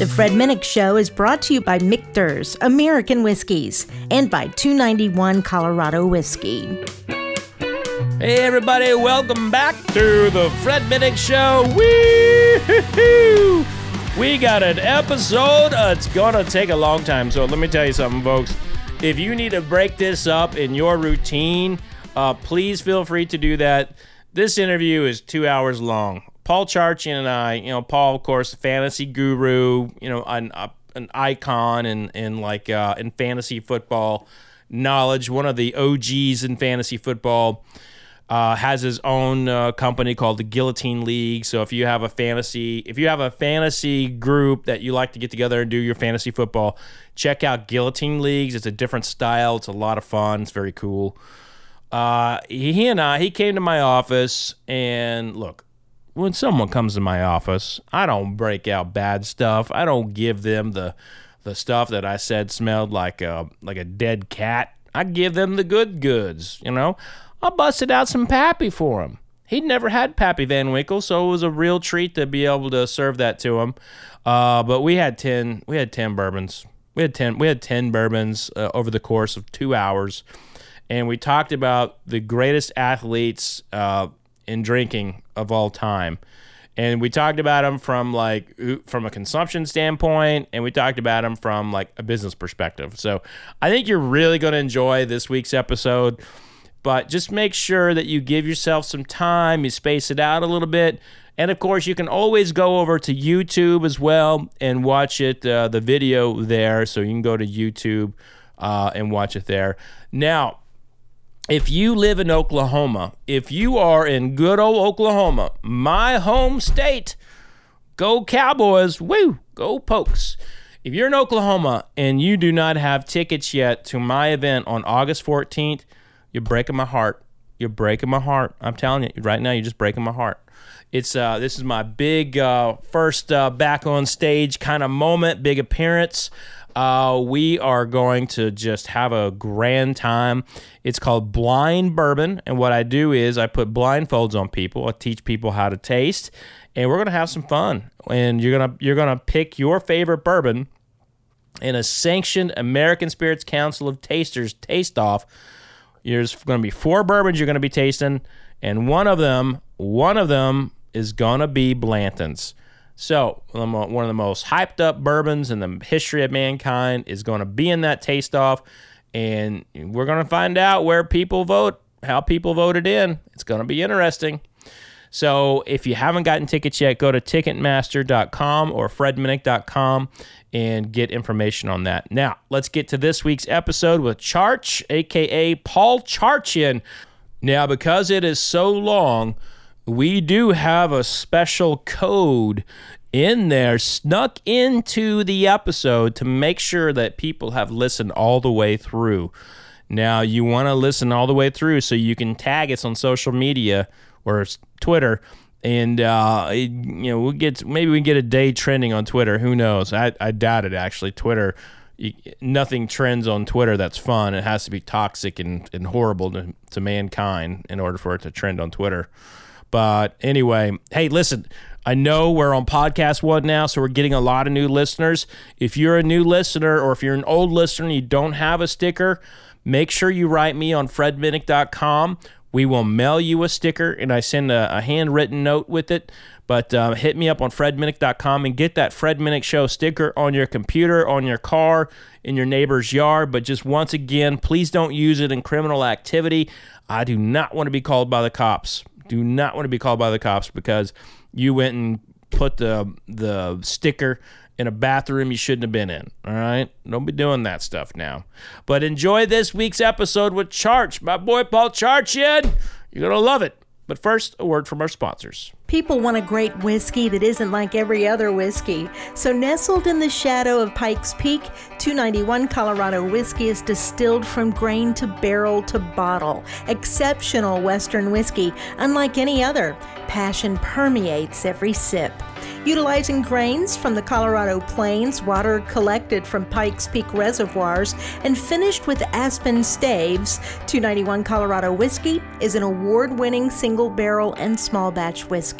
The Fred Minnick Show is brought to you by Michter's American Whiskies and by 291 Colorado Whiskey. Hey, everybody, welcome back to the Fred Minnick Show. Woo! We got an episode. Uh, it's gonna take a long time, so let me tell you something, folks. If you need to break this up in your routine, uh, please feel free to do that. This interview is two hours long. Paul Charchian and I, you know, Paul, of course, fantasy guru, you know, an, an icon in, in like uh, in fantasy football knowledge, one of the OGs in fantasy football. Uh, has his own uh, company called the Guillotine League. So if you have a fantasy, if you have a fantasy group that you like to get together and do your fantasy football, check out Guillotine Leagues. It's a different style. It's a lot of fun. It's very cool. Uh, he and I, he came to my office, and look, when someone comes to my office, I don't break out bad stuff. I don't give them the the stuff that I said smelled like a like a dead cat. I give them the good goods, you know. I busted out some Pappy for him. He'd never had Pappy Van Winkle, so it was a real treat to be able to serve that to him. Uh, but we had ten, we had ten bourbons. We had ten, we had ten bourbons uh, over the course of two hours, and we talked about the greatest athletes uh, in drinking of all time. And we talked about them from like from a consumption standpoint, and we talked about them from like a business perspective. So I think you're really going to enjoy this week's episode but just make sure that you give yourself some time, you space it out a little bit. And of course, you can always go over to YouTube as well and watch it, uh, the video there. So you can go to YouTube uh, and watch it there. Now, if you live in Oklahoma, if you are in good old Oklahoma, my home state, go Cowboys, woo, go Pokes. If you're in Oklahoma and you do not have tickets yet to my event on August 14th, you're breaking my heart. You're breaking my heart. I'm telling you right now, you're just breaking my heart. It's uh, this is my big uh, first uh, back on stage kind of moment, big appearance. Uh, we are going to just have a grand time. It's called Blind Bourbon, and what I do is I put blindfolds on people. I teach people how to taste, and we're gonna have some fun. And you're gonna you're gonna pick your favorite bourbon in a sanctioned American Spirits Council of Tasters taste off there's going to be four bourbons you're going to be tasting, and one of them, one of them is going to be Blanton's. So one of the most hyped up bourbons in the history of mankind is going to be in that taste off, and we're going to find out where people vote, how people voted in. It's going to be interesting. So if you haven't gotten tickets yet, go to Ticketmaster.com or FredMinnick.com and get information on that. Now, let's get to this week's episode with Charch, aka Paul Charchian. Now, because it is so long, we do have a special code in there snuck into the episode to make sure that people have listened all the way through. Now, you want to listen all the way through so you can tag us on social media or Twitter and uh, you know we'll get maybe we can get a day trending on Twitter. Who knows? I, I doubt it actually. Twitter, you, nothing trends on Twitter that's fun. It has to be toxic and, and horrible to, to mankind in order for it to trend on Twitter. But anyway, hey, listen. I know we're on PodcastOne now, so we're getting a lot of new listeners. If you're a new listener or if you're an old listener and you don't have a sticker, make sure you write me on fredminnick.com we will mail you a sticker, and I send a, a handwritten note with it. But uh, hit me up on fredminnick.com and get that Fred Minnick Show sticker on your computer, on your car, in your neighbor's yard. But just once again, please don't use it in criminal activity. I do not want to be called by the cops. Do not want to be called by the cops because you went and put the the sticker in a bathroom you shouldn't have been in. All right? Don't be doing that stuff now. But enjoy this week's episode with Charch, my boy Paul Charchian. You're going to love it. But first, a word from our sponsors. People want a great whiskey that isn't like every other whiskey. So, nestled in the shadow of Pikes Peak, 291 Colorado whiskey is distilled from grain to barrel to bottle. Exceptional Western whiskey, unlike any other. Passion permeates every sip. Utilizing grains from the Colorado Plains, water collected from Pikes Peak reservoirs, and finished with aspen staves, 291 Colorado Whiskey is an award winning single barrel and small batch whiskey.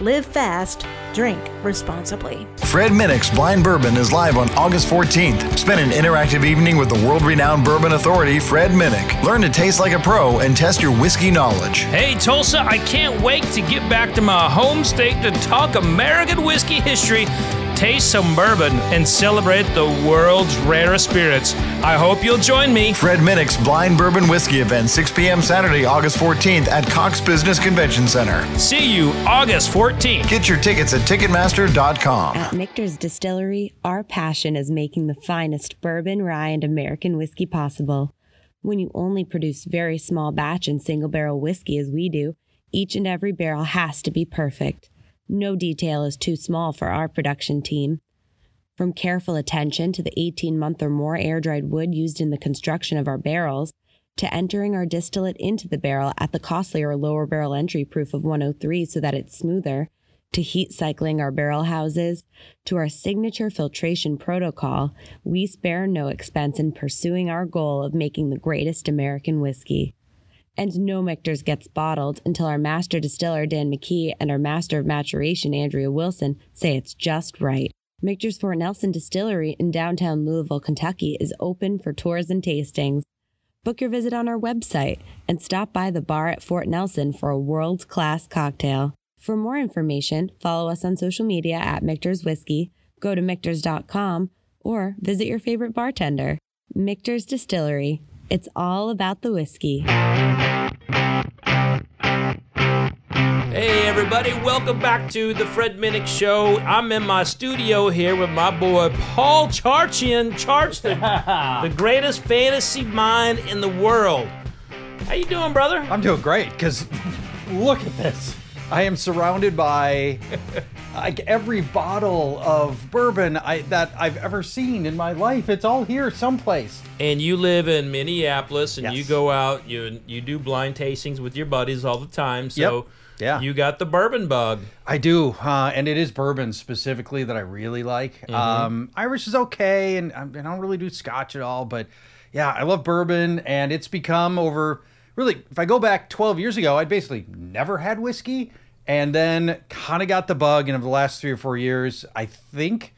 live fast, drink responsibly. Fred Minnick's Blind Bourbon is live on August 14th. Spend an interactive evening with the world renowned bourbon authority, Fred Minnick. Learn to taste like a pro and test your whiskey knowledge. Hey, Tulsa, I can't wait to get back to my home state to talk American whiskey history taste some bourbon, and celebrate the world's rarest spirits. I hope you'll join me. Fred Minnick's Blind Bourbon Whiskey event, 6 p.m. Saturday, August 14th at Cox Business Convention Center. See you August 14th. Get your tickets at Ticketmaster.com. At Michter's Distillery, our passion is making the finest bourbon, rye, and American whiskey possible. When you only produce very small batch and single barrel whiskey as we do, each and every barrel has to be perfect. No detail is too small for our production team. From careful attention to the 18 month or more air dried wood used in the construction of our barrels, to entering our distillate into the barrel at the costlier lower barrel entry proof of 103 so that it's smoother, to heat cycling our barrel houses, to our signature filtration protocol, we spare no expense in pursuing our goal of making the greatest American whiskey and no Michter's gets bottled until our master distiller Dan McKee and our master of maturation Andrea Wilson say it's just right. Michter's Fort Nelson Distillery in downtown Louisville, Kentucky is open for tours and tastings. Book your visit on our website and stop by the bar at Fort Nelson for a world class cocktail. For more information, follow us on social media at Michter's Whiskey, go to Michter's.com, or visit your favorite bartender. Michter's Distillery. It's all about the whiskey. Hey, everybody, welcome back to the Fred Minnick Show. I'm in my studio here with my boy Paul Charchian. Charch, the, the greatest fantasy mind in the world. How you doing, brother? I'm doing great because look at this. I am surrounded by like every bottle of bourbon I, that I've ever seen in my life. It's all here someplace. And you live in Minneapolis, and Yes. you go out, you you do blind tastings with your buddies all the time. So Yep. Yeah. you got the bourbon bug. I do, uh, and it is bourbon specifically that I really like. Mm-hmm. Um, Irish is okay, and I, I don't really do Scotch at all. But yeah, I love bourbon, and it's become over. Really, if I go back 12 years ago, I'd basically never had whiskey, and then kind of got the bug. And over the last three or four years, I think.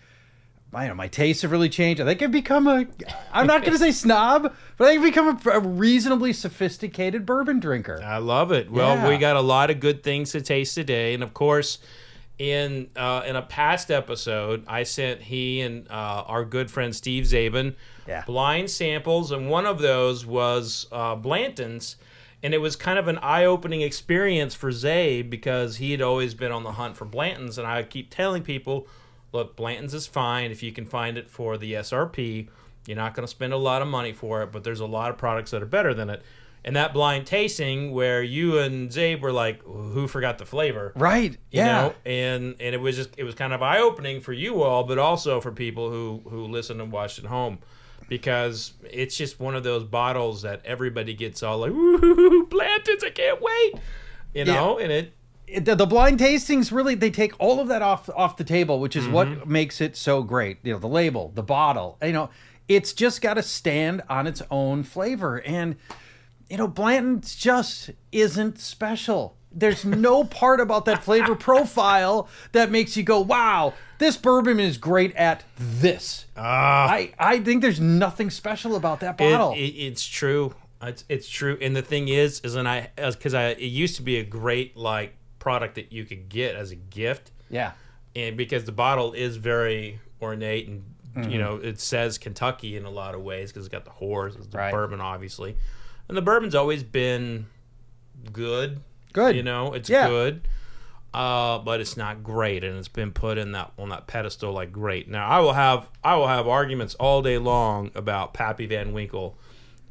I don't know, my tastes have really changed. I think I've become a, I'm not going to say snob, but I've become a, a reasonably sophisticated bourbon drinker. I love it. Well, Yeah. we got a lot of good things to taste today, and of course, in uh, in a past episode, I sent he and uh, our good friend Steve Zabin Yeah. blind samples, and one of those was uh, Blanton's, and it was kind of an eye-opening experience for Zay because he had always been on the hunt for Blanton's, and I keep telling people, look, Blanton's is fine if you can find it for the SRP. You're not going to spend a lot of money for it, but there's a lot of products that are better than it. And that blind tasting where you and Zabe were like, who forgot the flavor? Right? you Yeah. know and and it was just it was kind of eye opening for you all but also for people who who listen and watch at home because it's just one of those bottles that everybody gets all like Ooh, Blanton's I can't wait you know and it it- the, the blind tastings really they take all of that off off the table which is what mm-hmm. makes it so great. You know the label the bottle you know it's just got to stand on its own flavor. And you know blanton's just isn't special there's no part about that flavor profile that makes you go wow this bourbon is great at this. I i think there's nothing special about that it, bottle. it it's true. It's, it's true. And the thing is is and i because i it used to be a great like product that you could get as a gift. Yeah. And because the bottle is very ornate and Mm-hmm. you know it says Kentucky in a lot of ways because it's got the horse, it's the Right. bourbon obviously, and the bourbon's always been good. Good. you know it's Yeah. good, uh, but it's not great, and it's been put in that on that pedestal like great. Now I will have I will have arguments all day long about Pappy Van Winkle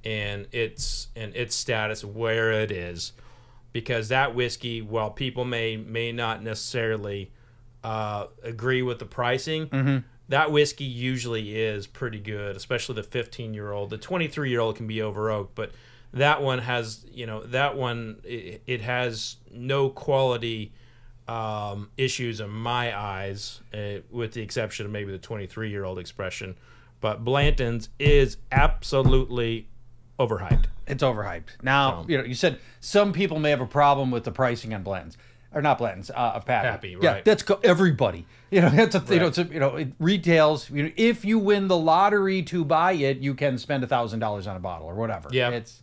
and its and its status where it is because that whiskey while people may may not necessarily uh, agree with the pricing that whiskey usually is pretty good, especially the 15 year old. The 23 year old can be over oak, but that one has, you know, that one it, it has no quality um, issues in my eyes, uh, with the exception of maybe the 23 year old expression. But Blanton's is absolutely overhyped. It's overhyped. Now, you know, you said some people may have a problem with the pricing on blends. Or not blends, uh, of Pappy. Yeah, right. that's co- everybody. You know, it's a, you know, it's a, you know, it retails. You know, if you win the lottery to buy it, you can spend a thousand dollars on a bottle or whatever. Yeah. it's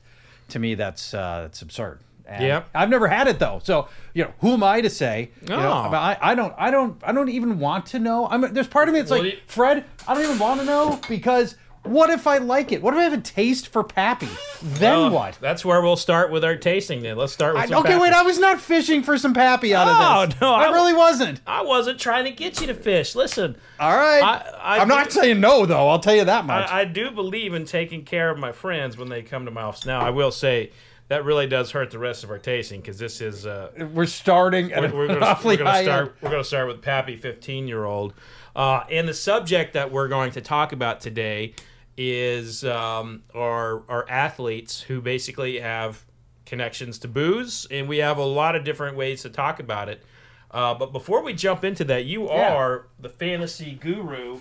to me that's uh, that's absurd. And Yep. I've never had it though, so you know, who am I to say? You know, Oh. I, I, I don't, I don't, I don't even want to know. I'm there's part of me that's Well, like you- Fred. I don't even want to know because what if I like it? What if I have a taste for Pappy? Then Well, what? That's where we'll start with our tasting then. Let's start with I, some okay, wait. I was not fishing for some pappy out Oh, of this. no, I, I- really wasn't. I wasn't trying to get you to fish. Listen, All right. I- I am not do- saying no, though. I'll tell you that much. I, I do believe in taking care of my friends when they come to my office. Now, I will say that really does hurt the rest of our tasting because this is uh, we're starting at we're, we're gonna, we're gonna high start end. we're gonna start with Pappy, fifteen year old, uh, and the subject that we're going to talk about today is um, our our athletes who basically have connections to booze, and we have a lot of different ways to talk about it. Uh, but before we jump into that, you Yeah. are the fantasy guru,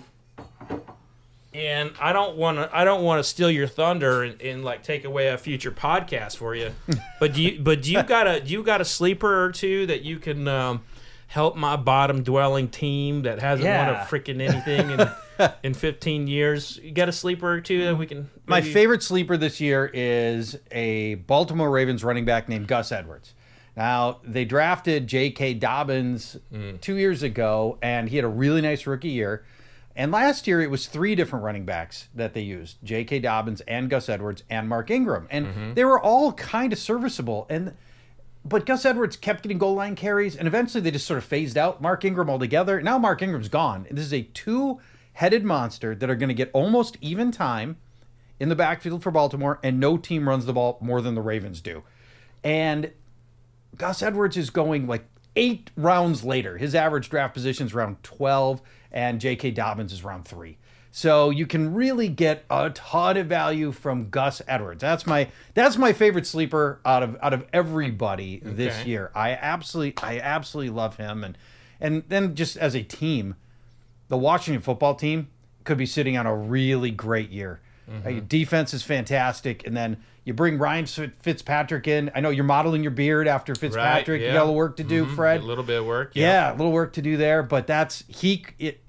and I don't want to I don't want to steal your thunder and, and like take away a future podcast for you. but do you but do you got a do you got a sleeper or two that you can um, help my bottom dwelling team that hasn't won a freaking anything in in 15 years? You got a sleeper or two that we can My favorite sleeper this year is a Baltimore Ravens running back named Gus Edwards. Now, they drafted J.K. Dobbins Mm. two years ago, and he had a really nice rookie year. And last year, it was three different running backs that they used J.K. Dobbins and Gus Edwards and Mark Ingram. And Mm-hmm. they were all kind of serviceable. And but Gus Edwards kept getting goal line carries, and eventually they just sort of phased out Mark Ingram altogether. Now Mark Ingram's gone. This is a two-headed monster that are going to get almost even time in the backfield for Baltimore, and no team runs the ball more than the Ravens do. And Gus Edwards is going like eight rounds later. His average draft position is round 12, and J.K. Dobbins is round three. So you can really get a ton of value from Gus Edwards. That's my that's my favorite sleeper out of out of everybody this year. I absolutely I absolutely love him and and then just as a team, the Washington football team could be sitting on a really great year. Uh, your defense is fantastic, and then you bring Ryan Fitzpatrick in. I know you're modeling your beard after Fitzpatrick. You yeah. got a little work to do, Fred. a little bit of work. Yeah, a little work to do there, but that's he. It,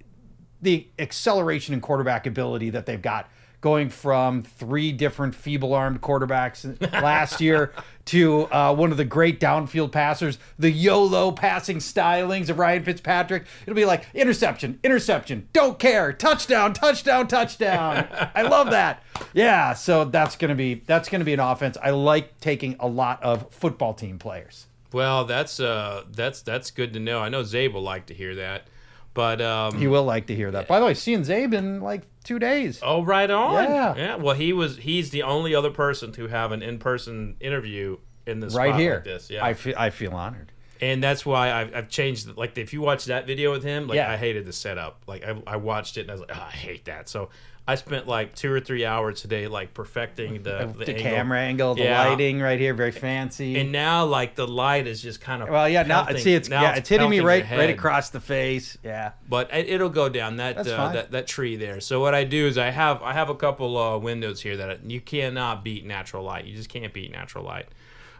the acceleration and quarterback ability that they've got going from three different feeble-armed quarterbacks last year to uh, one of the great downfield passers, the YOLO passing stylings of Ryan Fitzpatrick. It'll be like interception, interception, don't care, touchdown, touchdown, touchdown. I love that. Yeah, so that's gonna be that's gonna be an offense. I like taking a lot of football team players. Well, that's uh that's that's good to know. I know Zabe will like to hear that. But um He will like to hear that. By the way, seeing Zabe in like two days. Oh, right on. Yeah. Yeah. Well, he was. He's the only other person to have an in-person interview in this right here. Like this. Yeah. I feel I feel honored. and that's why I've, I've changed. Like, if you watch that video with him, like Yeah. I hated the setup. Like, I, I watched it and I was like, oh, I hate that. So I spent like two or three hours today, like perfecting the The, the, angle. camera angle, the Yeah. lighting right here, very fancy. And now, like the light is just kind of well, yeah, now pelting- see it's now yeah, it's hitting me right right across the face. Yeah. but it, it'll go down that uh, that that tree there. So what I do is I have I have a couple uh, windows here that you cannot beat natural light. You just can't beat natural light.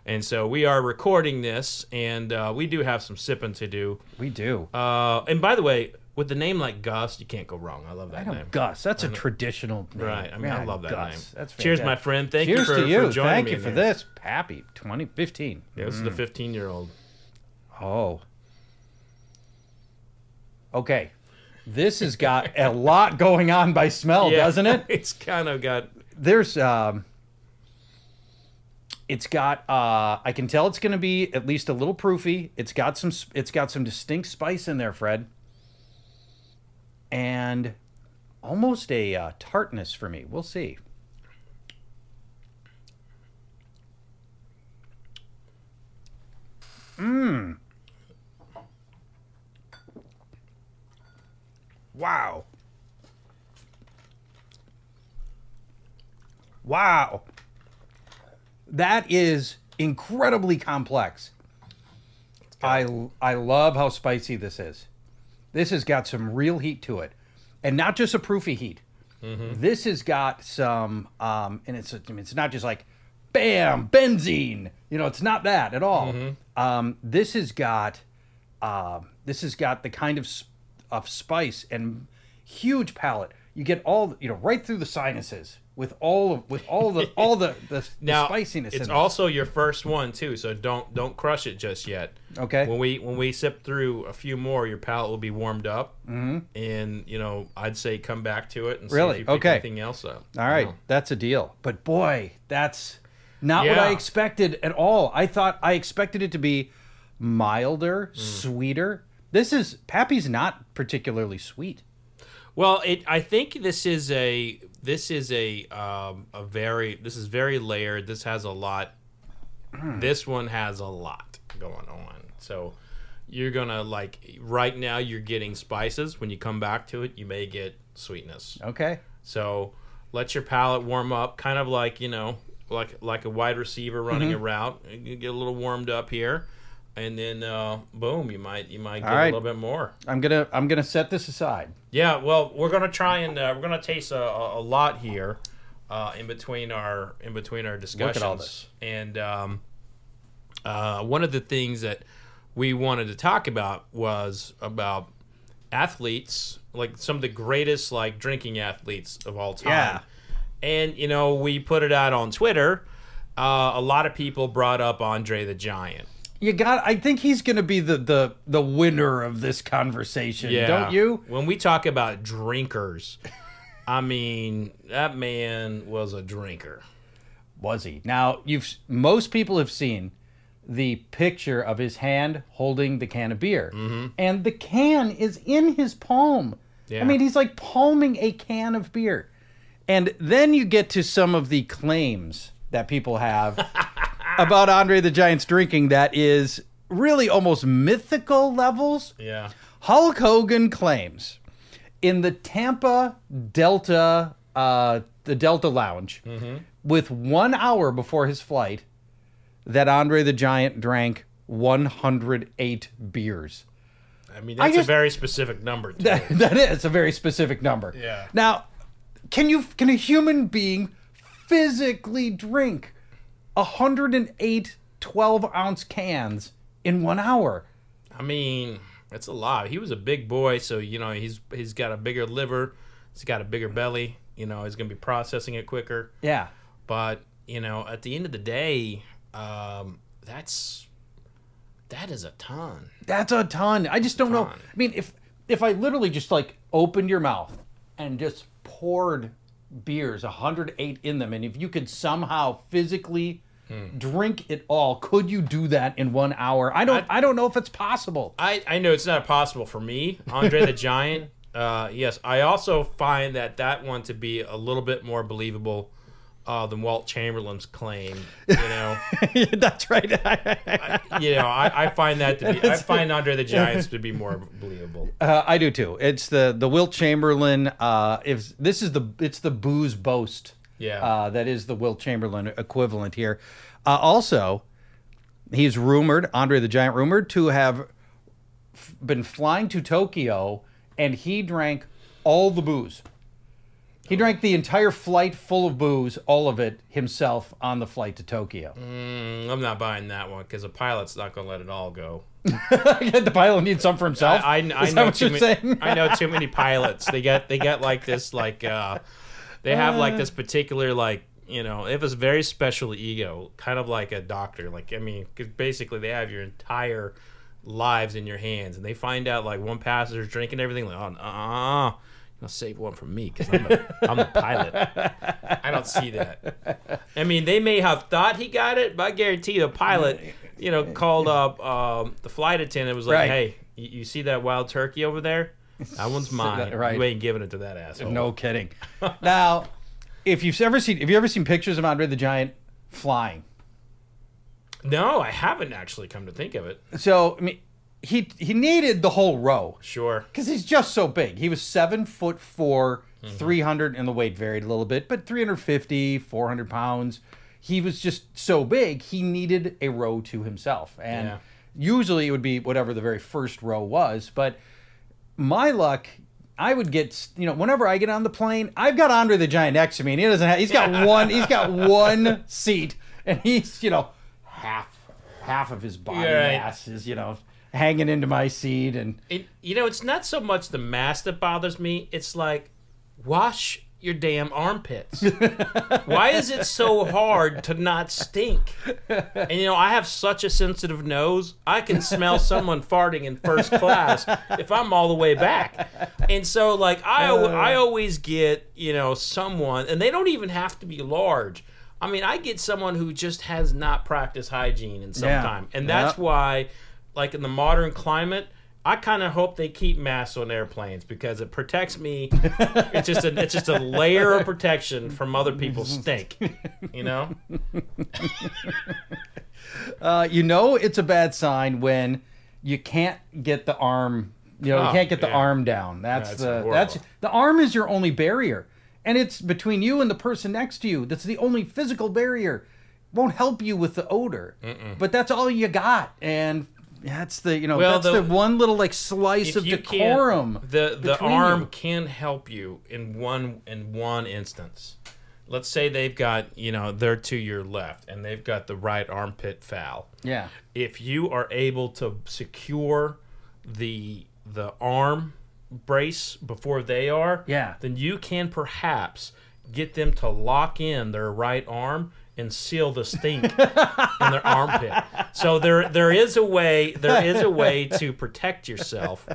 And so we are recording this, and uh, we do have some sipping to do. We do. Uh, and by the way, with the name like Gus, you can't go wrong. I love that I know name. Gus. That's a traditional name. Right. I mean, I love that Gus. name. That's Cheers, fantastic. my friend. Thank Cheers you for, to you. for joining Thank me you for there. this. Happy 2015. Yeah, this is the 15 year old. Oh. Okay. This has got a lot going on by smell, doesn't it? It's kind of got. there's um it's got uh i can tell it's going to be at least a little proofy it's got some s- it's got some distinct spice in there fred and almost a uh, tartness for me. We'll see. Mmm. Wow. Wow. That is incredibly complex. I I love how spicy this is. This has got some real heat to it, and not just a proofy heat. This has got some, um, and it's I mean, it's not just like, bam, benzene. You know, it's not that at all. Um, this has got, um, this has got the kind of s- of spice and huge palate. You get all you know right through the sinuses with all of with all the all the the, the spiciness. it's in it. also your first one too, so don't don't crush it just yet. Okay. When we when we sip through a few more, your palate will be warmed up, mm-hmm. and you know I'd say come back to it and see Really? if you pick Okay. anything else up. All right, Yeah. that's a deal. But boy, that's not what I expected at all. I thought I expected it to be milder, Mm. sweeter. This is Pappy's not particularly sweet. Well, it. I think this is a this is a um, a very this is very layered. This has a lot. this one has a lot going on. So you're gonna like right now you're getting spices. When you come back to it, you may get sweetness. Okay. So let your palate warm up, kind of like you know, like like a wide receiver running Mm-hmm. a route. You get a little warmed up here, and then uh, boom, you might you might get right. a little bit more. I'm gonna I'm gonna set this aside. Yeah, well, we're gonna try and uh, we're gonna taste a, a, lot here uh, in between our in between our discussions. at all this. And um, uh, one of the things that we wanted to talk about was about athletes, like some of the greatest like drinking athletes of all time. Yeah. And you know, we put it out on Twitter. Uh, a lot of people brought up Andre the Giant. You got. I think he's gonna be the the the winner of this conversation. Don't you? When we talk about drinkers, I mean that man was a drinker. Was he? Now you've most people have seen the picture of his hand holding the can of beer, mm-hmm. and the can is in his palm. Yeah. I mean, he's like palming a can of beer, and then you get to some of the claims that people have about Andre the Giant's drinking that is really almost mythical levels. Yeah. Hulk Hogan claims in the Tampa Delta, uh, the Delta Lounge, with one hour before his flight, that Andre the Giant drank 108 beers. I mean I that's just- a very specific number. Too. That, that is a very specific number. Yeah. Now, can you can a human being physically drink 108 12 ounce cans in one hour? I mean, it's a lot. He was a big boy, so you know he's he's got a bigger liver, he's got a bigger belly. You know he's gonna be processing it quicker. Yeah. But you know, at the end of the day, um, that's that is a ton. That's a ton. I just don't know. I mean, if if I literally just like opened your mouth and just poured beers, 108 in them, and if you could somehow physically Hmm. drink it all, could you do that in one hour? I don't. I, don't know if it's possible. I, I know it's not possible for me, Andre the Giant. Uh, yes, I also find that that one to be a little bit more believable uh, than Wilt Chamberlain's claim. You know, That's right. you know, I, I find that to be. I find Andre the Giant's to be more believable. Uh, I do too. It's the the Wilt Chamberlain. Uh, if this is the it's the booze boast. Yeah. Uh, that is the Wilt Chamberlain equivalent here. Uh, also, he's rumored Andre the Giant rumored to have f- been flying to Tokyo, and he drank all the booze. He drank the entire flight full of booze, all of it himself on the flight to Tokyo. Mm, I'm not buying that one because a pilot's not going to let it all go. the pilot needs some for himself. I, I, I know too many. I know too many pilots. They get they get like this like uh, they have like Uh. this particular like you know they have this very special ego, kind of like a doctor. Like I mean, because basically they have your entire lives in your hands, and they find out like one passenger's drinking everything. Like oh uh, uh I'll save one for me because I'm, the- I'm the pilot. I don't see that. I mean, they may have thought he got it, but I guarantee the pilot, you know, called up um, the flight attendant. Was like, Right. "Hey, you, you see that wild turkey over there? That one's mine. right. You ain't giving it to that asshole." No kidding. now, if you've ever seen, have you ever seen pictures of Andre the Giant flying? no, I haven't actually come to think of it. So I mean, he he needed the whole row Sure. because he's just so big. He was seven foot four mm-hmm. 300, and the weight varied a little bit, but 350, 400 pounds. He was just so big, he needed a row to himself. And Yeah. usually it would be whatever the very first row was. But my luck, I would get, you know, whenever I get on the plane, I've got Andre the Giant next to me, and he doesn't have, he's got one, he's got one seat, and he's, you know, half, half of his body right. mass is, you know, hanging into my seat, and It, you know, it's not so much the mass that bothers me. It's like, wash your damn armpits. Why is it so hard to not stink? And you know, I have such a sensitive nose. I can smell someone farting in first class if I'm all the way back. And so, like, I al- I uh. always get you know someone, and they don't even have to be large. I mean, I get someone who just has not practiced hygiene in some Yeah. time, and that's Yeah. why, like in the modern climate. I kind of hope they keep masks on airplanes because it protects me. it's just a it's just a layer of protection from other people's stink. You know? uh, you know it's a bad sign when you can't get the arm, you know, you Oh, can't get the yeah. arm down. That's That's the horrible. that's the arm is your only barrier, and it's between you and the person next to you. That's the only physical barrier. Won't help you with the odor, but that's all you got, and that's the you know Well, that's the, the- one little like slice of decorum. the the arm you. can help you in one in one instance. Let's say they've got you know they're to your left and they've got the right armpit foul. Yeah, if you are able to secure the the arm brace before they are, Yeah. then you can perhaps get them to lock in their right arm and seal the stink in their armpit. So there there is a way there is a way to protect yourself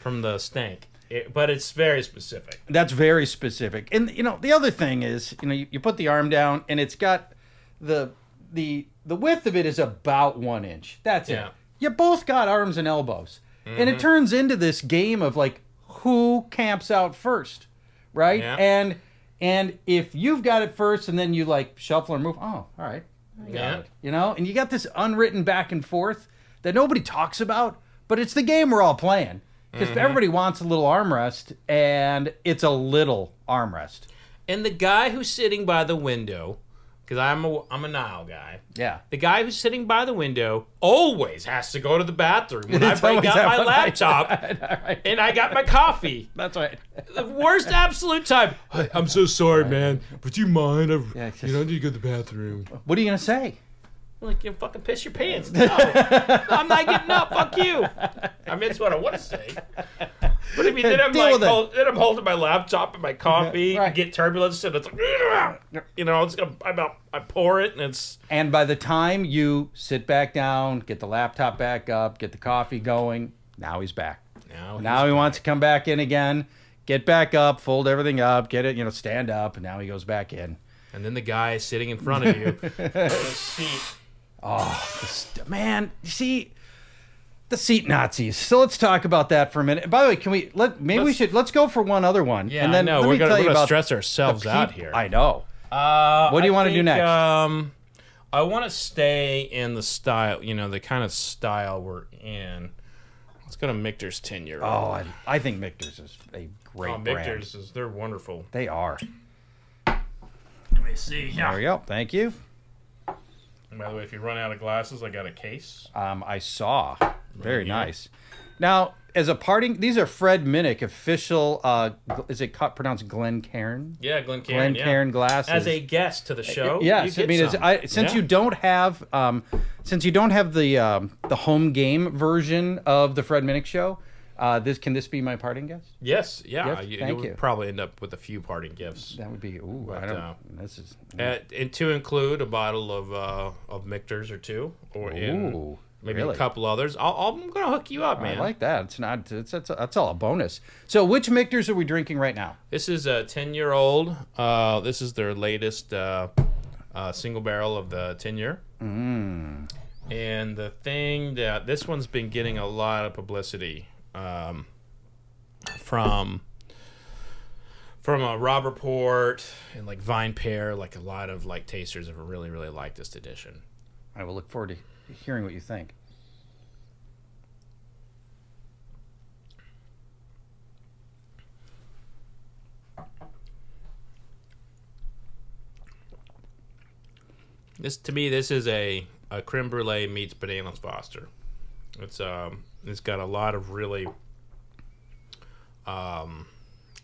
from the stink. It- but it's very specific. That's very specific. And you know, the other thing is, you know, you, you put the arm down and it's got the the the width of it is about one inch. That's Yeah. it. You both got arms and elbows. And Mm-hmm. it turns into this game of like who camps out first. Right? Yeah. And and if you've got it first and then you like shuffle or move, oh, all right. I got Yeah. it. You know, and you got this unwritten back and forth that nobody talks about, but it's the game we're all playing. Because Mm-hmm. everybody wants a little armrest, and it's a little armrest. And the guy who's sitting by the window, because I'm a I'm a Nile guy. Yeah. The guy who's sitting by the window always has to go to the bathroom when I It's break always out that my one. laptop and I got my coffee. That's right. The worst absolute time. Hey, I'm so sorry, man. Would you mind? I've, Yeah, it's you know, I just- need to go to the bathroom. What are you gonna say? Like, you fucking piss your pants. No, I'm not getting up. Fuck you. I mean, it's what I want to say. But I mean, then I'm Deal like, with it. hold, then I'm holding my laptop and my coffee, Right. get turbulence, and it's like, you know, it's gonna, I'm out, I pour it, and it's And by the time you sit back down, get the laptop back up, get the coffee going, now he's back. now. Now he wants to come back in again, get back up, fold everything up, get it, you know, stand up, and now he goes back in. And then the guy is sitting in front of you. in a seat. St- Man, you see the seat Nazis. So let's talk about that for a minute. By the way, can we let maybe we Let's- should let's go for one other one. Yeah, and then let We're me gonna, tell we're you gonna about stress ourselves out here. I know. Uh, What do you I wanna do next? Um, I want to stay in the style, you know, the kind of style we're in. Let's go to Michter's ten year old. Oh, I, I think Michter's is a great Oh, brand. Michter's is they're wonderful. They are. Let me see. There we go. Thank you. By the way, if you run out of glasses, I got a case. Um, I saw. Very nice. Now, as a parting, these are Fred Minnick official. Uh, is it pronounced Glencairn? Yeah, Glen Glencairn. yeah. Cairn glasses. As a guest to the show. Yes, you I mean. I, since Yeah. you don't have, um, since you don't have the um, the home game version of the Fred Minnick show, uh, this can this be my parting guest? Yes, yeah. Yes, you, thank would you. probably end up with a few parting gifts. That would be. Ooh, I don't. uh, this is. Uh, and to include a bottle of uh, of Michter's or two, or Ooh, maybe really? a couple others. I'll, I'll, I'm gonna hook you up, man. I like that. It's not. It's that's, that's all a bonus. So, which Michter's are we drinking right now? This is a 10 year old. Uh, this is their latest uh, uh, single barrel of the 10 year. Mm. And the thing that this one's been getting a lot of publicity um, from from a Robb Report and like VinePair, like a lot of like tasters have really really liked this edition. I will look forward to hearing what you think. This to me, this is a a creme brulee meets bananas foster. It's um it's got a lot of really, um,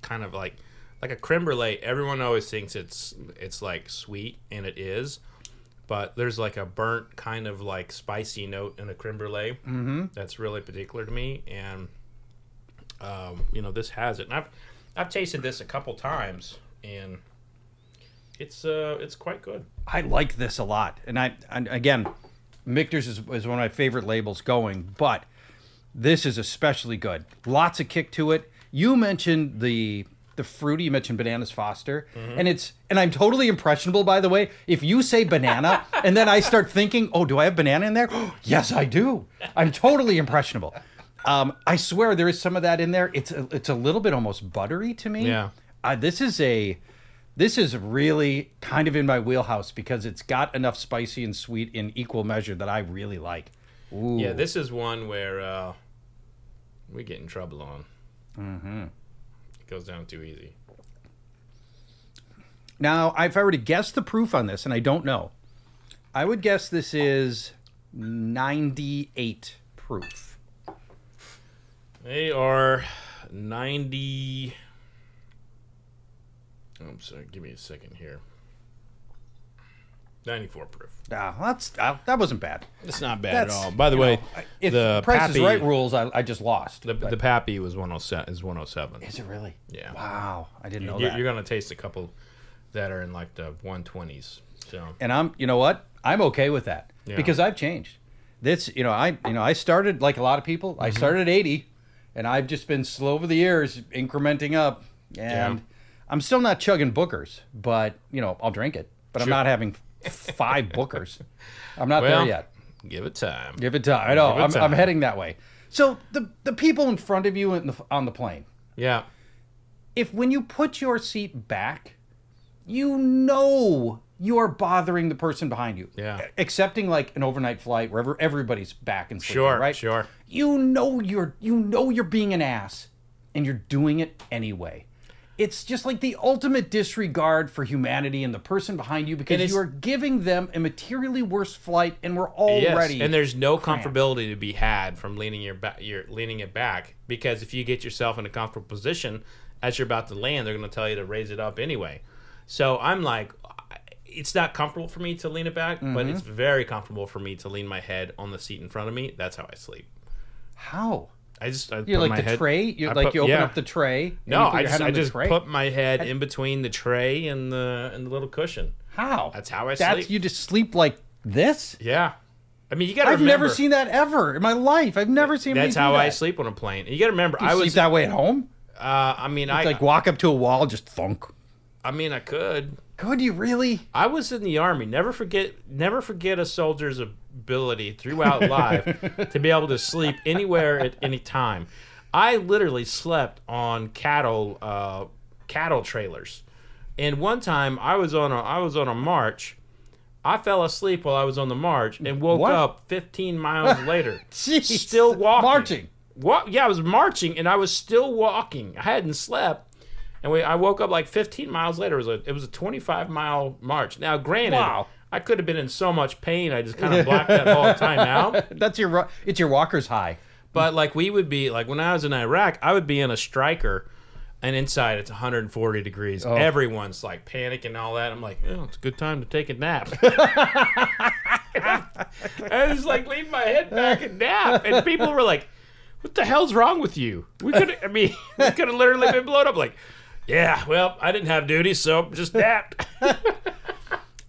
kind of like like a creme brulee. Everyone always thinks it's it's like sweet, and it is, but there's like a burnt kind of like spicy note in a creme brulee mm-hmm. that's really particular to me, and um, you know this has it. And I've I've tasted this a couple times, and it's uh it's quite good. I like this a lot, and I and again, Michter's is, is one of my favorite labels going, but this is especially good. Lots of kick to it. You mentioned the the fruity. You mentioned bananas Foster, and it's and I'm totally impressionable. By the way, if you say banana and then I start thinking, oh, do I have banana in there? yes, I do. I'm totally impressionable. Um, I swear there is some of that in there. It's a, it's a little bit almost buttery to me. Yeah. Uh, this is a this is really kind of in my wheelhouse because it's got enough spicy and sweet in equal measure that I really like. Ooh. Yeah, this is one where uh, we get in trouble on. Mm-hmm. It goes down too easy. Now, if I were to guess the proof on this, and I don't know, I would guess this is 98 proof. They are 90. Oh, I'm sorry, give me a second here. 94 proof. Ah, that's uh, that wasn't bad. It's not bad That's- at all. By the way, if the Price is Right rules, I, I just lost. the, But- the Pappy was 107. Is 107. is it really? Yeah. Wow, I didn't know You're, that. you're gonna taste a couple that are in like the 120s. So and I'm, you know what? I'm okay with that Yeah. because I've changed. This, you know, I, you know, I started like a lot of people. Mm-hmm. I started at 80, and I've just been slow over the years, incrementing up. And Yeah. I'm still not chugging Booker's, but you know, I'll drink it. But I'm Sure. not having five Booker's. I'm not well, there yet. give it time. Give it time. I know. I'm, I'm heading that way. So the the people in front of you the, on the plane, Yeah. if when you put your seat back, you know you are bothering the person behind you. Yeah. Accepting like an overnight flight where ever- everybody's back and sleeping, Sure. right? Sure. You know you're you know you're being an ass, and you're doing it anyway. It's just like the ultimate disregard for humanity and the person behind you because you are giving them a materially worse flight, and we're Yes, already and there's no cramped. comfortability to be had from leaning your back, your leaning it back because if you get yourself in a comfortable position as you're about to land, they're going to tell you to raise it up anyway. So I'm like, it's not comfortable for me to lean it back, but Mm-hmm. it's very comfortable for me to lean my head on the seat in front of me. That's how I sleep. how I just I you like the head, tray. You like put- you open yeah. up the tray. No, I just I just tray? put my head in between the tray and the and the little cushion. how. That's how I That's sleep. you just sleep like this. Yeah, I mean you got to I've remember never seen that ever in my life. I've never seen. that's how do I sleep on a plane. You got to remember You I sleep was that way at home. uh, I mean I like walk up to a wall, just thunk. I mean I could. Could you really? I was in the army. Never forget never forget a soldier's ability throughout life to be able to sleep anywhere at any time. I literally slept on cattle uh, cattle trailers. And one time I was on a I was on a march. I fell asleep while I was on the march and woke What? up 15 miles later. Jeez. Still walking. Marching. What? Yeah, I was marching and I was still walking. I hadn't slept, and we, I woke up like 15 miles later. It was a it was a 25 mile march. Now, granted, Wow. I could have been in so much pain. I just kind of blacked that whole time out. That's your it's your walker's high. But like we would be like when I was in Iraq, I would be in a Stryker, and inside it's 140 degrees. Oh. Everyone's like panicking and all that. I'm like, oh, it's a good time to take a nap. I was like lean my head back and nap, and people were like, "What the hell's wrong with you?" We could, I mean, we could have literally been blown up. Like, yeah, well, I didn't have duty, so just napped.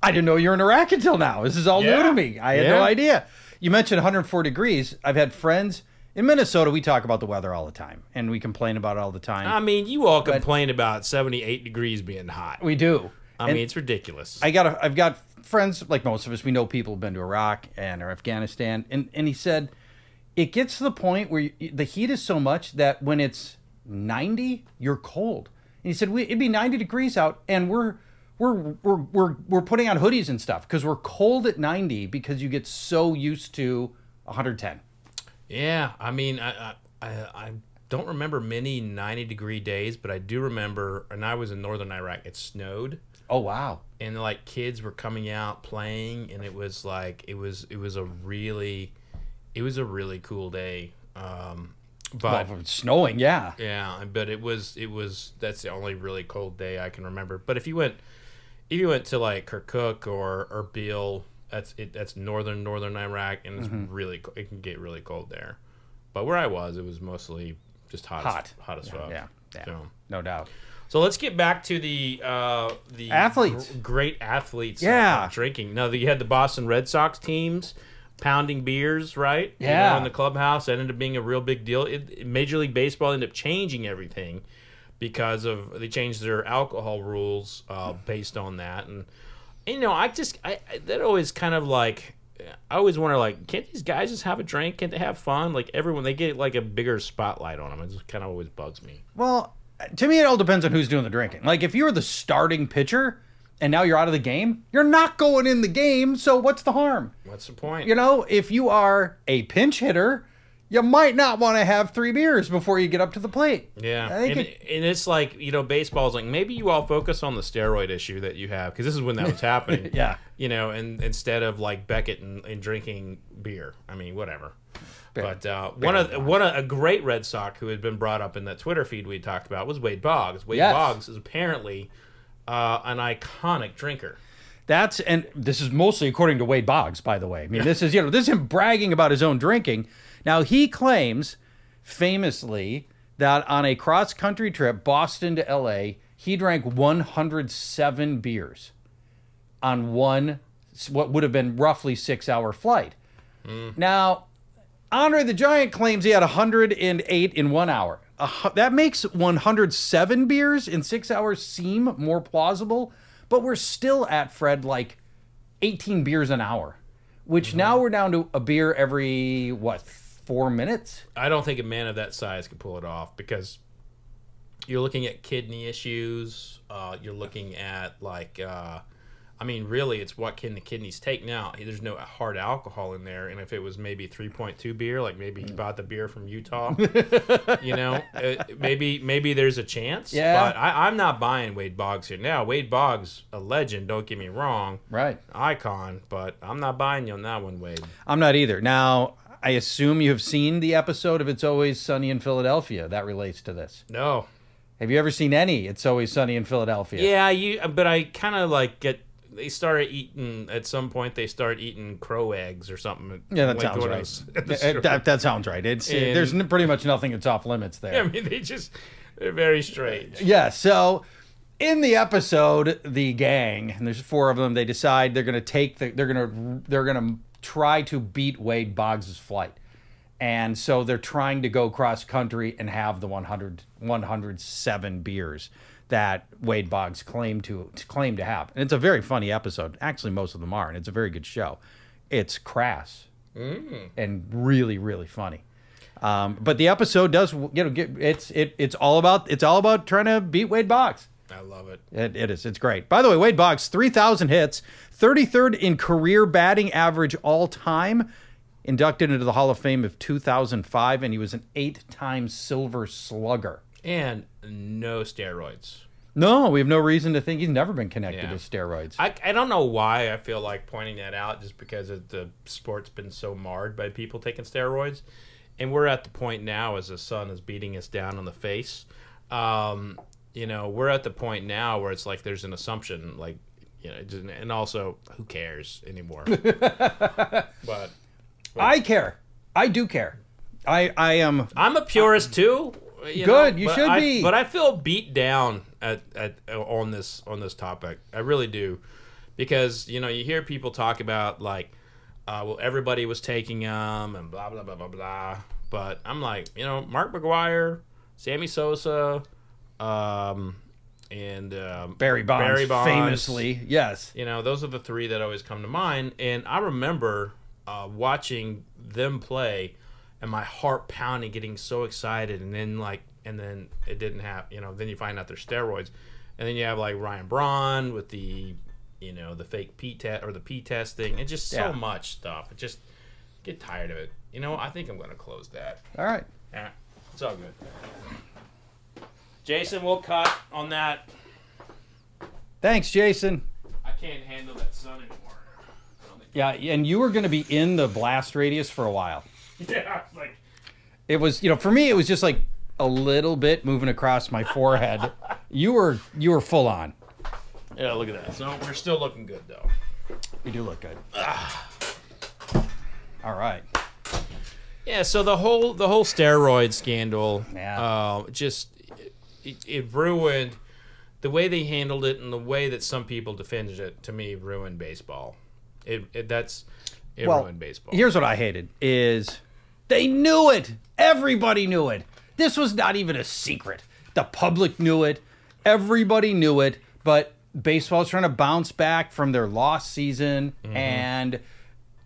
I didn't know you were in Iraq until now. This is all new to me. I had Yeah. no idea. You mentioned 104 degrees. I've had friends in Minnesota. We talk about the weather all the time, and we complain about it all the time. I mean, you all complain about 78 degrees being hot. we do. I And mean, it's ridiculous. I got a, I've got friends like most of us. We know people who've been to Iraq and or Afghanistan, and and he said it gets to the point where you, the heat is so much that when it's 90, you're cold. And he said we, it'd be 90 degrees out, and we're we're we're we're, we're putting on hoodies and stuff because we're cold at 90 because you get so used to 110. Yeah, I mean, I, I I don't remember many 90 degree days, but I do remember, and I was in northern Iraq. It snowed, Oh wow. and like kids were coming out playing and it was like it was it was a really it was a really cool day um but it's snowing, yeah. yeah but it was it was that's the only really cold day i can remember but if you went if you went to like kirkuk or Beale, that's it that's northern northern iraq and it's Mm-hmm. really it can get really cold there but where i was it was mostly just hot Hot. as, hot as fuck Yeah. Yeah. so. No doubt. So let's get back to the uh, the Athletes. gr- great athletes. Yeah. uh, drinking. Now you had the Boston Red Sox teams pounding beers, right? You know, Yeah. in the clubhouse, that ended up being a real big deal. It, Major League Baseball ended up changing everything because of they changed their alcohol rules uh, based on that, and you know, I just I, I that always kind of like. I always wonder, like, can't these guys just have a drink? Can't they have fun? Like everyone, they get like a bigger spotlight on them. It just kind of always bugs me. Well, to me, it all depends on who's doing the drinking. Like, if you're the starting pitcher and now you're out of the game, you're not going in the game. So what's the harm? What's the point? You know, if you are a pinch hitter, you might not want to have three beers before you get up to the plate. Yeah, I think and, it- and it's like you know, baseball's like maybe you all focus on the steroid issue that you have because this is when that was happening. Yeah. you know, and instead of like Beckett and, and drinking beer, I mean, whatever. But uh, one of one of, a great Red Sox who had been brought up in that Twitter feed we talked about was Wade Boggs. Wade Yes. Boggs is apparently uh, an iconic drinker. That's and this is mostly according to Wade Boggs, by the way. I mean, this is you know this is him bragging about his own drinking. Now he claims famously that on a cross country trip, Boston to L.A., he drank 107 beers on one what would have been roughly six hour flight. Hmm. Now, Andre the Giant claims he had 108 in one hour. Hu- that makes 107 beers in six hours seem more plausible, but we're still at Fred like 18 beers an hour, which mm-hmm. now we're down to a beer every what four minutes. I don't think a man of that size could pull it off because you're looking at kidney issues. Uh, you're looking at like, uh, I mean, really, it's what can the kidneys take now? There's no hard alcohol in there, and if it was maybe 3.2 beer, like maybe he bought the beer from Utah, you know, uh, maybe maybe there's a chance. Yeah. But I, I'm not buying Wade Boggs here now. Wade Boggs, a legend. Don't get me wrong, Right. icon, but I'm not buying you on that one, Wade. I'm not either. Now, I assume you have seen the episode of It's Always Sunny in Philadelphia that relates to this. No. Have you ever seen any It's Always Sunny in Philadelphia? Yeah, you. But I kind of like get. They start eating at some point. They start eating crow eggs or something. Yeah, that sounds right. was at the Uh, store. that, that sounds right. It's And- there's pretty much nothing that's off limits there. I mean, they just they're very strange. Yeah, so in the episode, the gang, and there's four of them, they decide they're gonna take the they're gonna they're gonna try to beat Wade Boggs' flight. And so they're trying to go cross country and have the 100, 107 beers that Wade Boggs claimed to, to claim to have. And it's a very funny episode. Actually, most of them are, and it's a very good show. It's crass and really, really funny. Um, but the episode does, you know, get it's it it's all about it's all about trying to beat Wade Boggs. I love it. It, it is. It's great. By the way, Wade Boggs, 3,000 hits, 33rd in career batting average all time, inducted into the Hall of Fame of 2005, and he was an eight time silver slugger. And no steroids. No, we have no reason to think he's never been connected Yeah. to steroids. I, I don't know why I feel like pointing that out just because of the sport's been so marred by people taking steroids. And we're at the point now as the sun is beating us down on the face. Um, you know, we're at the point now where it's like there's an assumption, like, you know, and also who cares anymore? but I care. I do care. I, I am. I'm a purist too. You Good, know, you should I- be. But I feel beat down at, at on this on this topic. I really do, because you know you hear people talk about like, uh, well everybody was taking them and blah blah blah blah blah. But I'm like, you know, Mark McGwire, Sammy Sosa, um, and um, Barry Bonds, Barry Bonds, famously. Yes. you know, those are the three that always come to mind. And I remember uh, watching them play and my heart pounding, getting so excited. And then, like, and then it didn't happen. You know, then you find out they're steroids. And then you have, like, Ryan Braun with the, you know, the fake P test or the P testing. and just so Yeah. much stuff. It just get tired of it. You know, I think I'm going to close that. All right. Yeah, it's all good. Jason, we'll cut on that. Thanks, Jason. I can't handle that sun anymore. Yeah, and you were going to be in the blast radius for a while. Yeah, like It was, you know, for me, it was just like a little bit moving across my forehead. you were, you were full on. yeah, look at that. So we're still looking good though. You do look good. All right. Yeah, so the whole the whole steroid scandal, Yeah. uh, just it, it ruined the way they handled it and the way that some people defended it. To me, ruined baseball. It, it that's it Well, ruined baseball. Here's what I hated: is they knew it. Everybody knew it. This was not even a secret. The public knew it. Everybody knew it. But baseball's trying to bounce back from their lost season, mm-hmm. and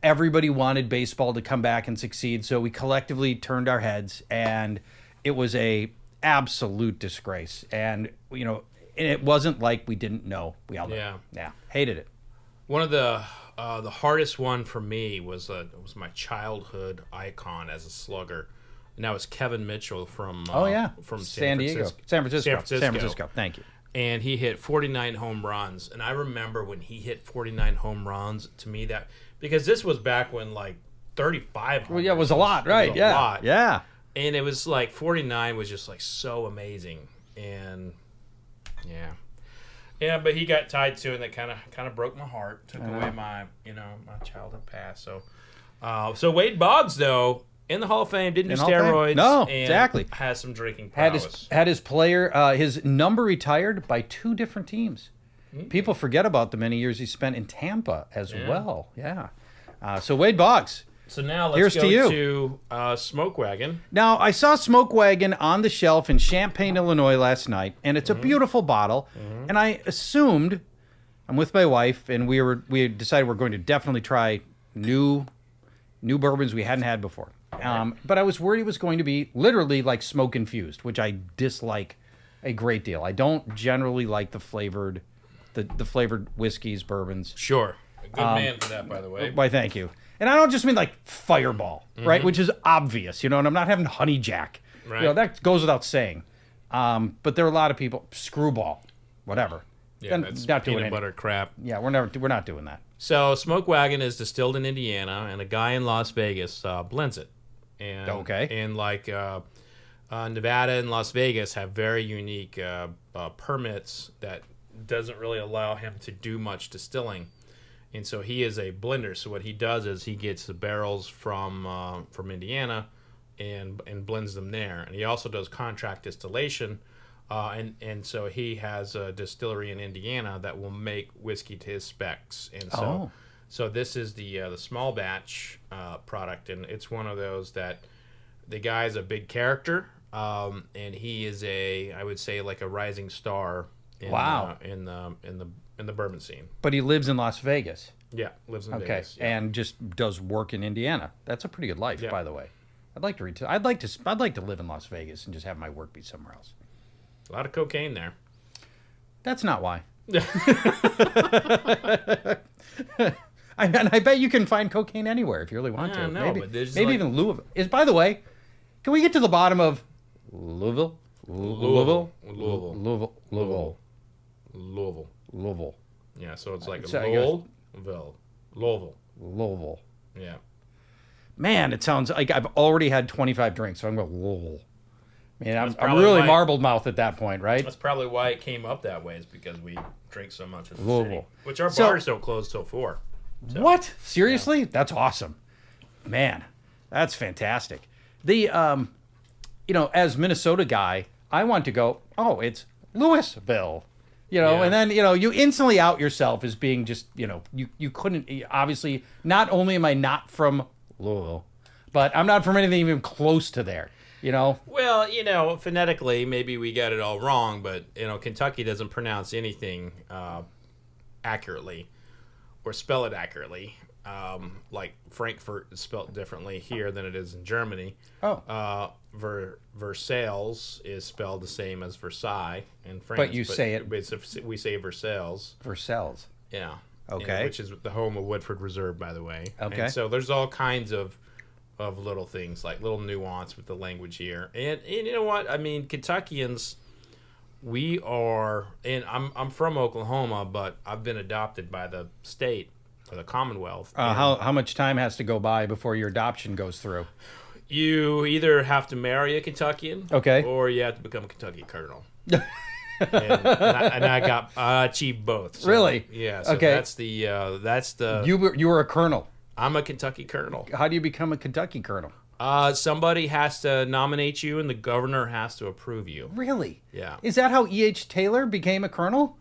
everybody wanted baseball to come back and succeed. So we collectively turned our heads, and it was a absolute disgrace. And you know, and it wasn't like we didn't know. We all knew. Yeah. yeah, hated it. One of the uh, the hardest one for me was uh, was my childhood icon as a slugger, and that was Kevin Mitchell from uh, Oh yeah, from San, Diego, Francisco. San Francisco, San Francisco. San Francisco. Thank you. and he hit 49 home runs and i remember when he hit 49 home runs to me that because this was back when like 35 Well, yeah, it was a lot, right? a yeah, lot. yeah. And it was like 49 was just like so amazing and yeah yeah but he got tied to and that kind of kind of broke my heart took away my you know my childhood past so uh, so wade boggs though in the hall of fame didn't do In Fame? steroids No, and exactly. has some drinking Had his had his player uh, his number retired by two different teams. Hmm. People forget about the many years he spent in Tampa as well. Yeah. Uh, so Wade Boggs. So now let's Here's go to you. to uh, smoke wagon Now I saw Smoke Wagon on the shelf in Champaign, Illinois last night, and it's a Mm-hmm. beautiful bottle. And I assumed I'm with my wife, and we were we decided we're going to definitely try new new bourbons we hadn't had before. Um, but I was worried it was going to be literally like smoke infused, which I dislike a great deal. I don't generally like the flavored the, the flavored whiskeys, bourbons. Sure. A good Um, man for that, by the way. Why, thank you. And I don't just mean like Fireball, right? Which is obvious, you know. And I'm not having Honey Jack. You know Right. that goes without saying. Um, but there are a lot of people Screwball, whatever. Yeah, Then that's not doing peanut butter crap. Yeah, we're never we're not doing that. So, Smoke Wagon is distilled in Indiana, and a guy in Las Vegas uh, blends it. And, Okay. And like uh, uh, Nevada and Las Vegas have very unique uh, uh, permits that doesn't really allow him to do much distilling. And so he is a blender. So what he does is he gets the barrels from uh, from Indiana and and blends them there. And he also does contract distillation. Uh, and and so he has a distillery in Indiana that will make whiskey to his specs. And so Oh. so this is the uh, the small batch uh, product, and it's one of those that the guy is a big character, um, and he is a I would say like a rising star. In, Wow. uh, in the in the in the bourbon scene. But he lives in Las Vegas. Yeah, lives in Okay, Vegas. yeah. and just does work in Indiana. That's a pretty good life, Yeah. by the way. I'd like to ret- I'd like to I'd like to live in Las Vegas and just have my work be somewhere else. a lot of cocaine there. That's not why. I, and I bet you can find cocaine anywhere if you really want I to. know, maybe maybe like- even Louisville. Is by the way, can we get to the bottom of Louisville? Louisville? Louisville. Louisville. Louisville. Louisville. Louisville. Yeah, so it's like So I guess- Louisville. Louisville. Louisville. Yeah. Man, it sounds like I've already had 25 drinks, so I'm going Louisville. Man, I'm, I'm really marbled mouth at that point, right? That's probably why it came up that way, is because we drink so much in the Louisville. city. Which our So- bars don't close till four. What? Seriously? That's awesome. Man, that's fantastic. The um you know, as Minnesota guy, I want to go, "Oh, it's Louisville." You know, Yeah. and then, you know, you instantly out yourself as being just, you know, you you couldn't obviously not only am I not from Louisville, but I'm not from anything even close to there. You know, Well, you know, phonetically, maybe we got it all wrong, but you know, Kentucky doesn't pronounce anything uh, accurately or spell it accurately. Um, like Frankfurt is spelled differently here than it is in Germany. Oh. Uh, Ver, Versailles is spelled the same as Versailles in France. But you say it- It's, we say Versailles. Versailles. Yeah. Okay. And- which is the home of Woodford Reserve, by the way. Okay. And so there's all kinds of of little things, like little nuance with the language here. And, and you know what? I mean, Kentuckians we are, and I'm I'm from Oklahoma, but I've been adopted by the state or the Commonwealth. Uh, how how much time has to go by before your adoption goes through? You either have to marry a Kentuckian, Okay. or you have to become a Kentucky colonel. and, and, I, and I got I achieved both. so, Really? Yeah. So Okay. That's the uh, that's the. You were you were a colonel. I'm a Kentucky colonel. How do you become a Kentucky colonel? Uh, somebody has to nominate you, and the governor has to approve you. Really? Yeah. Is that how E. H. Taylor became a colonel,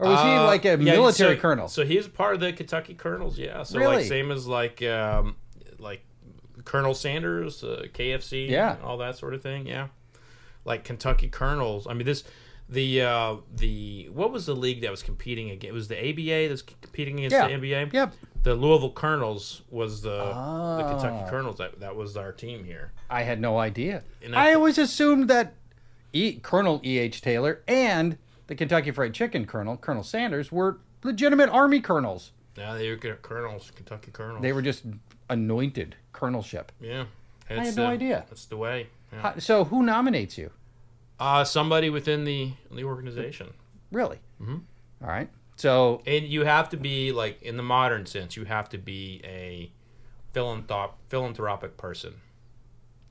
or was he Uh, like a yeah, military so- colonel? So he's part of the Kentucky Colonels, yeah. So Really? like same as like um, like Colonel Sanders, uh, KFC, Yeah. all that sort of thing, yeah. Like Kentucky Colonels. I mean, this the uh, the what was the league that was competing against? It was the ABA that's competing against Yeah. the NBA. Yep. The Louisville Colonels was the the Ah. Kentucky Colonels. That that was our team here. I had no idea. I I always assumed that e, Colonel E. H. Taylor and the Kentucky Fried Chicken Colonel, Colonel Sanders, were legitimate Army colonels. Yeah, they were Colonels, Kentucky Colonels. They were just anointed colonelship. yeah. had It's, no uh, idea. That's the way. Yeah. How- So who nominates you? Uh, somebody within the the organization. Really? Mm-hmm. right. So And you have to be like in the modern sense, you have to be a philanthrop philanthropic person.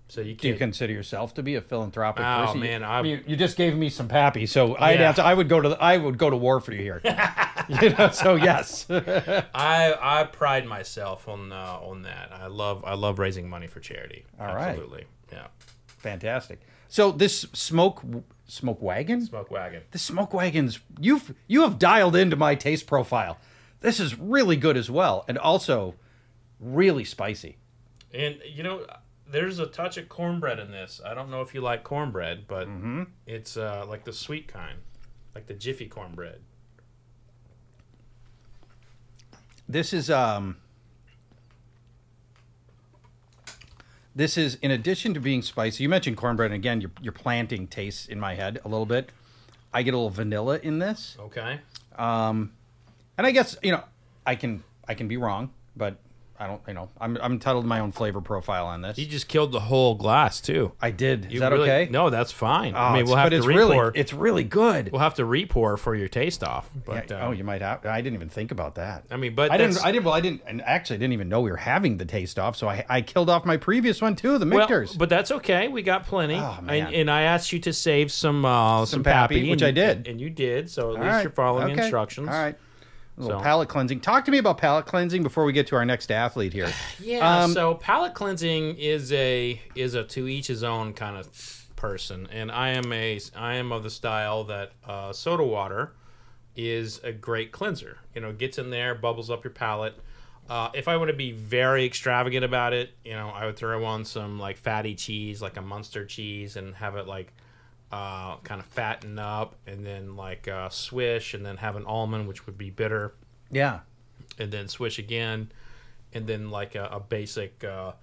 So you can do you consider yourself to be a philanthropic person? Oh, person? man, you, I'm- you, you just gave me some pappy, so I'd have to, I would go to the, I would go to war for you here. you know, so yes. I I pride myself on uh, on that. I love I love raising money for charity. All right. Absolutely. Yeah. Fantastic. So this smoke smoke wagon? Smoke wagon. The smoke wagons you've you have dialed into my taste profile. This is really good as well, and also really spicy. And you know, there's a touch of cornbread in this. I don't know if you like cornbread, but Mm-hmm. it's uh, like the sweet kind, like the Jiffy cornbread. This is um This is in addition to being spicy. You mentioned cornbread, and again, you're, you're planting tastes in my head a little bit. I get a little vanilla in this, Okay. Um, and I guess you know I can I can be wrong, but I don't you know I'm I'm entitled to my own flavor profile on this. You just killed the whole glass too. I did. Is You that really- okay? No, that's fine. Oh, I mean, we'll have but to it's re-pour. really it's really good. we'll have to re-pour for your taste off. But Yeah, uh, oh, you might have. I didn't even think about that. I mean, but I didn't. that's- I didn't. Well, I didn't. And actually, I didn't even know we were having the taste off. So I, I killed off my previous one too, the well, but that's okay. We got plenty. Oh, man. and, and I asked you to save some uh, some, pappy, and which you- I did. and you did. So at least you're following okay, instructions. All right. Little So- palate cleansing. Talk to me about palate cleansing before we get to our next athlete here. Yeah. Um, so palate cleansing is a is a to each his own kind of person, and I am a I am of the style that uh, soda water is a great cleanser. You know, gets in there, bubbles up your palate. Uh, if I want to be very extravagant about it, you know, I would throw on some like fatty cheese, like a Munster cheese, and have it like uh, kind of fatten up, and then like uh, swish, and then have an almond, which would be bitter Yeah. and then swish again, and then like a, a basic uh,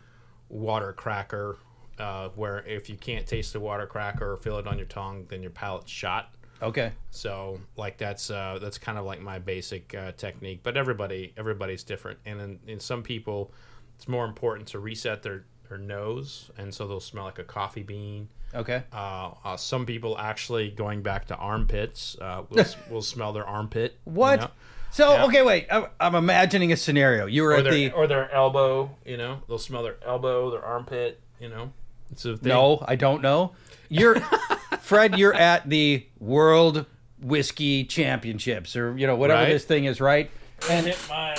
water cracker, uh, where if you can't taste the water cracker or feel it on your tongue, then your palate's shot. Okay. So like that's uh, that's kind of like my basic uh, technique. But everybody everybody's different, and in, in some people, it's more important to reset their their nose, and so they'll smell like a coffee bean. Okay. Uh, uh, some people actually going back to armpits uh, will, will smell their armpit. you What? know? So Yeah. okay, wait. I'm, I'm imagining a scenario. You were or at their the. or their elbow. You know, they'll smell their elbow, their armpit. You know, it's a thing. no, I don't know. You're Fred. You're at the World Whiskey Championships, or you know whatever Right. this thing is, right? And hit my.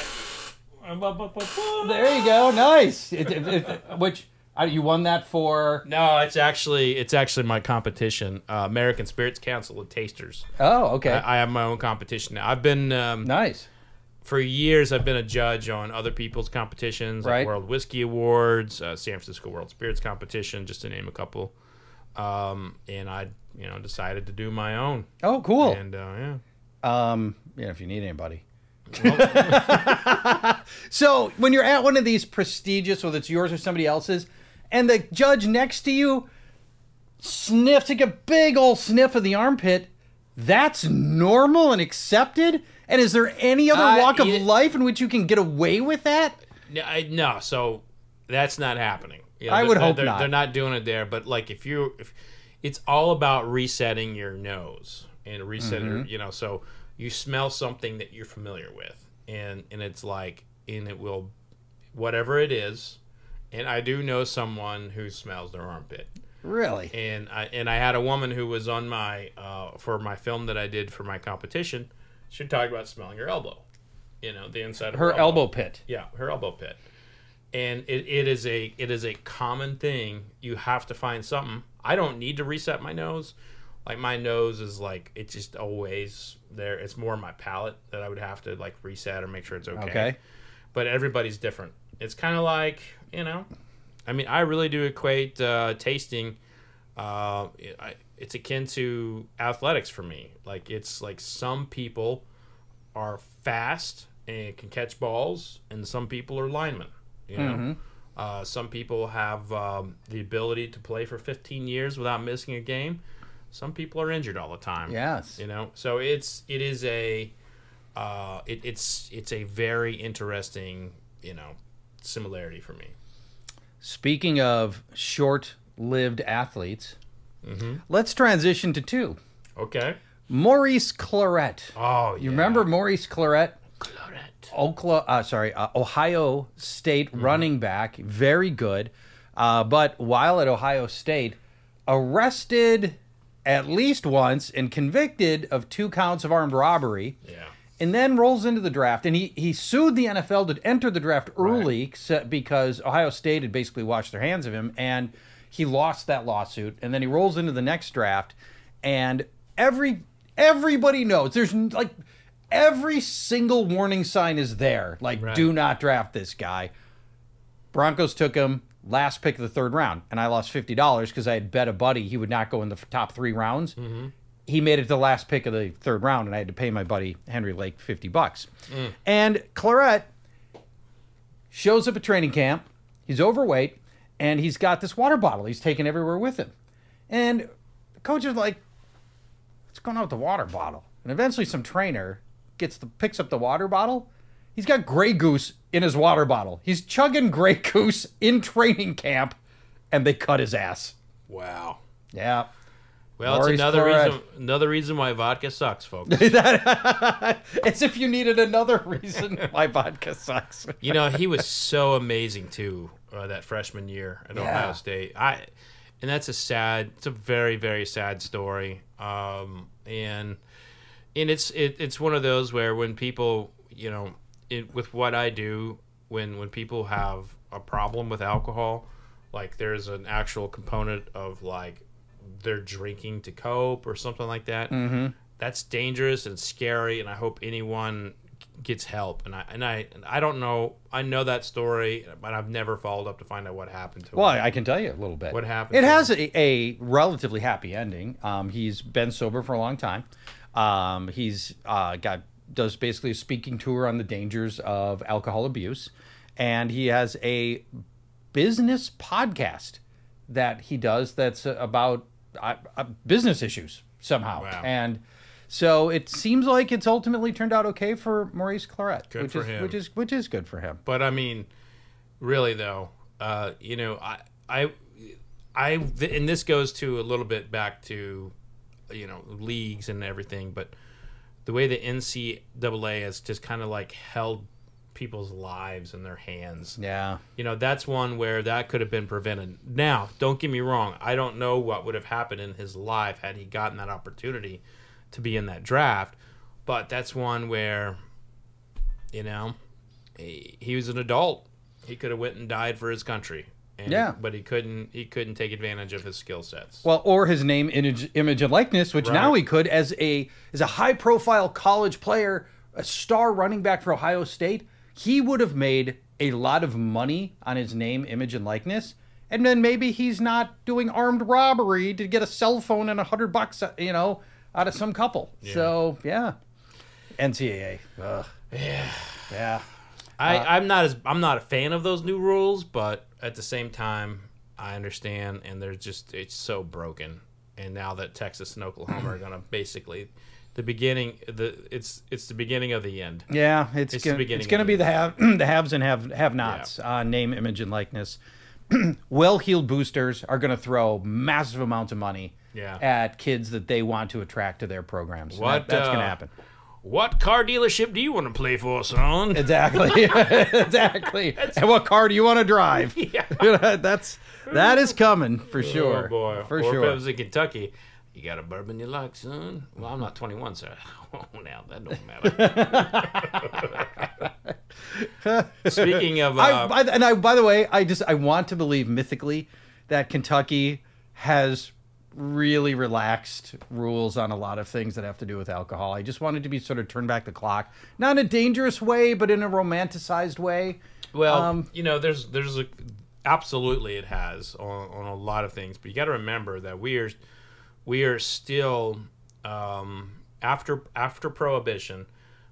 there you go. Nice. It, it, it- which you won that for? No, it's actually it's actually my competition, uh, American Spirits Council of Tasters. Oh, okay. I, I have my own competition now. I've been um, nice. for years. I've been a judge on other people's competitions, like Right. World Whiskey Awards, uh, San Francisco World Spirits Competition, just to name a couple. Um, and I, you know, decided to do my own. Oh, cool. And uh, yeah, Um, yeah, if you need anybody. so when you're at one of these prestigious, whether it's yours or somebody else's, and the judge next to you sniffs take a big old sniff of the armpit, that's normal and accepted. And is there any other Uh, walk of yeah. life in which you can get away with that? No, I, no, so that's not happening. You I would hope they're, not. They're not doing it there, but like if you if it's all about resetting your nose and resetting, Mm-hmm. you know, so you smell something that you're familiar with, and and it's like, and it will, whatever it is, and I do know someone who smells their armpit Really? and I and I had a woman who was on my uh, for my film that I did for my competition. She talked about smelling her elbow, you know, the inside of her, Her elbow pit. Yeah, her elbow pit, and it, it is a it is a common thing. You have to find something. I don't need to reset my nose. Like my nose is like it's just always there. It's more my palate that I would have to like reset or make sure it's okay. Okay. But everybody's different. It's kind of like you know, I mean, I really do equate uh, tasting. Uh, I, it's akin to athletics for me. Like it's like some people are fast and can catch balls, and some people are linemen. You know, uh, some people have um, the ability to play for 15 years without missing a game. Some people are injured all the time. Yes. You know, so it's it is a uh, it, it's it's a very interesting you know similarity for me. Speaking of short-lived athletes, Mm-hmm. let's transition to two. Okay. Maurice Clarett. Oh, You remember Maurice Clarett? Oklahoma, uh, sorry, uh, Ohio State Mm-hmm. running back, very good. Uh, but while at Ohio State, arrested at least once and convicted of two counts of armed robbery. Yeah. And then rolls into the draft, and he, he sued the NFL to enter the draft early se- because Ohio State had basically washed their hands of him, and he lost that lawsuit. And then he rolls into the next draft, and every everybody knows there's like every single warning sign is there, like Right. do not draft this guy. Broncos took him last pick of the third round, and I lost fifty dollars because I had bet a buddy he would not go in the top three rounds. Mm-hmm. He made it to the last pick of the third round, and I had to pay my buddy Henry Lake fifty bucks. Mm. And Clarett shows up at training camp. He's overweight, and he's got this water bottle he's taking everywhere with him. And the coach is like, "What's going on with the water bottle?" And eventually, some trainer gets the picks up the water bottle. He's got Grey Goose in his water bottle. He's chugging Grey Goose in training camp, and they cut his ass. Wow. Yeah. Well, Maurice it's another reason another reason why vodka sucks, folks. As if you needed another reason why vodka sucks. you know, he was so amazing too uh, that freshman year at Ohio State. I and that's a sad. It's a very very sad story. Um, and and it's it, it's one of those where when people you know it, with what I do when when people have a problem with alcohol, like there's an actual component of like they're drinking to cope or something like that. Mm-hmm. That's dangerous and scary, and I hope anyone gets help. And I and I and I don't know. I know that story, but I've never followed up to find out what happened to Well, him. Well, I can tell you a little bit. What happened It has a, a relatively happy ending. Um, he's been sober for a long time. Um, he's uh, got does basically a speaking tour on the dangers of alcohol abuse, and he has a business podcast that he does that's about business issues somehow. Wow. And so it seems like it's ultimately turned out okay for Maurice Clarett, Good which for is him. which is which is good for him. But I mean, really though, uh, you know, I, I, I, and this goes to a little bit back to, you know, leagues and everything, but the way the NCAA has just kind of like held people's lives in their hands. Yeah. You know, that's one where that could have been prevented. Now, don't get me wrong. I don't know what would have happened in his life had he gotten that opportunity to be in that draft, but that's one where, you know, he, he was an adult. He could have went and died for his country. And, Yeah. But he couldn't. He couldn't take advantage of his skill sets. Well, or his name, image, image, and likeness, which now he could as a as a high profile college player, a star running back for Ohio State. He would have made a lot of money on his name, image, and likeness. And then maybe he's not doing armed robbery to get a cell phone and a hundred bucks, uh, you know, out of some couple. So yeah, NCAA. Ugh. Yeah, yeah. I, Uh, I'm not as I'm not a fan of those new rules, but at the same time, I understand, and they're just it's so broken. And now that Texas and Oklahoma are gonna basically the beginning, the it's it's the beginning of the end. Yeah, it's, It's the gonna, beginning it's gonna be it. the have the haves and have have nots. Uh, name, image, and likeness. well heeled boosters are gonna throw massive amounts of money Yeah. at kids that they want to attract to their programs. What, that- that's going to uh, happen. What car dealership do you want to play for, son? Exactly. exactly. And what car do you want to drive? Yeah. that's that is coming for sure. Oh boy. For or sure. if it was in Kentucky, you got a bourbon you like, son? Well, I'm not 21, sir. oh, now that don't matter. Speaking of, uh, I, I, and I, by the way, I just I want to believe mythically that Kentucky has really relaxed rules on a lot of things that have to do with alcohol. I just wanted to be sort of turn back the clock, not in a dangerous way, but in a romanticized way. well, um, you know, there's there's a absolutely it has on, on a lot of things, but you got to remember that we are we are still um, after after prohibition,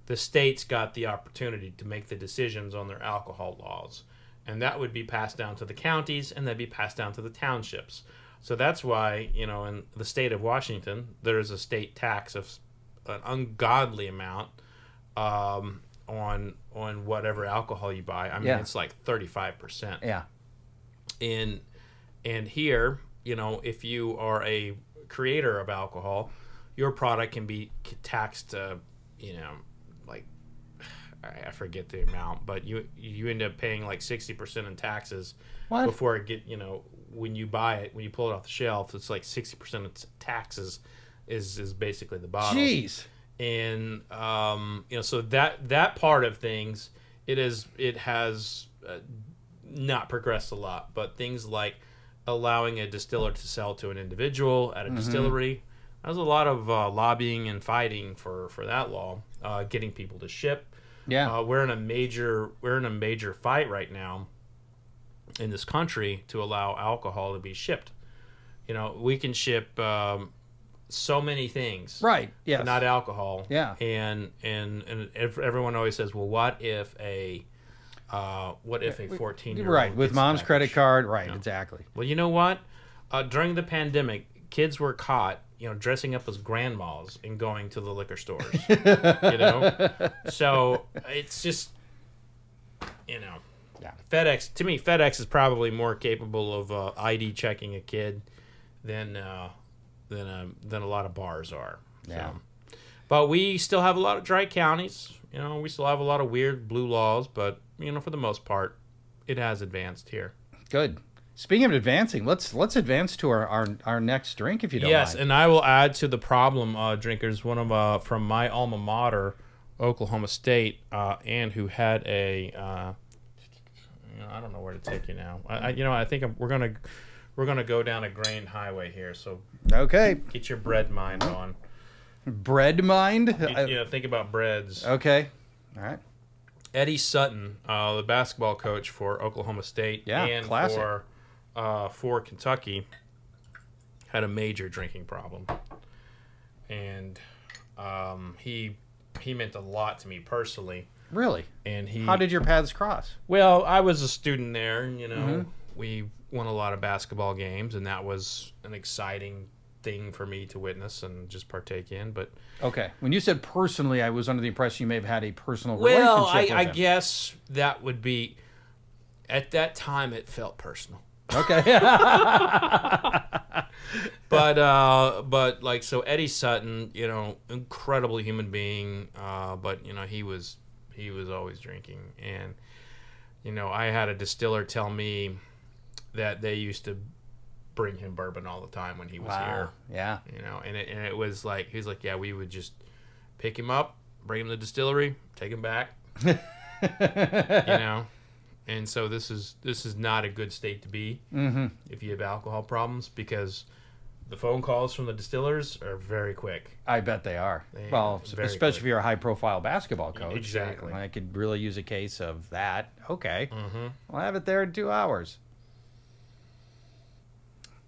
the states got the opportunity to make the decisions on their alcohol laws, and that would be passed down to the counties, and that'd be passed down to the townships. So that's why you know in the state of Washington there is a state tax of an ungodly amount um, on on whatever alcohol you buy. I mean, Yeah. it's like thirty five percent Yeah. in and here you know if you are a creator of alcohol your product can be taxed uh, you know like I forget the amount but you you end up paying like 60% in taxes What? before it get you know when you buy it when you pull it off the shelf it's like 60% of taxes is is basically the bottle Jeez. and um, you know so that that part of things it is it has uh, not progressed a lot but things like allowing a distiller to sell to an individual at a distillery there's a lot of uh, lobbying and fighting for for that law uh, getting people to ship Yeah. uh, we're in a major we're in a major fight right now in this country to allow alcohol to be shipped you know we can ship um, so many things right. Yes. but not alcohol. Yeah. And and and everyone always says, well, what if a uh, what if a fourteen year old right with mom's credit card. Right. Exactly. Well, you know what? Uh, during the pandemic, kids were caught, you know, dressing up as grandmas and going to the liquor stores. you know, so it's just, you know, Yeah. FedEx. To me, FedEx is probably more capable of uh, ID checking a kid than uh, than a, than a lot of bars are. Yeah. So. But we still have a lot of dry counties. You know, we still have a lot of weird blue laws, but you know, for the most part, it has advanced here. Good. Speaking of advancing, let's let's advance to our our, our next drink if you don't yes, mind. and I will add to the problem uh, drinkers one of uh, from my alma mater, Oklahoma State, uh, and who had a. Uh, you know, I don't know where to take you now. I, I you know I think I'm, we're gonna we're gonna go down a grain highway here, so okay. get your bread mind on. Bread mind. You know, think about breads. okay. All right. Eddie Sutton, uh, the basketball coach for Oklahoma State Yeah, and classic. for uh, for Kentucky, had a major drinking problem, and um, he he meant a lot to me personally. Really? And he How did your paths cross? well, I was a student there, you know, Mm-hmm. we won a lot of basketball games, and that was an exciting thing for me to witness and just partake in. But Okay. When you said personally, I was under the impression you may have had a personal Well, I, relationship I with him. guess that would be. At that time, it felt personal. Okay. But uh, but like so, Eddie Sutton, you know, incredible human being. Uh, but you know, he was he was always drinking, and you know, I had a distiller tell me that they used to bring him bourbon all the time when he was here. Yeah. you know and it, and it was like he's like yeah we would just pick him up bring him to the distillery take him back you know and so this is this is not a good state to be Mm-hmm. if you have alcohol problems because the phone calls from the distillers are very quick I bet they are. They well, especially quick. if you're a high-profile basketball coach. exactly. I could really use a case of that. Okay. mm-hmm. I'll have it there in two hours.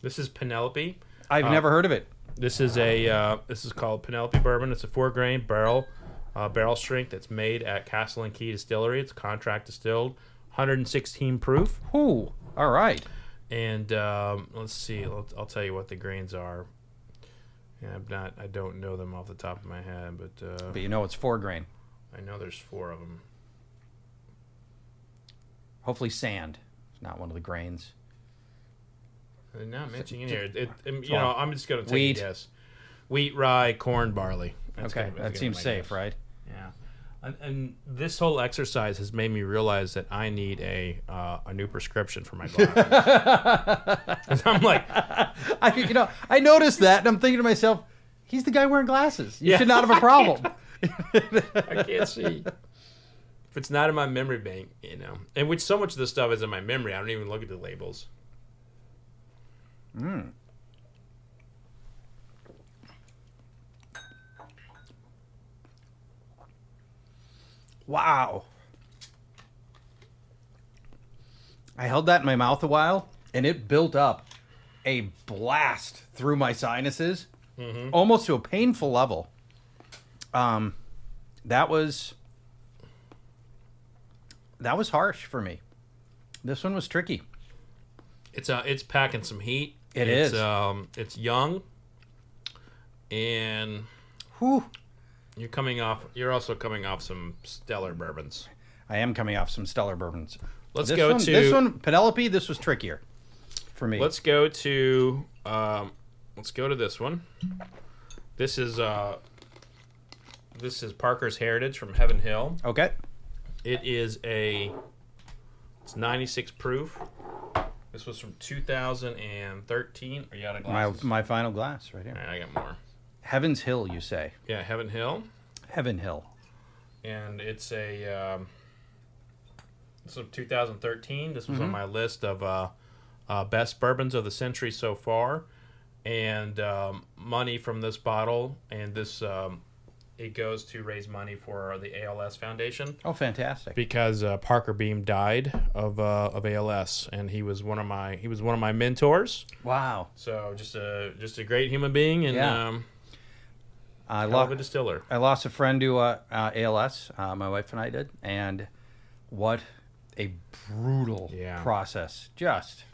This is penelope I've Uh, never heard of it. This is a uh, this is called Penelope Bourbon. It's a four grain barrel uh, barrel strength that's made at Castle and Key Distillery. It's contract distilled, 116 proof. Ooh. All right. And um, let's see, I'll, I'll tell you what the grains are. Yeah, I'm not, I don't know them off the top of my head, but uh, But you know it's four grain. I know there's four of them. Hopefully sand. It's not one of the grains. They're not mentioning in here. It, it- you know, I'm just gonna take Wheat. a guess. Wheat, rye, corn, barley. That's Okay, gonna- that seems safe, guess. right? Yeah. And, and this whole exercise has made me realize that I need a uh, a new prescription for my glasses. I'm like, I, you know, I noticed that, and I'm thinking to myself, he's the guy wearing glasses. You Yeah. should not have a problem. I can't see. If it's not in my memory bank, you know, and which so much of this stuff is in my memory, I don't even look at the labels. Wow. I held that in my mouth a while, and it built up a blast through my sinuses, almost to a painful level. Um, that was that was harsh for me. This one was tricky. It's uh, it's packing some heat. It it's, is. Um, it's young, and Whew. you're coming off. You're also coming off some stellar bourbons. I am coming off some stellar bourbons. Let's this go one, to this one, Penelope. This was trickier for me. Let's go to um, let's go to this one. This is uh, this is Parker's Heritage from Heaven Hill. okay. It is a it's 96 proof. This was from 2013. Are you out of My glasses? my final glass right here. right, I got more. Heaven's Hill, you say? Yeah, Heaven Hill, Heaven Hill. and it's a um, this is 2013. This Mm-hmm. was on my list of uh, uh, best bourbons of the century so far, and um, money from this bottle and this um, it goes to raise money for the ALS Foundation. Oh, fantastic. because uh, Parker Beam died of uh, of ALS, and he was one of my he was one of my mentors. Wow. So just a just a great human being and Yeah. um, I hell of lost a distiller. I lost a friend to uh, uh, ALS. Uh, my wife and I did, and what a brutal Yeah. process. Just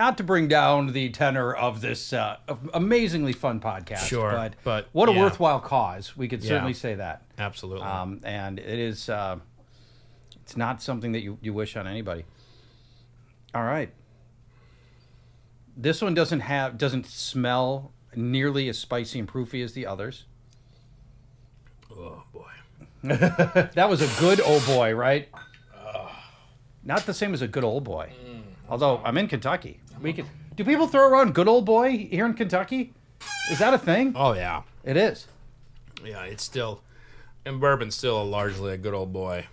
not to bring down the tenor of this uh, amazingly fun podcast, Sure, but, but, what a yeah. worthwhile cause. We could Yeah. certainly say that. Absolutely. Um, and it is uh, it's not something that you, you wish on anybody. All right. This one doesn't have doesn't smell nearly as spicy and proofy as the others. oh boy. That was a good old boy, right? Not the same as a good old boy. Although I'm in Kentucky, we could. Do people throw around good old boy here in Kentucky? Is that a thing? Oh yeah. It is. Yeah, it's still and bourbon's still largely a good old boy.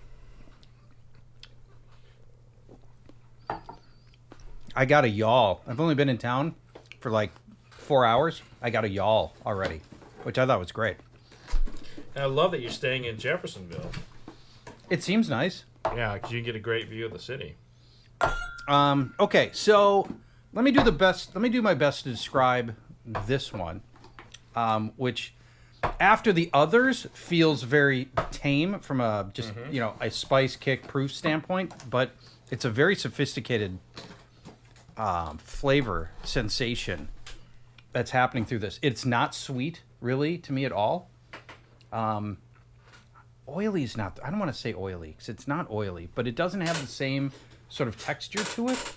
I got a y'all. I've only been in town for like four hours. I got a y'all already, which I thought was great. And I love that you're staying in Jeffersonville. It seems nice. Yeah, because you can get a great view of the city. Um, okay, so let me do the best. Let me do my best to describe this one, um, which after the others feels very tame from a just you know a spice kick proof standpoint, but it's a very sophisticated um, flavor sensation that's happening through this. It's not sweet really to me at all. Um, oily is not. I don't want to say oily because it's not oily, but it doesn't have the same sort of texture to it.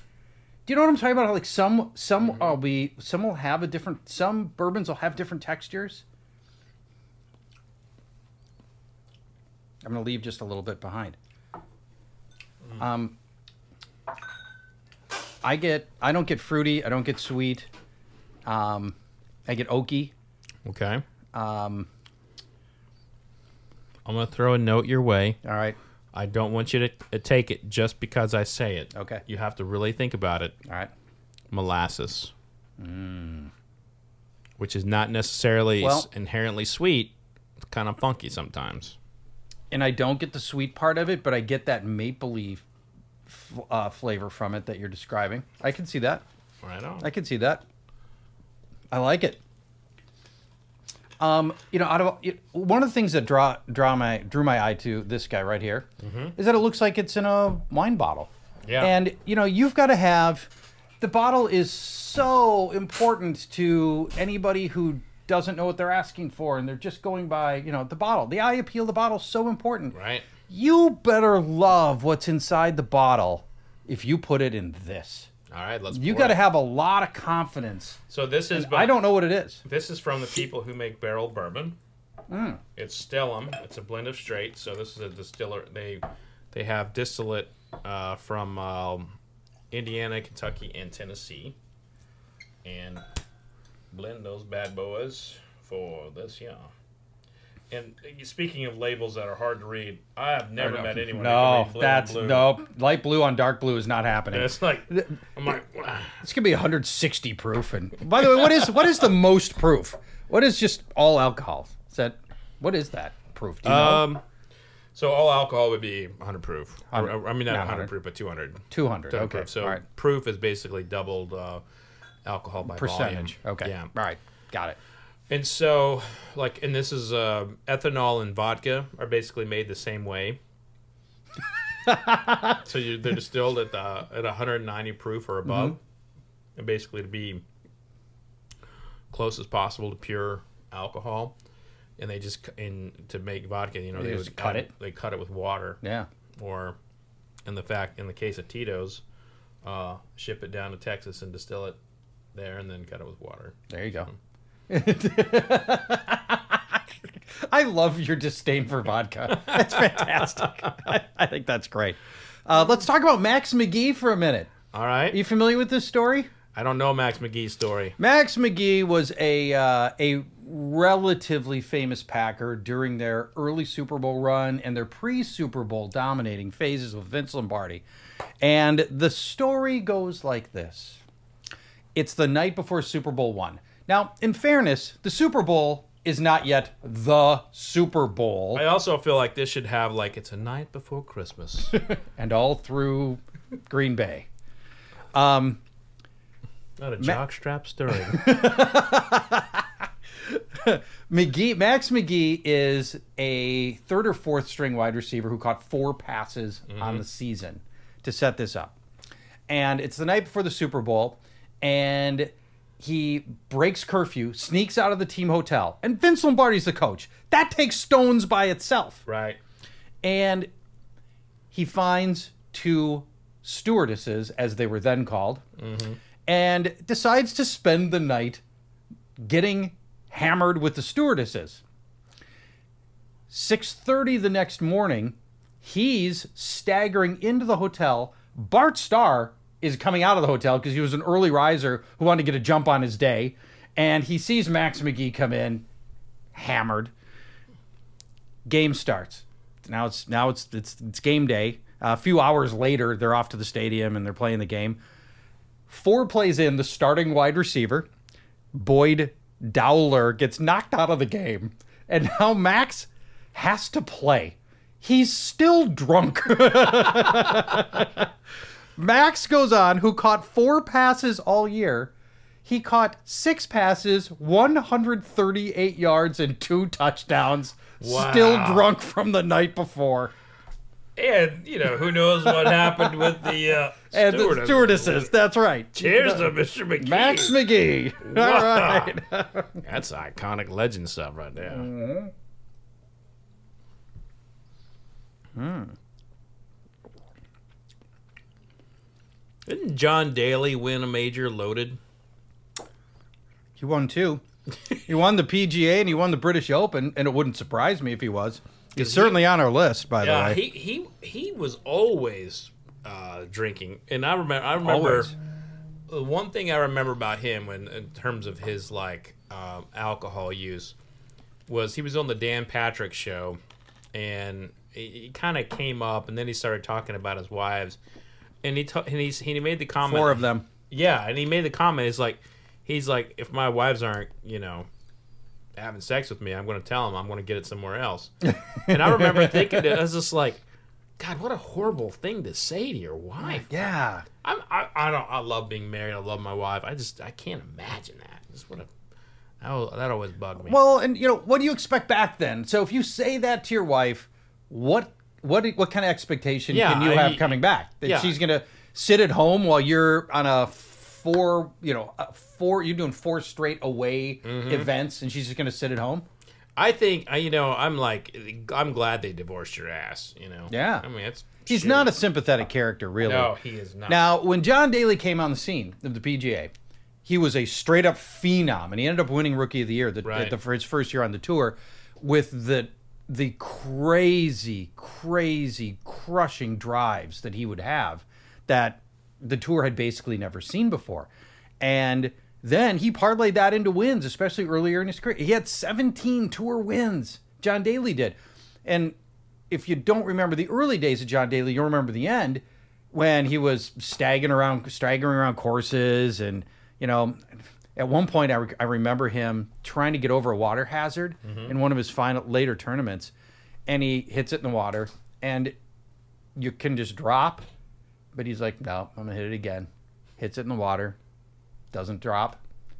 You know what I'm talking about? How, Like some some will be some will have a different. Some bourbons will have different textures. I'm gonna leave just a little bit behind. Um, I get. I don't get fruity. I don't get sweet. Um, I get oaky. Okay. Um, I'm gonna throw a note your way. all right. I don't want you to uh, take it just because I say it. Okay. You have to really think about it. All right. Molasses. Which is not necessarily Well- inherently sweet. It's kind of funky sometimes. and I don't get the sweet part of it, but I get that maple leaf f- uh, flavor from it that you're describing. I can see that. Right on. I can see that. I like it. Um, you know, out of one of the things that draw draw my drew my eye to this guy right here is that it looks like it's in a wine bottle. Yeah. And you know, you've got to have the bottle is so important to anybody who doesn't know what they're asking for and they're just going by, you know, the bottle. The eye appeal of the bottle is so important. right. You better love what's inside the bottle if you put it in this. All right, let's. You got to have a lot of confidence. So this is. I don't know what it is. This is from the people who make Barrell bourbon. Mm. It's Stellum. It's a blend of straight. So this is a distiller. They they have distillate uh, from um, Indiana, Kentucky, and Tennessee, and blend those bad boys for this year. And speaking of labels that are hard to read, I have never met anyone. who No, can read that's on blue. no light blue on dark blue is not happening. And it's like I'm like. wow. It's gonna be 160 proof. And by the way, what is what is the most proof? What is just all alcohol? Is that what is that proof? Do you know? Um, so all alcohol would be 100 proof. Or- Hundred- I mean, not not 100 100. proof, but 200. 200. 200 Okay. proof. So all right. proof is basically doubled uh, alcohol by Percentage. volume. Okay. Yeah. All right. Got it. And so, like, and this is uh, ethanol and vodka are basically made the same way. so you, they're distilled at the, at 190 proof or above, Mm-hmm. and basically to be close as possible to pure alcohol. And they just in to make vodka, you know, They they, just would cut it? They cut it with water Yeah. or in the fact in the case of Tito's, uh, ship it down to Texas and distill it there, and then cut it with water. There you go. I love your disdain for vodka. That's fantastic. I, I think that's great. Uh, let's talk about Max McGee for a minute. All right, Are you familiar with this story? I don't know Max McGee's story. Max McGee was a uh, a relatively famous Packer during their early Super Bowl run and their pre Super Bowl dominating phases with Vince Lombardi. And the story goes like this It's the night before Super Bowl one. Now, in fairness, the Super Bowl is not yet the Super Bowl. I also feel like this should have like it's a night before Christmas. and all through Green Bay. Um, Not a jockstrap story. McGee, Max McGee is a third or fourth string wide receiver who caught four passes on the season to set this up. And it's the night before the Super Bowl, and he breaks curfew, sneaks out of the team hotel, and Vince Lombardi's the coach. That takes stones by itself. right. And he finds two stewardesses, as they were then called, mm-hmm. and decides to spend the night getting hammered with the stewardesses. 6:30 the next morning, he's staggering into the hotel. Bart Starr is coming out of the hotel because he was an early riser who wanted to get a jump on his day, and he sees Max McGee come in hammered. Game starts. Now it's now it's it's, it's game day. a few hours later, they're off to the stadium and they're playing the game. Four plays in, the starting wide receiver, Boyd Dowler, gets knocked out of the game. And now Max has to play. He's still drunk. Max goes on, who caught four passes all year. He caught six passes, 138 yards, and two touchdowns. Still drunk from the night before. And you know who knows what happened with the uh, And the stewardess. stewardesses, that's right. Cheers to Mr. McGee. Max McGee. All Wow. right. That's iconic legend stuff right there. Didn't John Daly win a major loaded? He won two. He won the PGA and he won the British Open, and it wouldn't surprise me if he was. He's certainly on our list, by the Yeah, way. he he he was always uh, drinking, and I remember I remember Always. the one thing I remember about him, when in terms of his like um, alcohol use, was he was on the Dan Patrick show, and he, he kind of came up, and then he started talking about his wives, and he ta- and he's, he made the comment Four of them. yeah, and he made the comment. He's like, he's like, if my wives aren't, you know, having sex with me, I'm going to tell them I'm going to get it somewhere else. and I remember thinking, I was just like, God, what a horrible thing to say to your wife. Yeah. I'm, I, I don't, I love being married. I love my wife. I just, I can't imagine that. Just what a, that, that always bugged me. Well, and you know, what do you expect back then? So if you say that to your wife, what what what kind of expectation Yeah, can you I- have coming back? That yeah. she's gonna sit at home while you're on a four, you know, four. You're doing four straight away Mm-hmm. events, and she's just gonna sit at home. I think, I, you know, I'm like, I'm glad they divorced your ass. You know. Yeah. I mean, it's He's shoot. not a sympathetic character, really. No, he is not. Now, when John Daly came on the scene of the PGA, he was a straight up phenom, and he ended up winning Rookie of the Year the, Right. the, for his first year on the tour with the the crazy, crazy, crushing drives that he would have that the tour had basically never seen before. And then he parlayed that into wins, especially earlier in his career. He had 17 tour wins. John Daly did. And if you don't remember the early days of John Daly, you'll remember the end when he was staggering around, staggering around courses, and you know, at one point I, re- I remember him trying to get over a water hazard mm-hmm. in one of his final later tournaments, and he hits it in the water, and you can just drop, but he's like, no, I'm gonna hit it again, hits it in the water, doesn't drop,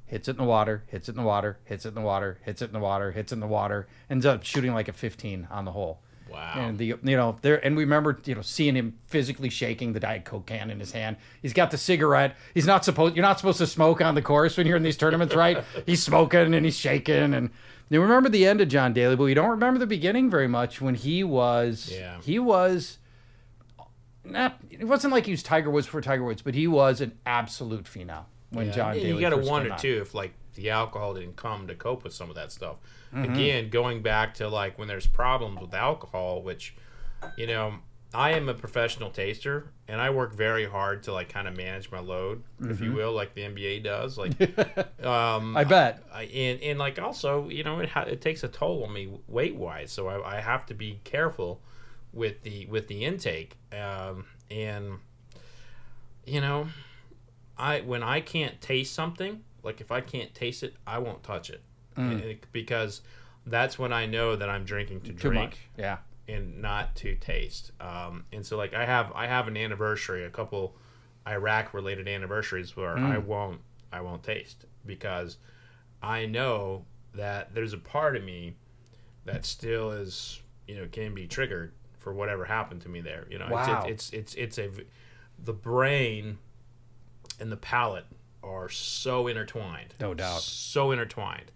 hits it in the water, hits it in the water, hits it in the water, hits it in the water, hits it in the water, ends up shooting like a 15 on the hole. Wow. And the you know there and we remember you know seeing him physically shaking the diet coke can in his hand. He's got the cigarette. He's not supposed you're not supposed to smoke on the course when you're in these tournaments, right? he's smoking and he's shaking and you remember the end of John Daly, but we don't remember the beginning very much when he was Yeah. he was not it wasn't like he was Tiger Woods for Tiger Woods, but he was an absolute phenom when John Daly you got to wonder on. too if like the alcohol didn't come to cope with some of that stuff. Mm-hmm. Again, going back to like when there's problems with alcohol, which you know I am a professional taster and I work very hard to like kind of manage my load, if Mm-hmm. you will, like the NBA does. Like, um, I bet. I, and and like also, you know, it ha- it takes a toll on me weight wise, so I, I have to be careful with the with the intake. Um, and you know, I when I can't taste something, like if I can't taste it, I won't touch it, And it- because that's when I know that I'm drinking to Too drink much. Yeah. and not to taste. Um, and so like I have I have an anniversary, a couple Iraq related anniversaries where I won't I won't taste because I know that there's a part of me that still is you know can be triggered for whatever happened to me there. You know, Wow. it's, it's it's it's a the brain and the palate are so intertwined. No doubt. So intertwined.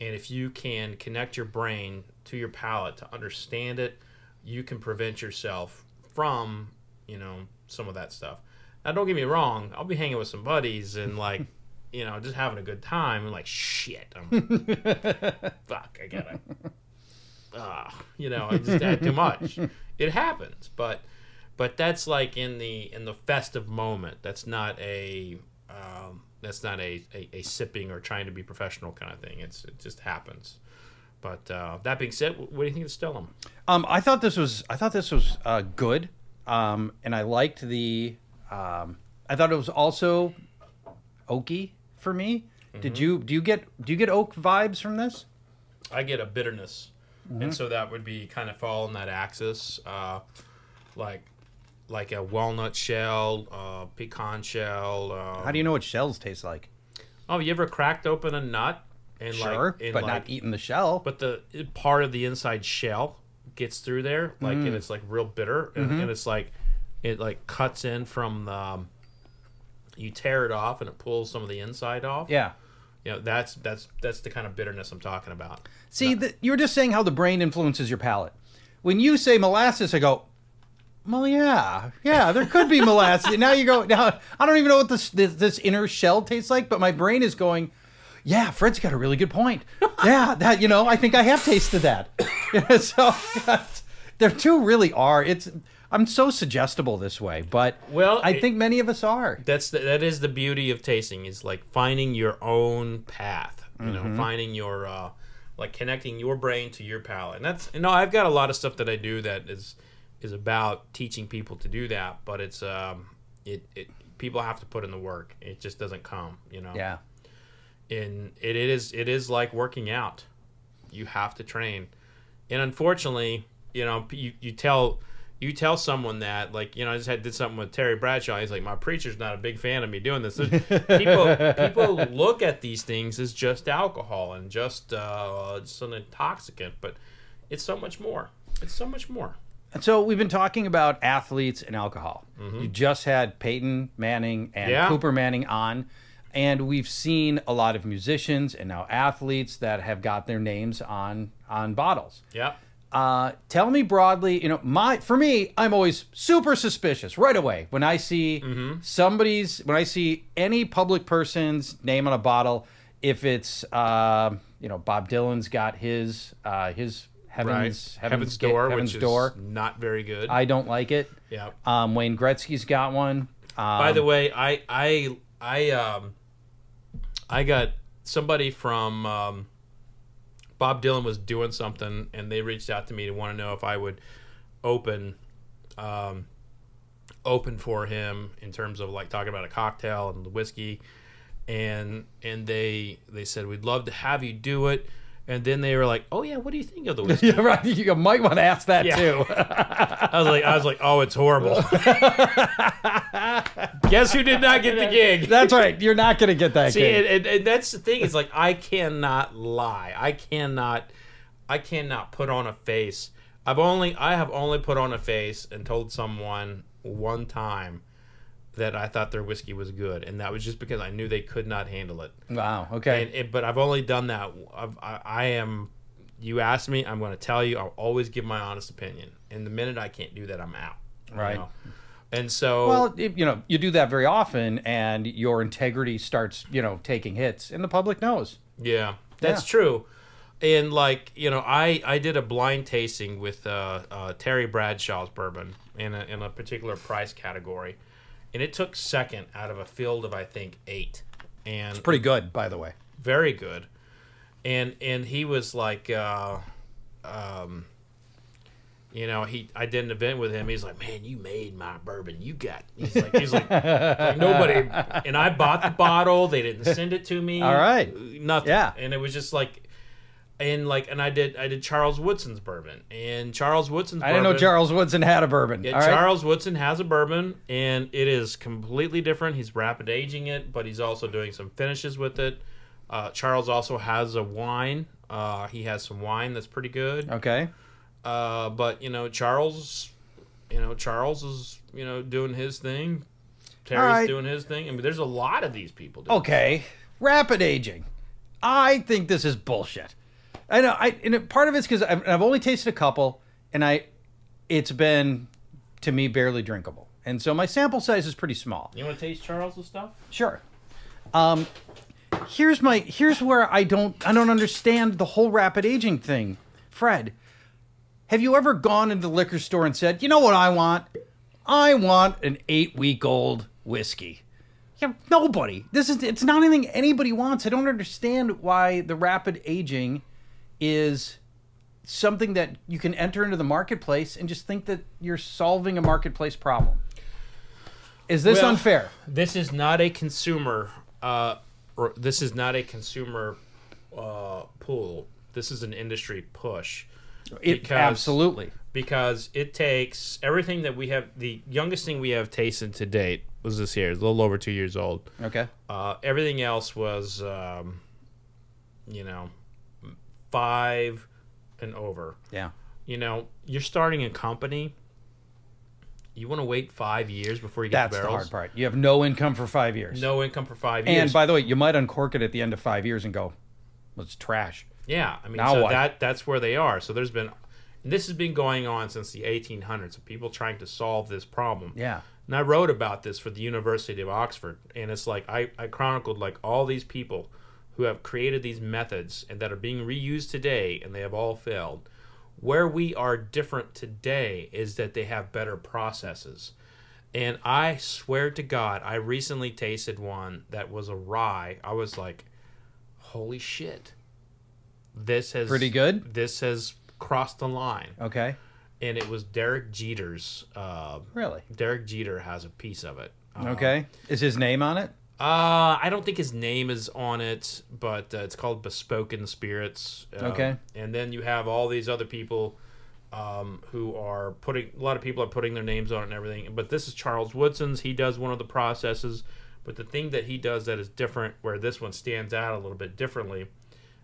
And if you can connect your brain to your palate to understand it, you can prevent yourself from, you know, some of that stuff. Now, don't get me wrong. I'll be hanging with some buddies and like, you know, just having a good time and like, shit, I'm, fuck, I gotta, ah, you know, I just had too much. It happens, but, but that's like in the in the festive moment. That's not a, um, that's not a, a, a sipping or trying to be professional kind of thing. It's it just happens. But uh, that being said, what do you think of Stellum? Um, I thought this was I thought this was uh, good, um, and I liked the. Um, I thought it was also oaky for me. Did you do you get do you get oak vibes from this? I get a bitterness, Mm-hmm. and so that would be kind of fall in that axis, uh, like like a walnut shell, uh, pecan shell. Uh, How do you know what shells taste like? oh, you ever cracked open a nut and Sure, like, and but like, not eating the shell. but the part of the inside shell gets through there, like Mm. and it's like real bitter, and, Mm-hmm. and it's like it like cuts in from the. Um, you tear it off and it pulls some of the inside off. yeah. you know that's that's that's the kind of bitterness I'm talking about. See, the, you were just saying how the brain influences your palate. When you say molasses, I go, well, yeah, yeah, there could be molasses. now you go, now I don't even know what this, this this inner shell tastes like, but my brain is going, yeah, Fred's got a really good point. Yeah, that you know, I think I have tasted that. so yeah, there two really are. It's I'm so suggestible this way, but Well, I it- think many of us are. that's the, that is the beauty of tasting is like finding your own path you Mm-hmm. know finding your uh like connecting your brain to your palate and that's you know i've got a lot of stuff that i do that is is about teaching people to do that but it's um it, it people have to put in the work. It just doesn't come you know? Yeah. and it is it is like working out. You have to train. And unfortunately you know you, you tell you tell someone that like you know i just had did something with terry bradshaw. He's like my preacher's not a big fan of me doing this people people look at these things as just alcohol and just uh just an intoxicant but it's so much more. It's so much more And so we've been talking about athletes and alcohol. You just had Peyton Manning and Mm-hmm. Yeah. Cooper Manning on, and we've seen a lot of musicians and now athletes that have got their names on on bottles. yeah Uh, tell me broadly, you know, my for me, I'm always super suspicious right away when I see somebody's when I see any public person's name on a bottle. If it's uh, you know Bob Dylan's got his uh, his Right. heavens Heaven's, Ga- Door, heaven's which door. is not very good. I don't like it. yeah. Um, Wayne Gretzky's got one. Um, By the way, I I I um I got somebody from um, Bob Dylan was doing something, and they reached out to me to want to know if I would open um, open for him in terms of like talking about a cocktail and the whiskey, and and they they said we'd love to have you do it. And then they were like, "Oh yeah, what do you think of the whiskey?" yeah, right. You might want to ask that Yeah. too. I was like, "I was like, oh, it's horrible." Guess who did not get the gig? That's right. You're not going to get that. See, gig. and, and, and that's the thing is like I cannot lie. I cannot, I cannot put on a face. I've only, I have only put on a face and told someone one time that I thought their whiskey was good, and that was just because I knew they could not handle it. wow. Okay. And it, but I've only done that. I've, I, I am. You ask me, I'm going to tell you. I'll always give my honest opinion. And the minute I can't do that, I'm out. you Right. know? And so, Well, you know, you do that very often, and your integrity starts, you know, taking hits, and the public knows. Yeah, that's Yeah. true. And like you know, I I did a blind tasting with uh, uh, Terry Bradshaw's bourbon in a in a particular price category, and it took second out of a field of I think eight, and Pretty good, by the way. very good. And and he was like, uh, um, you know, he I did an event with him. He's like, man, you made my bourbon. You got. He's like, he's like, like nobody. And I bought the bottle. They didn't send it to me. All right. nothing. Yeah. And it was just like. And like, and I did, I did Charles Woodson's bourbon, and Charles Woodson's. I didn't know Charles Woodson had a bourbon. yeah, All right. Charles Woodson has a bourbon, and it is completely different. He's rapid aging it, but he's also doing some finishes with it. Uh, Charles also has a wine. Uh, he has some wine that's pretty good. Okay. Uh, but you know, Charles, you know, Charles is you know doing his thing. Terry's right. doing his thing. I mean, there's a lot of these people. Doing Okay. Rapid aging. I think this is bullshit. I know. I and it- part of it's because I've, I've only tasted a couple, and I, it's been, to me, barely drinkable, and so my sample size is pretty small. You want to taste Charles's stuff? Sure. Um, here's my here's where I don't I don't understand the whole rapid aging thing. Fred, have you ever gone into the liquor store and said, "You know what I want? I want an 8-week-old whiskey." Yeah, nobody. This is it's not anything anybody wants. I don't understand why the rapid aging is something that you can enter into the marketplace and just think that you're solving a marketplace problem. Is this Well, unfair? This is not a consumer. Uh, or this is not a consumer uh, pool. This is an industry push. It, because- absolutely. because it takes everything that we have. The youngest thing we have tasted to date was this here. It's a little over two years old. Okay. Uh, everything else was, um, you know, five and over. Yeah. You know, you're starting a company. You want to wait five years before you get That's the barrels. hard part. You have no income for five years. No income for five years. And by the way, you might uncork it at the end of five years and go, well, it's trash. Yeah, I mean, Now so what? that that's where they are. So there's been, this has been going on since the 1800s of people trying to solve this problem. Yeah. And I wrote about this for the University of Oxford, and it's like I, I chronicled like all these people who have created these methods and that are being reused today, and they have all failed. Where we are different today is that they have better processes. And I swear to God, I recently tasted one that was a rye. I was like, holy shit. This has Pretty good? This has crossed the line. Okay. And it was Derek Jeter's uh, Really? Derek Jeter has a piece of it. Uh, Okay. Is his name on it? Uh, I don't think his name is on it, but uh, it's called Bespoken Spirits. Um, Okay. And then you have all these other people um, who are putting, a lot of people are putting their names on it and everything. But this is Charles Woodson's. He does one of the processes. But the thing that he does that is different, where this one stands out a little bit differently,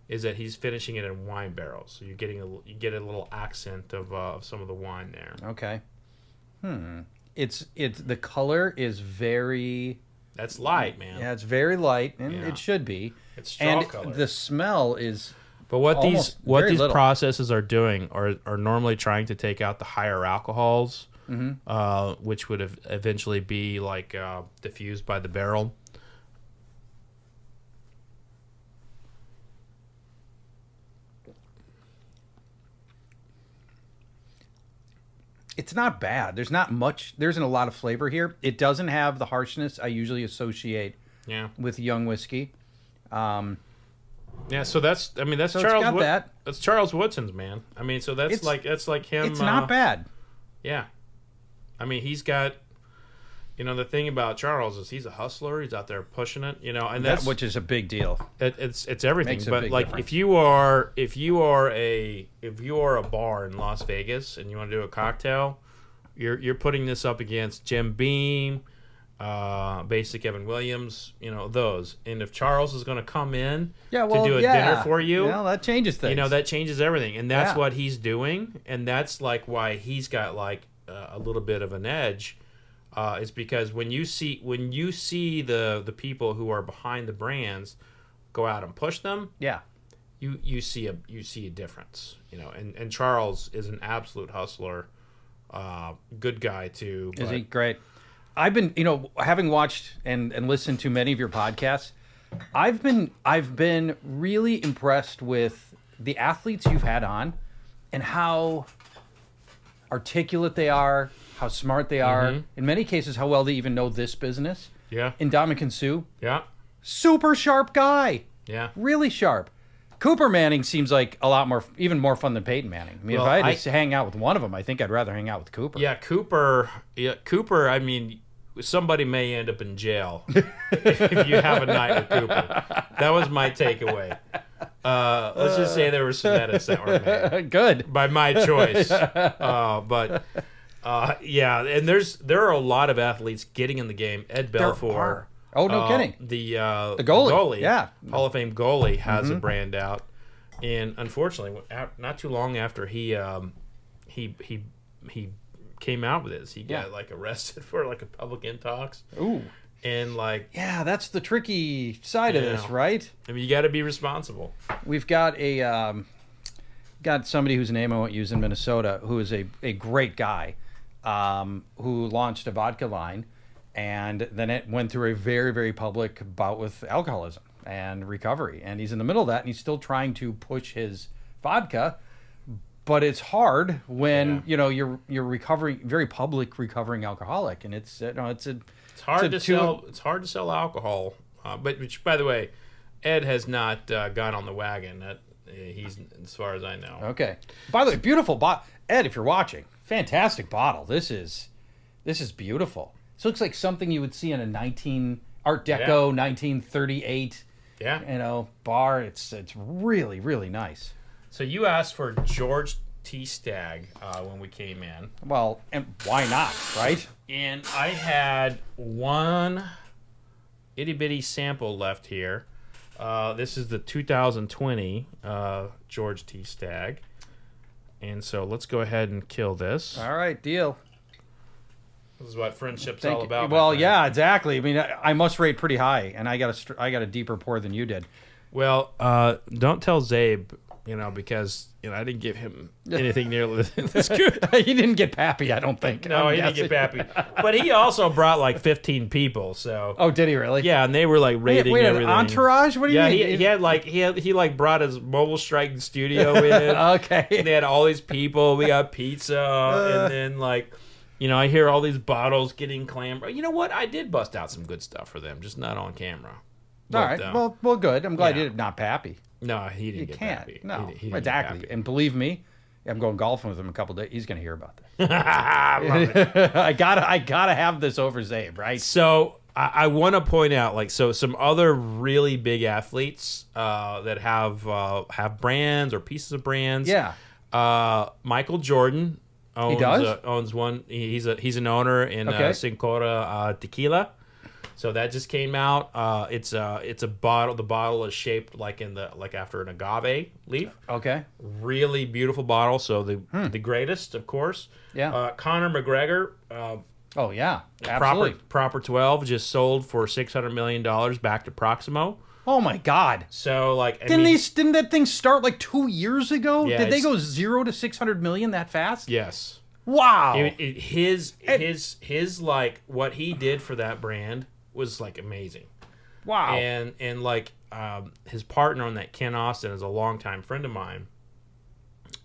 is that he's finishing it in wine barrels. So you're getting a, you get a little accent of, uh, of some of the wine there. Okay. Hmm. It's it's the color is very That's light, man. yeah, it's very light and Yeah. it should be. It's straw and color. the smell is But what these what these little. processes are doing are are normally trying to take out the higher alcohols, Mm-hmm. uh, which would ev- eventually be like uh, diffused by the barrel. It's not bad. There's not much. There isn't a lot of flavor here. It doesn't have the harshness I usually associate Yeah, with young whiskey. Um, yeah. So that's I mean that's So Charles. got that. That's Charles Woodson's man. I mean, so that's It's- like that's like him. it's uh, not bad. Yeah, I mean he's got. You know the thing about Charles is he's a hustler. He's out there pushing it. You know, and That, that's which is a big deal. It, it's it's everything. But like difference. if you are if you are a if you are a bar in Las Vegas and you want to do a cocktail, you're you're putting this up against Jim Beam, uh, Basic Evan Williams, you know those. And if Charles is going to come in Yeah, well, to do a yeah. dinner for you, Well, that changes things. you know that changes everything, and that's Yeah. what he's doing, and that's like why he's got like uh, a little bit of an edge. Uh, is because when you see when you see the the people who are behind the brands go out and push them, Yeah. you you see a you see a difference, you know. And and Charles is an absolute hustler, uh, good guy too. Is he great? I've been, you know, having watched and, and listened to many of your podcasts, I've been I've been really impressed with the athletes you've had on and how articulate they are, how smart they are. In many cases, how well they even know this business. Yeah, Ndamukong Suh, yeah, super sharp guy, yeah. really sharp. Cooper Manning seems like a lot more, even more fun than Peyton Manning. I mean, Well, if I had I- to hang out with one of them, I think I'd rather hang out with Cooper. Yeah, Cooper. Yeah, Cooper. I mean, somebody may end up in jail if you have a night with Cooper. That was my takeaway. Uh, let's just say there were some edits that were made Good. by my choice. Uh, but uh, yeah, and there's there are a lot of athletes getting in the game. Ed Belfour. Oh, no uh, kidding. The uh, The goalie, yeah. Mm-hmm. Hall of Fame goalie has a brand out, and unfortunately, not too long after he um, he he he came out with this, he got Yeah. like arrested for like a public intox, Ooh. and like Yeah, that's the tricky side of this, right? I mean, you got to be responsible. We've got a um, got somebody whose name I won't use in Minnesota, who is a, a great guy, um, who launched a vodka line, and then it went through a very very public bout with alcoholism and recovery, and he's in the middle of that, and he's still trying to push his vodka. But it's hard when Yeah. you know you're you're recovering very public recovering alcoholic, and it's you know it's a It's hard So to two- sell. It's hard to sell alcohol, uh, but which, by the way, Ed has not uh, got on the wagon. That uh, he's as far as I know. Okay. By the way, beautiful. Ed, if you're watching, fantastic bottle. This is this is beautiful. This looks like something you would see in a 19 Art Deco 1938, Yeah. you know, bar. It's it's really really nice. So you asked for George T. Stagg uh, when we came in, Well, and why not, right? and I had one itty bitty sample left here. Uh, this is the 2020 uh, George T. Stagg. And so let's go ahead and kill this. All right, deal. This is what friendship's Thank all you. about. Well, yeah, exactly. I mean, I, I must rate pretty high, and I got a got a deeper pour than you did. Well, uh, don't tell Zabe, you know, because you know I didn't give him anything nearly this good. he didn't get pappy, I don't think. No, I'm he didn't get pappy. But he also brought like 15 people, so Oh, did he really? yeah, and they were like Wait, rating wait an everything. entourage? What do you Yeah, mean? he, he had like he had he like brought his mobile strike studio in. okay. And they had all these people. We got pizza, Uh. and then like, you know, I hear all these bottles getting clambered. You know what? I did bust out some good stuff for them, just not on camera. All But, right. uh, well, well, good. I'm glad yeah. you did not pappy. no, he didn't You get can't. happy. No, he, he exactly. And believe me, I'm going golfing with him a couple days. He's going to hear about I love it. that. I gotta, I gotta have this over Zabe, right? So I, I want to point out, like, so some other really big athletes uh, that have uh, have brands or pieces of brands. Yeah. Uh, Michael Jordan owns owns one. He's a he's an owner in Okay. uh, Cincoro uh, Tequila. So that just came out. Uh, it's a it's a bottle. The bottle is shaped like in the like after an agave leaf. Okay. Really beautiful bottle. So the the greatest, of course. Hmm. Yeah. Uh, Conor McGregor. Uh, Oh yeah. Absolutely. Proper Proper 12 just sold for 600 million dollars back to Proximo. Oh my God! So like, I Didn't mean, these? Didn't that thing start like two years ago? Yeah, Did they go zero to six hundred million that fast? Yes. Wow. It- it- his his his like what he did for that brand was like amazing. wow. And and like um, his partner on that, Ken Austin, is a longtime friend of mine,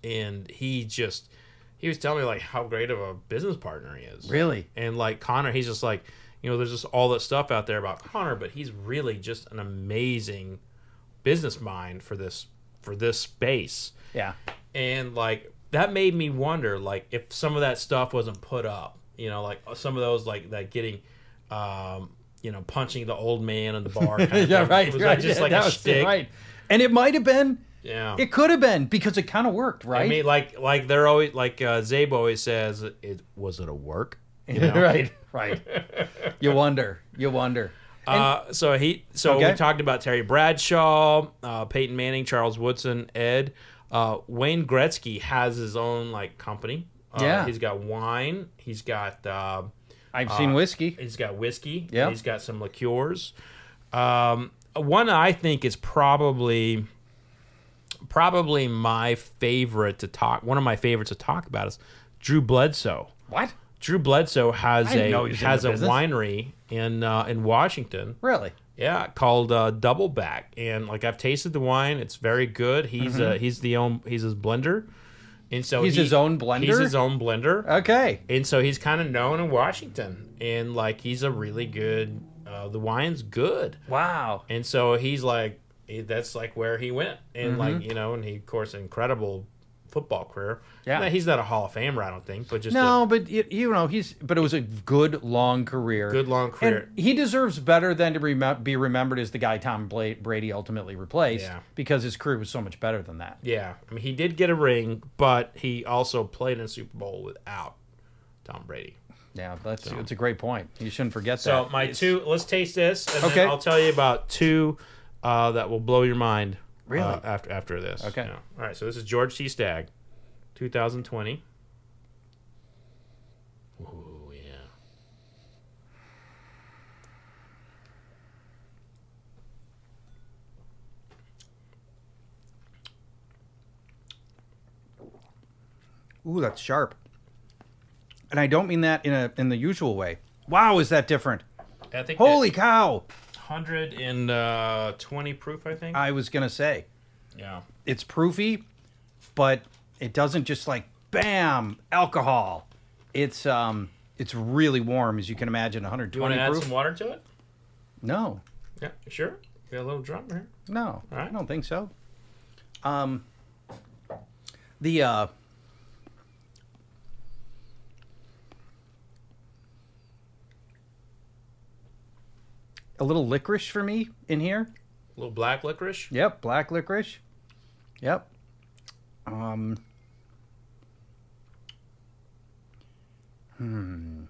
and he just he was telling me like how great of a business partner he is. really? And like Conor, he's just like you know, there's just all that stuff out there about Conor, but he's really just an amazing business mind for this for this space Yeah. and like that made me wonder like if some of that stuff wasn't put up you know like some of those like that getting um you know punching the old man in the bar kind of Yeah. thing. Right. was right. that just yeah, like that a shtick? right. And it might have been. yeah It could have been because it kind of worked, right? i mean like like they're always like uh zabe always says it was it a work you know? right. Right. you wonder. You wonder. Uh, so he, so Okay. we talked about Terry Bradshaw, uh, Peyton Manning, Charles Woodson, Ed, uh, Wayne Gretzky has his own like company. Uh, Yeah. he's got wine. He's got uh, I've seen whiskey. he's got whiskey. Yeah. he's got some liqueurs. Um, one I think is probably probably my favorite to talk. One of my favorites to talk about is Drew Bledsoe. What? Drew Bledsoe has I didn't know a he was in has a business. winery in uh, in Washington. Really? Yeah, called uh, Doubleback, and like I've tasted the wine, it's very good. He's uh, he's the own he's his blender, and so Mm-hmm. He's he- his own blender? He's his own blender, Okay. and so he's kind of known in Washington, and like he's a really good. Uh, the wine's good, Wow. and so he's like that's like where he went, and like you know, and he of course incredible football career. Yeah. Now, he's not a Hall of Famer, I don't think, but just No, a but you, you know he's. But it was a good long career. good long career. And he deserves better than to remem- be remembered as the guy Tom Brady ultimately replaced Yeah. because his career was so much better than that. Yeah, I mean, he did get a ring, but he also played in a Super Bowl without Tom Brady. Yeah, that's it's a great point. You shouldn't forget So that. So my two, let's taste this, and Okay. then I'll tell you about two uh, that will blow your mind. Really? uh, after after this. Okay. Yeah. All right. So this is George T. Stagg, 2020. Ooh yeah. Ooh, that's sharp. And I don't mean that in a in the usual way. Wow, is that different? I think Holy cow! Hundred and uh, twenty proof. I think. I was gonna say yeah. it's proofy, but it doesn't just like bam alcohol. It's um it's really warm as you can imagine. 120 Do you want to add proof. some water to it? No, Yeah. you Sure. Got a little drum here. no, right. I don't think so. Um, the uh. A little licorice for me in here. A little black licorice. Yep, black licorice. Yep. Um. Hmm.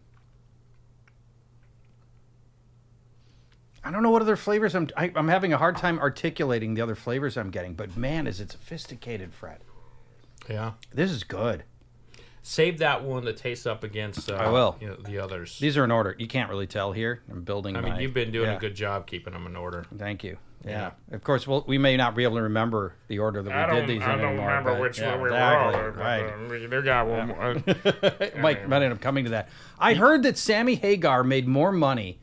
I don't know what other flavors I'm. I, I'm having a hard time articulating the other flavors I'm getting, but man, is it sophisticated, Fred. Yeah. This is good. Save that one to taste up against. Uh, I will. You know, the others. These are in order. You can't really tell here. I'm building. I mean, my- you've been doing yeah. a good job keeping them in order. Thank you. Yeah. Of course, well, we may not be able to remember the order that we did these I in I don't anymore. Remember but- which yeah, one we exactly, were on. Right. They got one more. might, might end up coming to that. I heard that Sammy Hagar made more money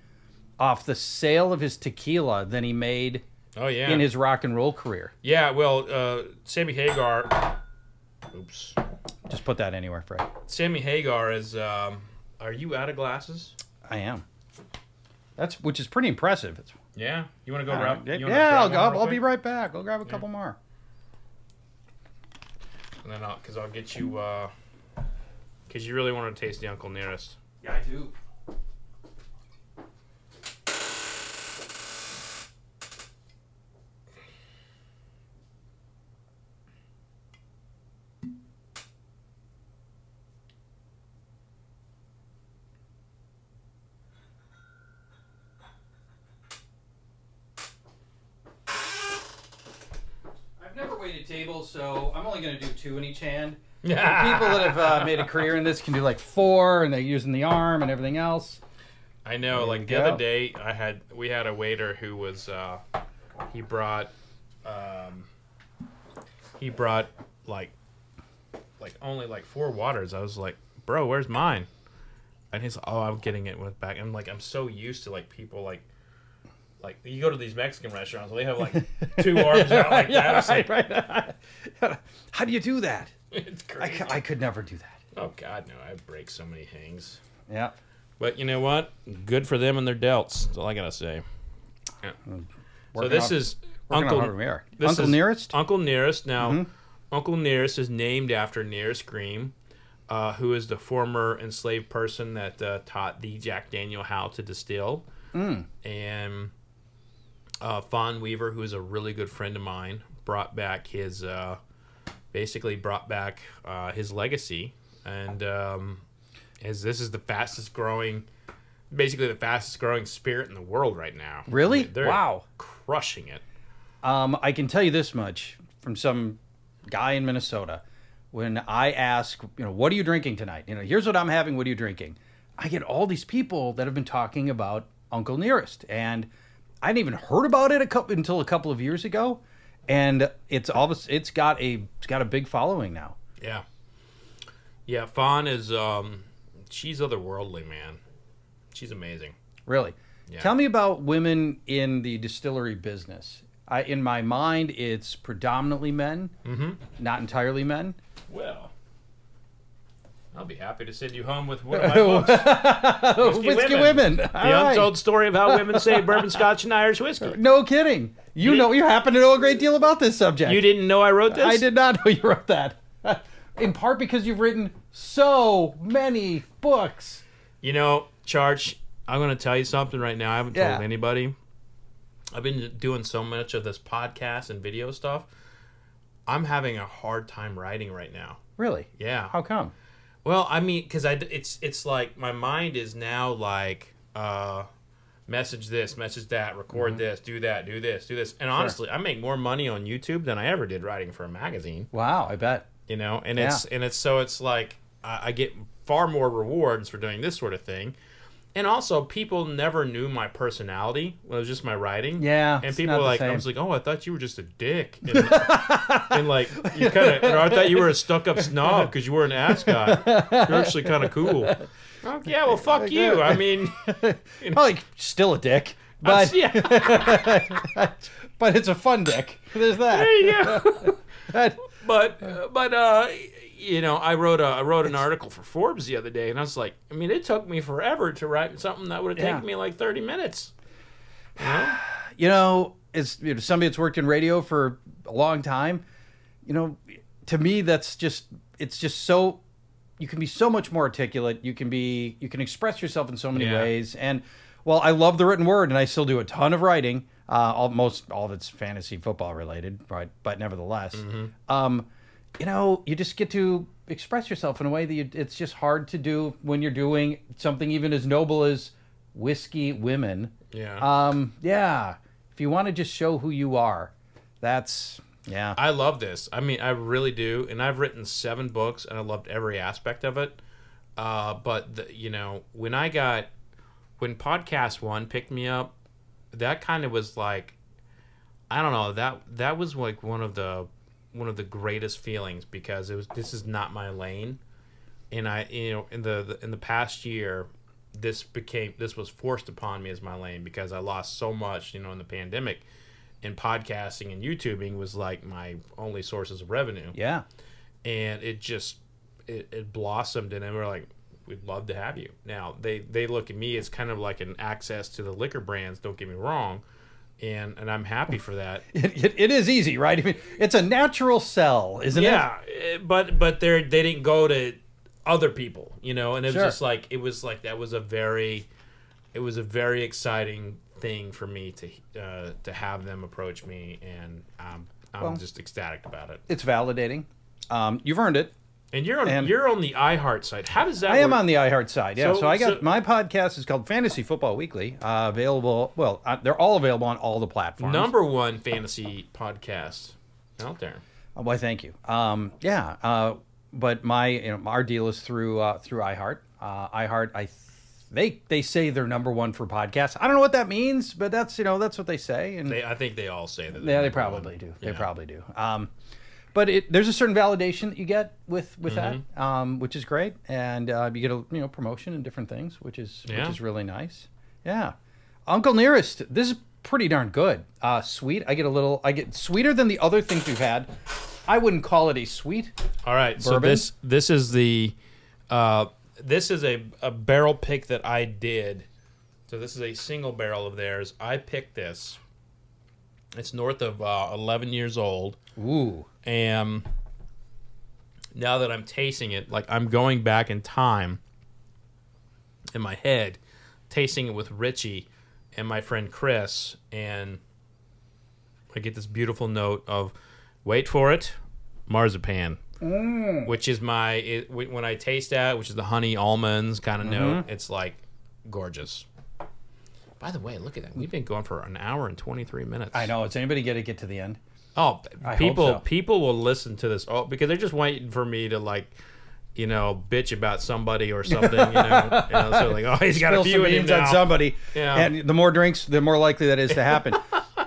off the sale of his tequila than he made Oh yeah. in his rock and roll career. yeah. Well, uh, Sammy Hagar. Oops. Just put that anywhere, Fred. Sammy Hagar is. Um, are you out of glasses? I am. That's which is pretty impressive. It's, Yeah. You want to go yeah, grab? you wanna yeah, I'll, go, I'll be right back. I'll grab a couple more. And then, I'll, cause I'll get you. Because you really want to taste the Uncle Nearest. Yeah, I do. I've never waited tables, so I'm only going to do two in each hand. Yeah. people that have uh, made a career in this can do like four, and they're using the arm and everything else. I know. There like the go. other day, I had we had a waiter who was uh, he brought um, he brought like like only like four waters. I was like, bro, where's mine? And he's like, oh, I'm getting it with back. I'm like, I'm so used to like people like. Like you go to these Mexican restaurants, and they have like two arms out like that. It's like, right. How do you do that? it's I, crazy. c- I could never do that. oh God, no! I break so many things. Yeah. But you know what? Good for them and their delts. That's all I gotta say. Yeah. So this on- is Uncle this Uncle is Nearest? Mm-hmm. Uncle Nearest. Now, Uncle Nearest is named after Nearest Green, uh, who is the former enslaved person that uh, taught the Jack Daniel how to distill, Mm. and uh, Fawn Weaver, who is a really good friend of mine, brought back his uh, basically brought back uh, his legacy, and um, as this is the fastest growing, basically the fastest growing spirit in the world right now. Really? They're Wow. crushing it. Um, I can tell you this much from some guy in Minnesota. When I ask, you know, what are you drinking tonight? You know, here's what I'm having. What are you drinking? I get all these people that have been talking about Uncle Nearest, and I hadn't even heard about it a couple until a couple of years ago, and it's all this. It's got a it's got a big following now. Yeah. Yeah, Fawn is um she's otherworldly, man. She's amazing. Really. Yeah. Tell me about women in the distillery business. I, in my mind, it's predominantly men, mm-hmm. not entirely men. Well, I'll be happy to send you home with one of my books. Whiskey, women. The All right. untold story of how women say bourbon, scotch, and Irish whiskey. No kidding. You know, you happen to know a great deal about this subject. You didn't know I wrote this? I did not know you wrote that. In part because you've written so many books. You know, Charge, I'm going to tell you something right now. I haven't Yeah. told anybody. I've been doing so much of this podcast and video stuff. I'm having a hard time writing right now. Really? Yeah. How come? Well, I mean, because I it's it's like my mind is now like uh, message this, message that, record Mm-hmm. this, do that, do this, do this. And honestly, I make more money on YouTube than I ever did writing for a magazine. Wow, I bet. You know, and it's and it's so it's like I, I get far more rewards for doing this sort of thing. And also, people never knew my personality. When it was just my writing. Yeah, And people were the like, I was like, oh, I thought you were just a dick. And, and like, you kind of, or I thought you were a stuck up snob because you were an ascot. You're actually kind of cool. Oh, yeah, well, fuck you. I mean, Probably still a dick, but yeah, but it's a fun dick. There's that. there you go. That- but uh, but uh you know i wrote a i wrote an article for forbes the other day and i was like i mean it took me forever to write something that would have taken Yeah. me like 30 minutes you know, as you know, somebody that's worked in radio for a long time, you know, to me that's just it's just so you can be so much more articulate. You can be you can express yourself in so many Yeah. ways. And well, I love the written word, and I still do a ton of writing. Uh, almost all of it's fantasy football related, right? But nevertheless, um, you know, you just get to express yourself in a way that you, it's just hard to do when you're doing something even as noble as whiskey women. yeah Um, yeah. If you want to just show who you are, that's yeah. i love this i mean i really do and i've written seven books and i loved every aspect of it uh but the, you know when i got when PodcastOne picked me up that kind of was like I don't know that that was like one of the one of the greatest feelings because it was this is not my lane, and I you know in the, the in the past year this became this was forced upon me as my lane because I lost so much you know in the pandemic, and podcasting and YouTubing was like my only sources of revenue. Yeah. and it just it, it blossomed and then we're like we'd love to have you. Now they they look at me as kind of like an access to the liquor brands don't get me wrong and and i'm happy for that It, it, it is easy, right? I mean, it's a natural sell, isn't it? yeah eh, but but they're they didn't go to other people you know and it Sure. was just like it was like that was a very it was a very exciting thing for me to uh, to have them approach me and um, i'm Well- just ecstatic about it It's validating. Um, you've earned it. And you're on And- you're on the iheart side how does that I am on the iHeart side. Yeah. So, So- I got so- my podcast is called Fantasy Football Weekly. Uh, available. Well, uh, they're all available on all the platforms. number one fantasy podcast out there. Oh, why, thank you. Um, yeah, uh, but my you know our deal is through uh, through iHeart. Uh, iHeart, I they they say they're number one for podcasts. I don't know what that means, but that's you know that's what they say. And They, I think they all say that. yeah, they number one. probably do. They Yeah. probably do. Um, but it, there's a certain validation that you get with with Mm-hmm. that, um, which is great, and uh, you get a you know promotion and different things, which is Yeah. which is really nice. Yeah, Uncle Nearest, this is pretty darn good. Uh, sweet. I get a little. I get sweeter than the other things we've had. I wouldn't call it a sweet. All right, so this this is the uh, this is a, a barrel pick that I did. So this is a single barrel of theirs. I picked this. It's north of uh, 11 years old, Ooh, and now that I'm tasting it, like I'm going back in time in my head, tasting it with Richie and my friend Chris, and I get this beautiful note of, wait for it, marzipan mm. which is my it, when I taste that, which is the honey almonds kind of mm-hmm. note. It's like gorgeous. By the way, look at that. We've been going for an hour and twenty three minutes. I know. Does anybody get to get to the end? Oh, I people so. people will listen to this oh because they're just waiting for me to like. You know, bitch about somebody or something. You know, you know so like, oh, he's got a few some in him beans on somebody. Yeah. And the more drinks, the more likely that is to happen.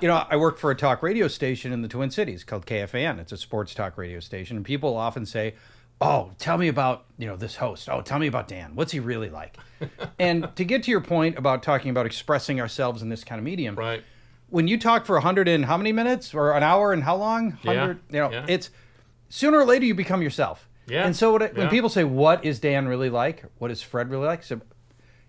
you know, I work for a talk radio station in the Twin Cities called KFAN. It's a sports talk radio station, and people often say, "Oh, tell me about you know this host. Oh, tell me about Dan. What's he really like?" and to get to your point about talking about expressing ourselves in this kind of medium, Right. When you talk for 100 and how many minutes or an hour and how long 100 you know yeah. it's sooner or later you become yourself Yeah, and so what, when yeah. people say what is dan really like what is fred really like so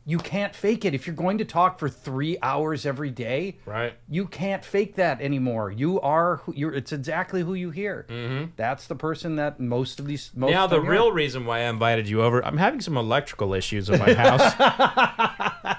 you can't fake it if you're going to talk for three hours every day Right. you can't fake that anymore you are who you're it's exactly who you hear mm-hmm. that's the person that most of these most Now the real reason why I invited you over, I'm having some electrical issues in my house.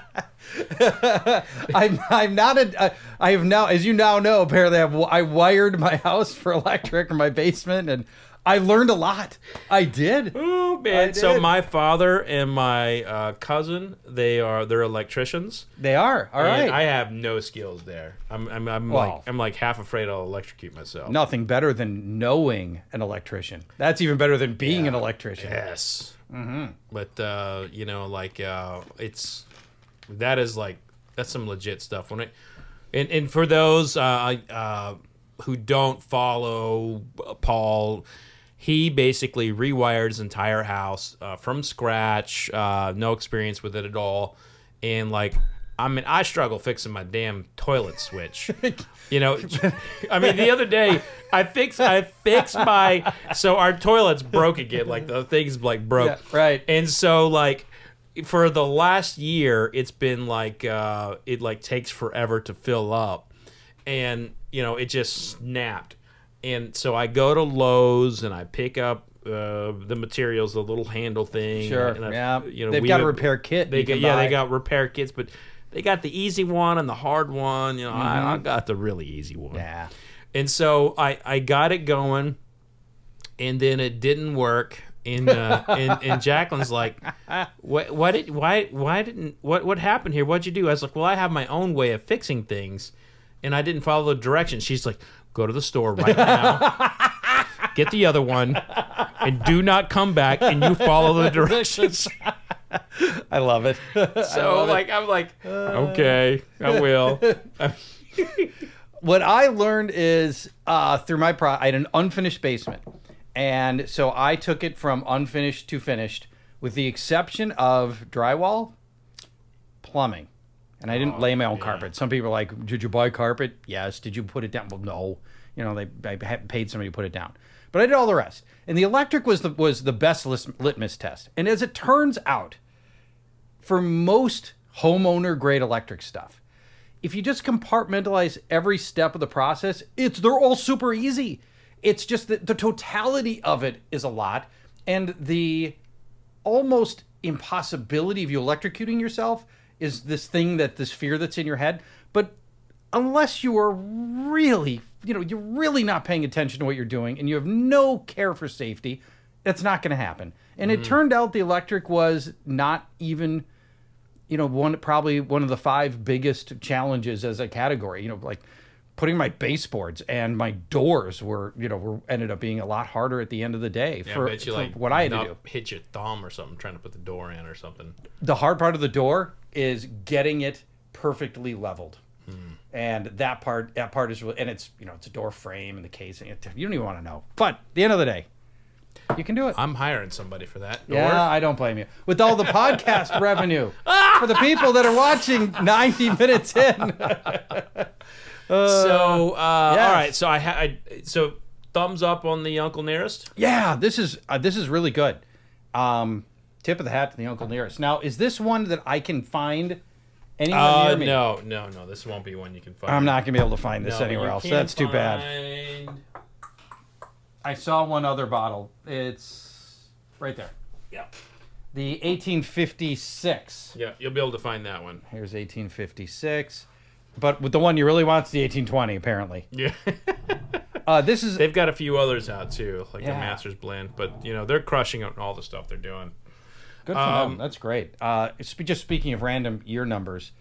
I'm I'm not a I- I have now as you now know apparently I've, I wired my house for electric in my basement and I learned a lot. I did. Oh man! I So my father and my uh, cousin, they are they're electricians. They are all right. I have no skills there. I'm I'm, I'm like I'm like half afraid I'll electrocute myself. Nothing better than knowing an electrician. That's even better than being an electrician. Yes. Mm-hmm. But uh, you know, like uh, it's that is like that's some legit stuff. When it and and for those uh, uh, who don't follow Paul, he basically rewired his entire house uh, from scratch. Uh, no experience with it at all, and like. I mean, I struggle fixing my damn toilet switch. You know, I mean, the other day I fixed I fixed my so our toilet's broke again. Like the thing's like broke. Yeah, right. And so like for the last year, it's been like uh, it like takes forever to fill up, and you know it just snapped. And so I go to Lowe's and I pick up uh, the materials, the little handle thing. Sure, and I- yeah. You know, They've got a repair kit They got, yeah, buy. they got repair kits, but they got the easy one and the hard one. You know, I, I got the really easy one. Mm-hmm. Yeah. And so I, I got it going, and then it didn't work. And uh, and, and Jacqueline's like, what what did why why didn't what what happened here? What'd you do? I was like, well, I have my own way of fixing things, and I didn't follow the directions. She's like, go to the store right now, get the other one, and do not come back. And you follow the directions. I love it. So like I'm like, okay, I will. what I learned is uh, through my pro, I had an unfinished basement, and so I took it from unfinished to finished, with the exception of drywall, plumbing, and I didn't oh, lay my own carpet. Some people are like, "Did you buy carpet?" Yes. Did you put it down? Well, no. You know, they I paid somebody to put it down, but I did all the rest. And the electric was the was the best litmus test. And as it turns out, for most homeowner grade electric stuff, if you just compartmentalize every step of the process, it's they're all super easy. It's just that the totality of it is a lot, and the almost impossibility of you electrocuting yourself is this thing that this fear that's in your head. But unless you are really, you know, you're really not paying attention to what you're doing and you have no care for safety, it's not going to happen. And it mm. turned out the electric was not even you know one probably one of the five biggest challenges as a category you know like putting my baseboards and my doors were you know were ended up being a lot harder at the end of the day Yeah, for, I bet you for like what I had to do. hit your thumb or something trying to put the door in or something. The hard part of the door is getting it perfectly leveled. Hmm. And that part, that part is, really, and it's you know it's a door frame and the casing. It, you don't even want to know. But at the end of the day, you can do it. I'm hiring somebody for that. Door. Yeah, I don't blame you. With all the podcast revenue for the people that are watching 90 minutes in. So uh, yes. all right, so I had so thumbs up on the Uncle Nearest. Yeah, this is uh, this is really good. Um, tip of the hat to the Uncle Nearest. Now, is this one that I can find anywhere Uh, near me? no, no, no. This won't be one you can find. I'm not gonna be able to find this No, anywhere else. That's too bad. find- I saw one other bottle. It's right there. Yeah, The 1856. yeah, you'll be able to find that one. Here's 1856. But with the one you really want is the 1820, apparently. Yeah, Uh, this is they've got a few others out too, like the Yeah. Masters Blend. But you know they're crushing on all the stuff they're doing. Good for Um, them. That's great. Uh, sp- just speaking of random year numbers,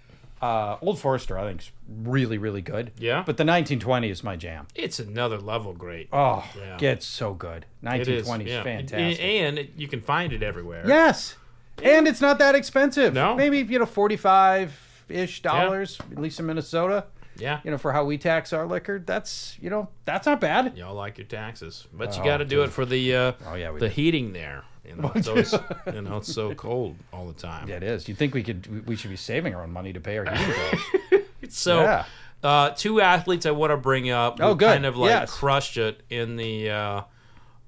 uh, Old Forester I think is really really good. Yeah? But the 1920 is my jam. It's another level great. Oh, Yeah. gets so good. it is 1920 is yeah. fantastic. and, and you can find it everywhere. yes, and it's not that expensive. No. maybe you know 45 ish dollars at least in Minnesota. yeah. You know for how we tax our liquor, that's you know that's not bad. Y'all like your taxes, but you Oh, got to do it for the uh, Oh, yeah, we the do. heating there. You know, it's always, you know, it's so cold all the time. Yeah, it is. You think we could we- we should be saving our own money to pay our heating bills? So, Yeah. uh, two athletes I want to bring up. Oh, who good. Kind of like Yes. crushed it in the uh,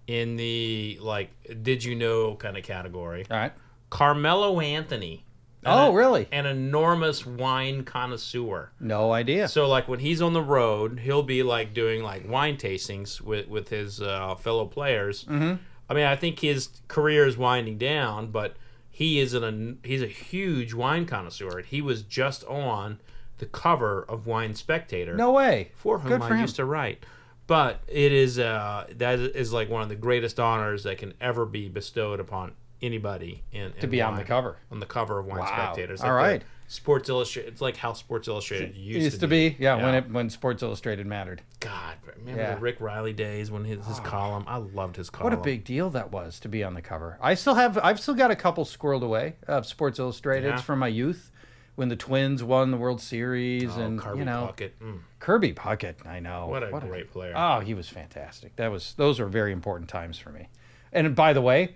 in the like, did you know kind of category. All right. Carmelo Anthony. Oh, An- really? An enormous wine connoisseur. No idea. So like when he's on the road, he'll be like doing like wine tastings with with his uh, fellow players. Mm-hmm. I mean, I think his career is winding down, but he is an he's a huge wine connoisseur. He was just on the cover of Wine Spectator, no way. for whom Good I for him. used to write. But it is uh, that is like one of the greatest honors that can ever be bestowed upon anybody in, To be on the cover. on the cover of Wine Wow. Spectator. It's like the right. Sports Illustrated. It's like how Sports Illustrated used, used to be, yeah, when it when Sports Illustrated mattered. God, remember Yeah. the Rick Reilly days when his, his column? I loved his column. What a big deal that was to be on the cover. I still have I've still got a couple squirreled away of Sports Illustrated Yeah. from my youth when the Twins won the World Series oh, and Kirby you know Puckett. Mm, Kirby Puckett. I know what a great player. Oh, he was fantastic. That was those are very important times for me. And by the way,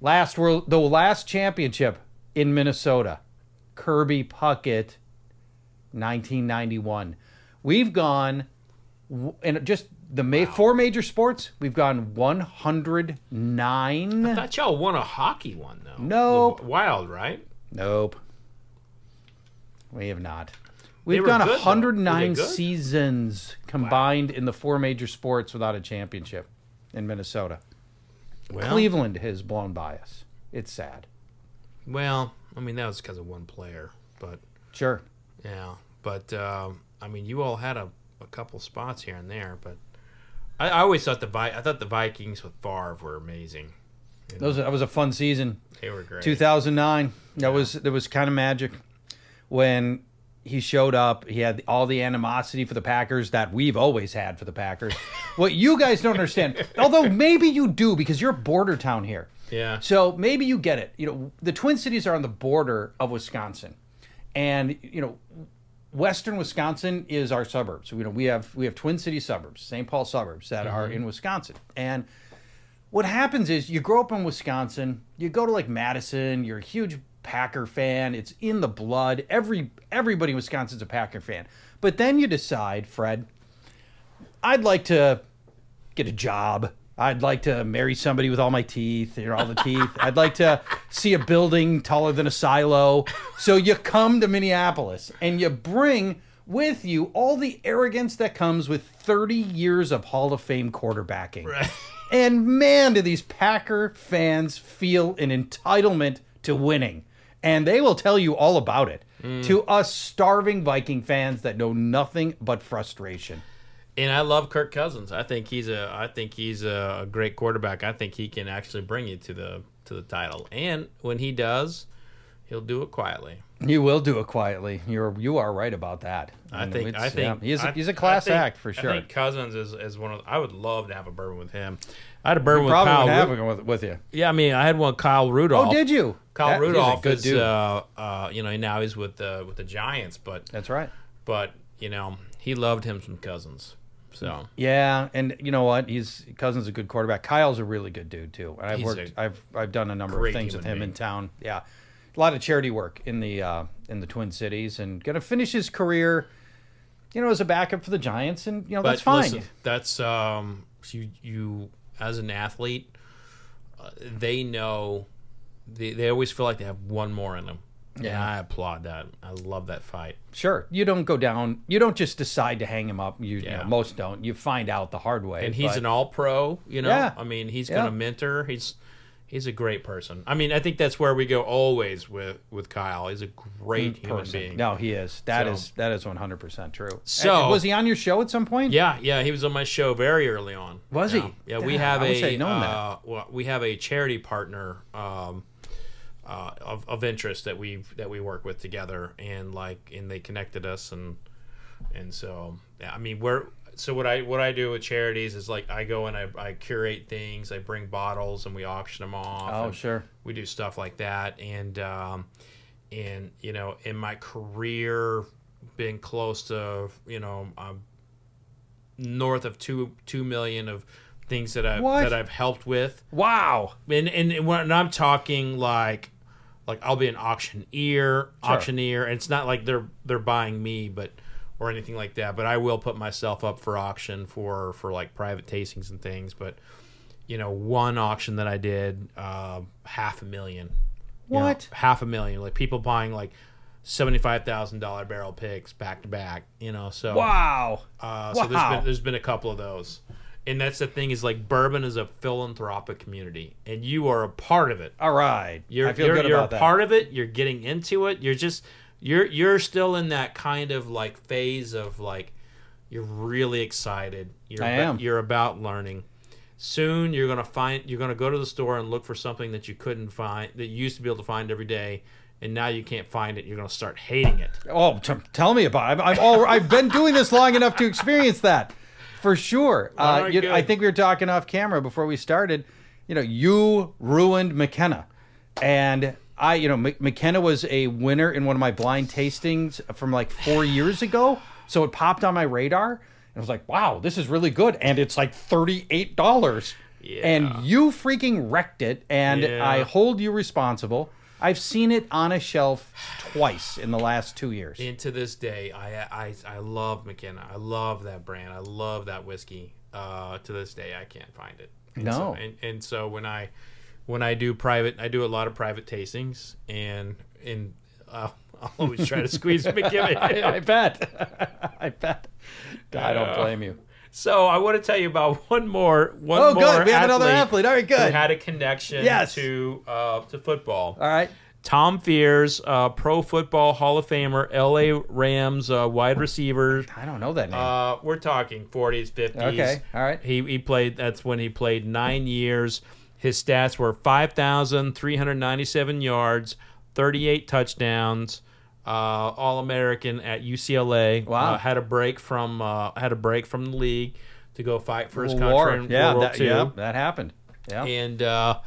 last world the last championship in Minnesota, Kirby Puckett, 1991. We've gone and just the ma- four major sports. We've gone 109. I thought y'all won a hockey one though. Nope. Wild, right? Nope. We have not. We've gone good, 109 seasons combined in the four major sports without a championship in Minnesota. Well, Cleveland has blown by us. It's sad. well, I mean that was because of one player, but Sure. yeah, but um, I mean you all had a, a couple spots here and there, but I, I always thought the Vi- I thought the Vikings with Favre were amazing. Those that was a fun season. They were great. 2009. That was that was kind of magic when he showed up. He had all the animosity for the Packers that we've always had for the Packers. what you guys don't understand, although maybe you do because you're a border town here. Yeah. So maybe you get it. You know, the Twin Cities are on the border of Wisconsin, and you know, Western Wisconsin is our suburbs. You know, we have we have Twin City suburbs, St. Paul suburbs that are mm-hmm. in Wisconsin, and what happens is you grow up in Wisconsin, you go to like Madison, you're a huge Packer fan, it's in the blood. Every everybody in Wisconsin's a Packer fan. But then you decide, Fred, I'd like to get a job. I'd like to marry somebody with all my teeth, you know, all the teeth. I'd like to see a building taller than a silo. So you come to Minneapolis and you bring with you all the arrogance that comes with 30 years of Hall of Fame quarterbacking. And man, do these Packer fans feel an entitlement to winning. And they will tell you all about it. Mm. To us starving Viking fans that know nothing but frustration. And I love Kirk Cousins. I think he's a I think he's a, great quarterback. I think he can actually bring you to the to the title. And when he does, he'll do it quietly. You will do it quietly. You're you are right about that. I And think. I think yeah, he's a, I- he's a class think- act for sure. I think Cousins is, is one of. I would love to have a bourbon with him. I had a bourbon with Probably Kyle. Ru- with, with you. yeah, I mean, I had one. Kyle Rudolph. Oh, did you? Kyle That- Rudolph good is, dude. uh, uh, you know, now he's with the with the Giants, but That's right. but you know, he loved him some Cousins. So Yeah, and you know what? He's Cousins is a good quarterback. Kyle's a really good dude too. And I've He's worked. a I've I've done a number of things with him in town. Yeah, a lot of charity work in the uh, in the Twin Cities, and gonna finish his career. You know, as a backup for the Giants, and you know but that's fine. listen, that's um, you you as an athlete, uh, they know, they they always feel like they have one more in them. Yeah, Yeah. I applaud that. I love that fight. Sure, you don't go down. You don't just decide to hang him up. You, you Yeah. know, most don't. You find out the hard way. and he's but- an all pro you know Yeah. i mean he's Yeah. gonna mentor he's he's a great person i mean i think that's where we go always with with kyle he's a great human person. being No, he is. That So- is that is one hundred percent true. So- And was he on your show at some point? yeah yeah he was on my show very early on Was yeah. he? yeah we have a uh, well, we have a charity partner um uh, of, of interest that we that we work with together and like and they connected us and and so yeah, I mean we're so what I what I do with charities is like I go and I, I curate things I bring bottles and we auction them off Oh, sure. we do stuff like that and um, and you know in my career being close to you know um, north of two two million of things that I What? that I've helped with Wow. and and when I'm talking like like I'll be an auctioneer auctioneer and it's not like they're they're buying me but or anything like that but I will put myself up for auction for for like private tastings and things but you know one auction that I did uh, half a million you know, What? half a million like people buying like seventy five thousand dollar barrel picks back to back you know so Wow. uh, so there's Wow. been there's been a couple of those, and that's the thing is like bourbon is a philanthropic community, and you are a part of it. All right. You're I feel you're, good you're about a that. part of it. You're getting into it. You're just you're you're still in that kind of like phase of like you're really excited. You're I about, am. You're about learning. Soon you're gonna find you're gonna go to the store and look for something that you couldn't find that you used to be able to find every day, and now you can't find it. You're gonna start hating it. Oh, t- tell me about it. I've, I've, all, I've been doing this long enough to experience that, for sure. Uh, right, you- I think we were talking off camera before we started. You know, you ruined McKenna, and I, you know, M- McKenna was a winner in one of my blind tastings from like four years ago. So it popped on my radar, and I was like, "Wow, this is really good," and it's like thirty-eight dollars. And you freaking wrecked it, and Yeah. I hold you responsible. I've seen it on a shelf twice in the last two years. And to this day, I, I I love McKenna. I love that brand. I love that whiskey. Uh, to this day, I can't find it. And No. So, and, and so when I when I do private, I do a lot of private tastings, and and uh, I'll always try to squeeze McKenna. in. I bet. I bet. I don't blame you. So I want to tell you about one more one Oh, more good. We have another athlete. All right, who good. had a connection Yes. to uh, to football. All right. Tom Fears, uh, Pro Football Hall of Famer, L.A. Rams uh, wide receiver. I don't know that name. Uh, we're talking 40s, 50s. Okay, all right. He he played. That's when he played nine years. His stats were 5,397 yards, 38 touchdowns, uh, All American at UCLA. Wow. Uh, had a break from uh, had a break from the league to go fight for his War. country in Yeah, World War that, II. yeah, that happened. Yeah. And uh,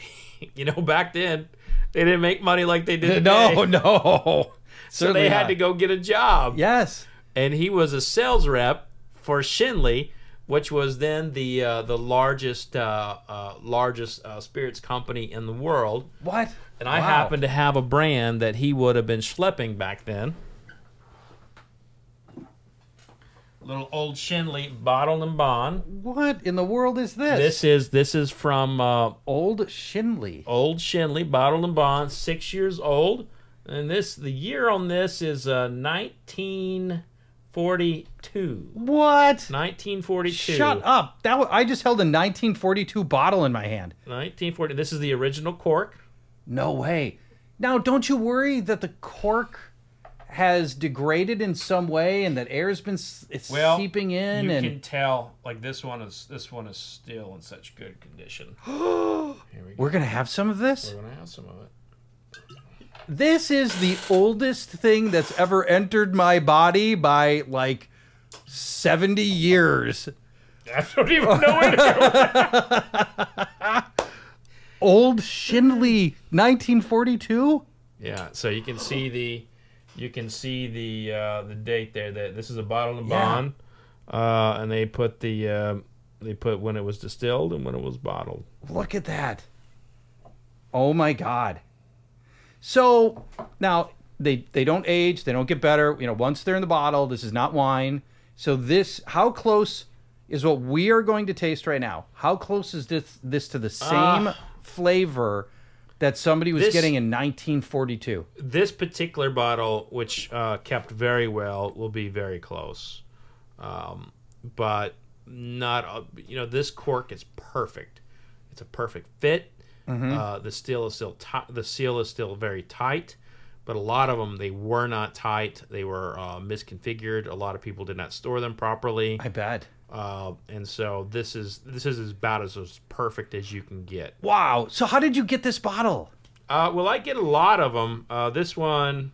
you know, back then they didn't make money like they did no, today. no. so Certainly they had not. to go get a job Yes. and he was a sales rep for Schenley, which was then the uh, the largest uh, uh, largest uh, spirits company in the world. What? And I Wow. happen to have a brand that he would have been schlepping back then. Little old Schenley bottle and bond. What in the world is this? This is this is from uh, old Schenley. old Schenley bottle and bond, six years old, and this the year on this is uh, 1942. What? 1942. Shut up. That was, I just held a 1942 bottle in my hand. 1940. This is the original cork. No way. Now, don't you worry that the cork has degraded in some way and that air's been s- it's seeping in you and can tell like this one is this one is still in such good condition. Here we go. we're gonna have some of this. We're gonna have some of it. This is the oldest thing that's ever entered my body by like 70 years. I don't even know where to go. Old Schenley 1942? Yeah, so you can see the you can see the uh, the date there. That this is a bottle of Yeah. bond, uh, and they put the uh, they put when it was distilled and when it was bottled. Look at that. Oh my god. So now they they don't age, they don't get better. You know, once they're in the bottle, this is not wine. So this how close is what we are going to taste right now? How close is this this to the same flavor that somebody was This- getting in 1942? This particular bottle, which uh, kept very well, will be very close, um, but not. uh, You know, this cork is perfect. It's a perfect fit. Uh, the seal is still ti- the seal is still very tight, but a lot of them they were not tight. They were uh, misconfigured. A lot of people did not store them properly, I bet. uh, and so this is this is about as, as perfect as you can get. Wow. So how did you get this bottle? Uh, well, I get a lot of them. Uh, this one,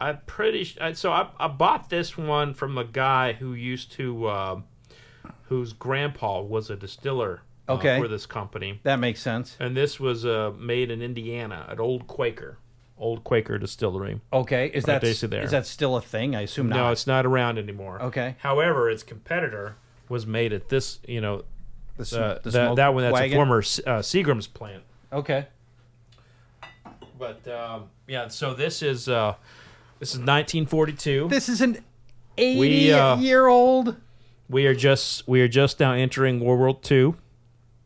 I'm pretty. sh- So I, I bought this one from a guy who used to, uh, whose grandpa was a distiller Okay. for this company, That makes sense. and this was uh, made in Indiana at Old Quaker, Old Quaker Distillery. Okay, is that there. is that still a thing? I assume not. No, it's not around anymore. Okay. However, its competitor was made at this. You know, the, sm- uh, the that, that one. That's wagon? a former uh, Seagram's plant. Okay. But um, yeah, so this is uh, this is 1942. This is an 80 We, uh, year old. we are just we are just now entering World War II.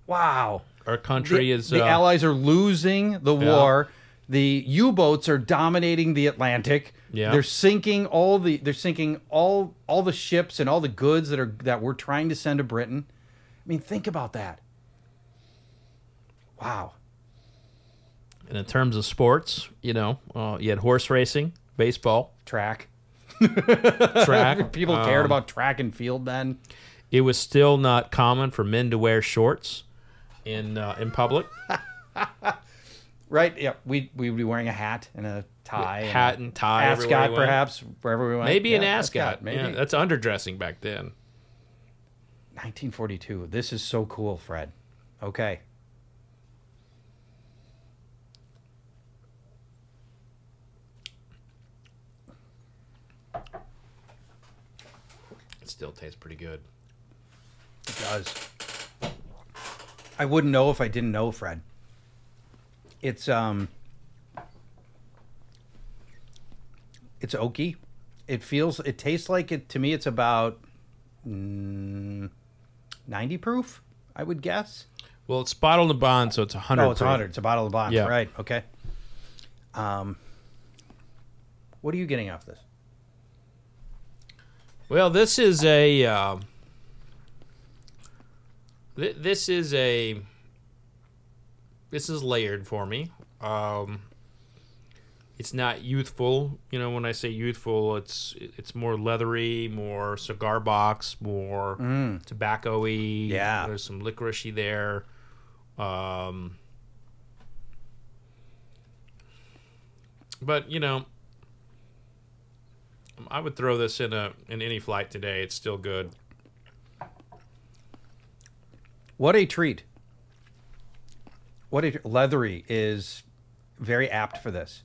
Wow. Our country the, is the uh, Allies are losing the war. The U-boats are dominating the Atlantic. Yeah. They're sinking all the they're sinking all all the ships and all the goods that are that we're trying to send to Britain. I mean, think about that. Wow. and in terms of sports, you know, uh, you had horse racing, baseball, Track. track. People cared Um, about track and field then. It was still not common for men to wear shorts in uh, in public. Right? Yeah. We we would be wearing a hat and a tie. and Hat and tie. ascot we perhaps wherever we went. Maybe an Yeah, ascot. Maybe. Yeah, that's underdressing back then. 1942. This is so cool, Fred. Okay. It still tastes pretty good. It does. I wouldn't know if I didn't know, Fred. It's um It's oaky. It feels it tastes like it to me it's about mm, 90 proof, I would guess. Well, it's bottled in the bond, so it's 100. Oh, it's proof. 100. It's a bottle of bond. Yeah. Right. Okay. Um What are you getting off this? Well, this is a. Uh, th- this is a. This is layered for me. Um, it's not youthful. You know, when I say youthful, it's it's more leathery, more cigar box, more tobacco-y. Yeah. there's some licoricey there. Um, but you know, I would throw this in a in any flight today. It's still good. What a treat. What a leathery is very apt for this.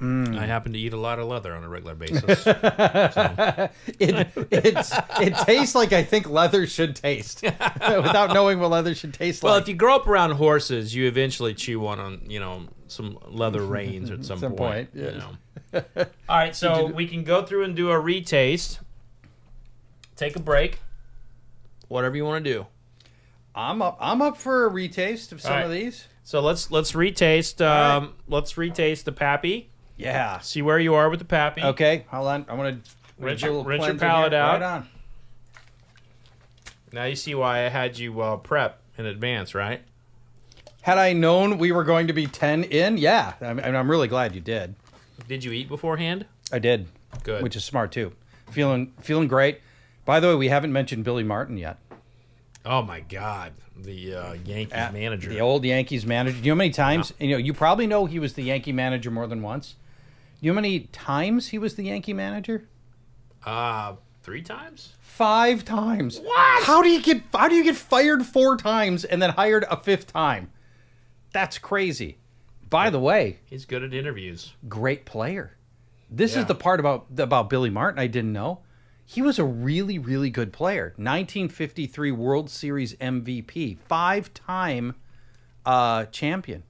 Mm. I happen to eat a lot of leather on a regular basis. It it's it tastes like I think leather should taste without knowing what leather should taste well, like. Well, if you grow up around horses, you eventually chew one on you know some leather reins at some, Some point. point, you know. All right, so we can go through and do a retaste. Take a break. Whatever you want to do. I'm up I'm up for a retaste of some All of these. So let's let's retaste. right. Um, Let's retaste the pappy. Yeah. See where you are with the pappy. Okay, hold on. I want to Rinse your- rinse your palate out. Right on. Now you see why I had you uh, prep in advance, right? Had I known we were going to be 10 in, yeah. I'm, I'm really glad you did. Did you eat beforehand? I did. Good. Which is smart too. Feeling feeling great. By the way, we haven't mentioned Billy Martin yet. Oh my God, the uh, Yankees At- manager. The old Yankees manager. Do you know how many times? You know, you probably know he was the Yankee manager more than once. Do you know how many times he was the Yankee manager? uh, three times. Five times. What? How do you get? How do you get fired four times and then hired a fifth time? That's crazy. By the way, He's good at interviews. great player. This Yeah. is the part about about Billy Martin I didn't know. He was a really really good player. 1953 World Series MVP, five-time uh, champion.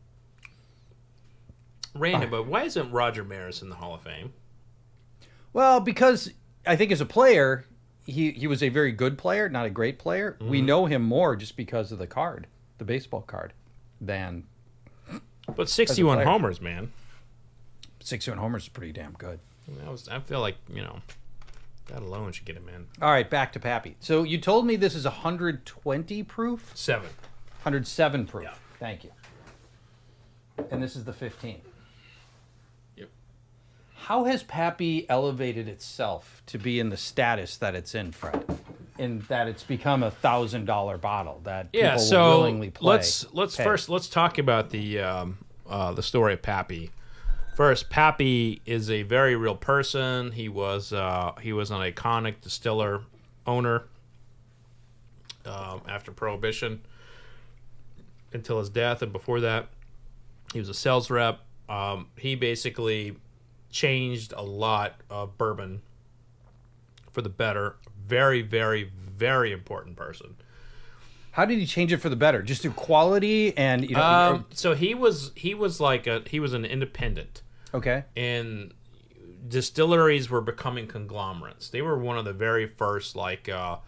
Random, but why isn't Roger Maris in the Hall of Fame? Well, because I think as a player, he he was a very good player, not a great player. We know him more just because of the card, the baseball card, than But 61 homers, man. 61 homers is pretty damn good. That was. I feel like you know, that alone should get him in. All right, back to Pappy. So you told me this is 120 proof, Seven. 107 proof. Yeah. Thank you. And this is the 15. Yep. How has Pappy elevated itself to be in the status that it's in, Fred? In that it's become a thousand dollar bottle that Yeah. people So will willingly play. let's let's pay. first let's talk about the um, uh, the story of Pappy. First, Pappy is a very real person. He was uh, he was an iconic distiller owner um, after Prohibition until his death, and before that, he was a sales rep. Um, he basically changed a lot of bourbon for the better. Very, very, very important person. How did he change it for the better? Just through quality and you know. Um, so he was he was like a he was an independent, okay. and distilleries were becoming conglomerates. They were one of the very first like uh,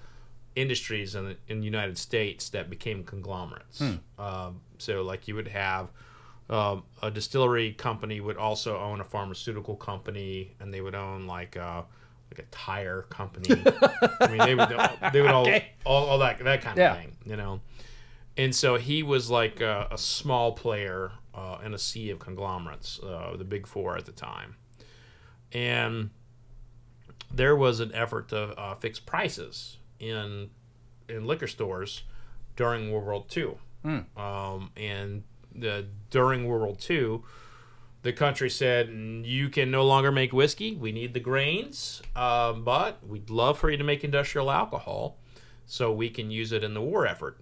industries in the, in the United States that became conglomerates. Um, so like you would have um, a distillery company would also own a pharmaceutical company, and they would own like a like a tire company. I mean, they would they would all all, all that that kind of thing, you know. And so he was like a, a small player uh, in a sea of conglomerates, uh, the big four at the time. And there was an effort to uh, fix prices in in liquor stores during World War II. Um, and the, during World War II, the country said, You can no longer make whiskey. We need the grains, uh, but we'd love for you to make industrial alcohol so we can use it in the war effort.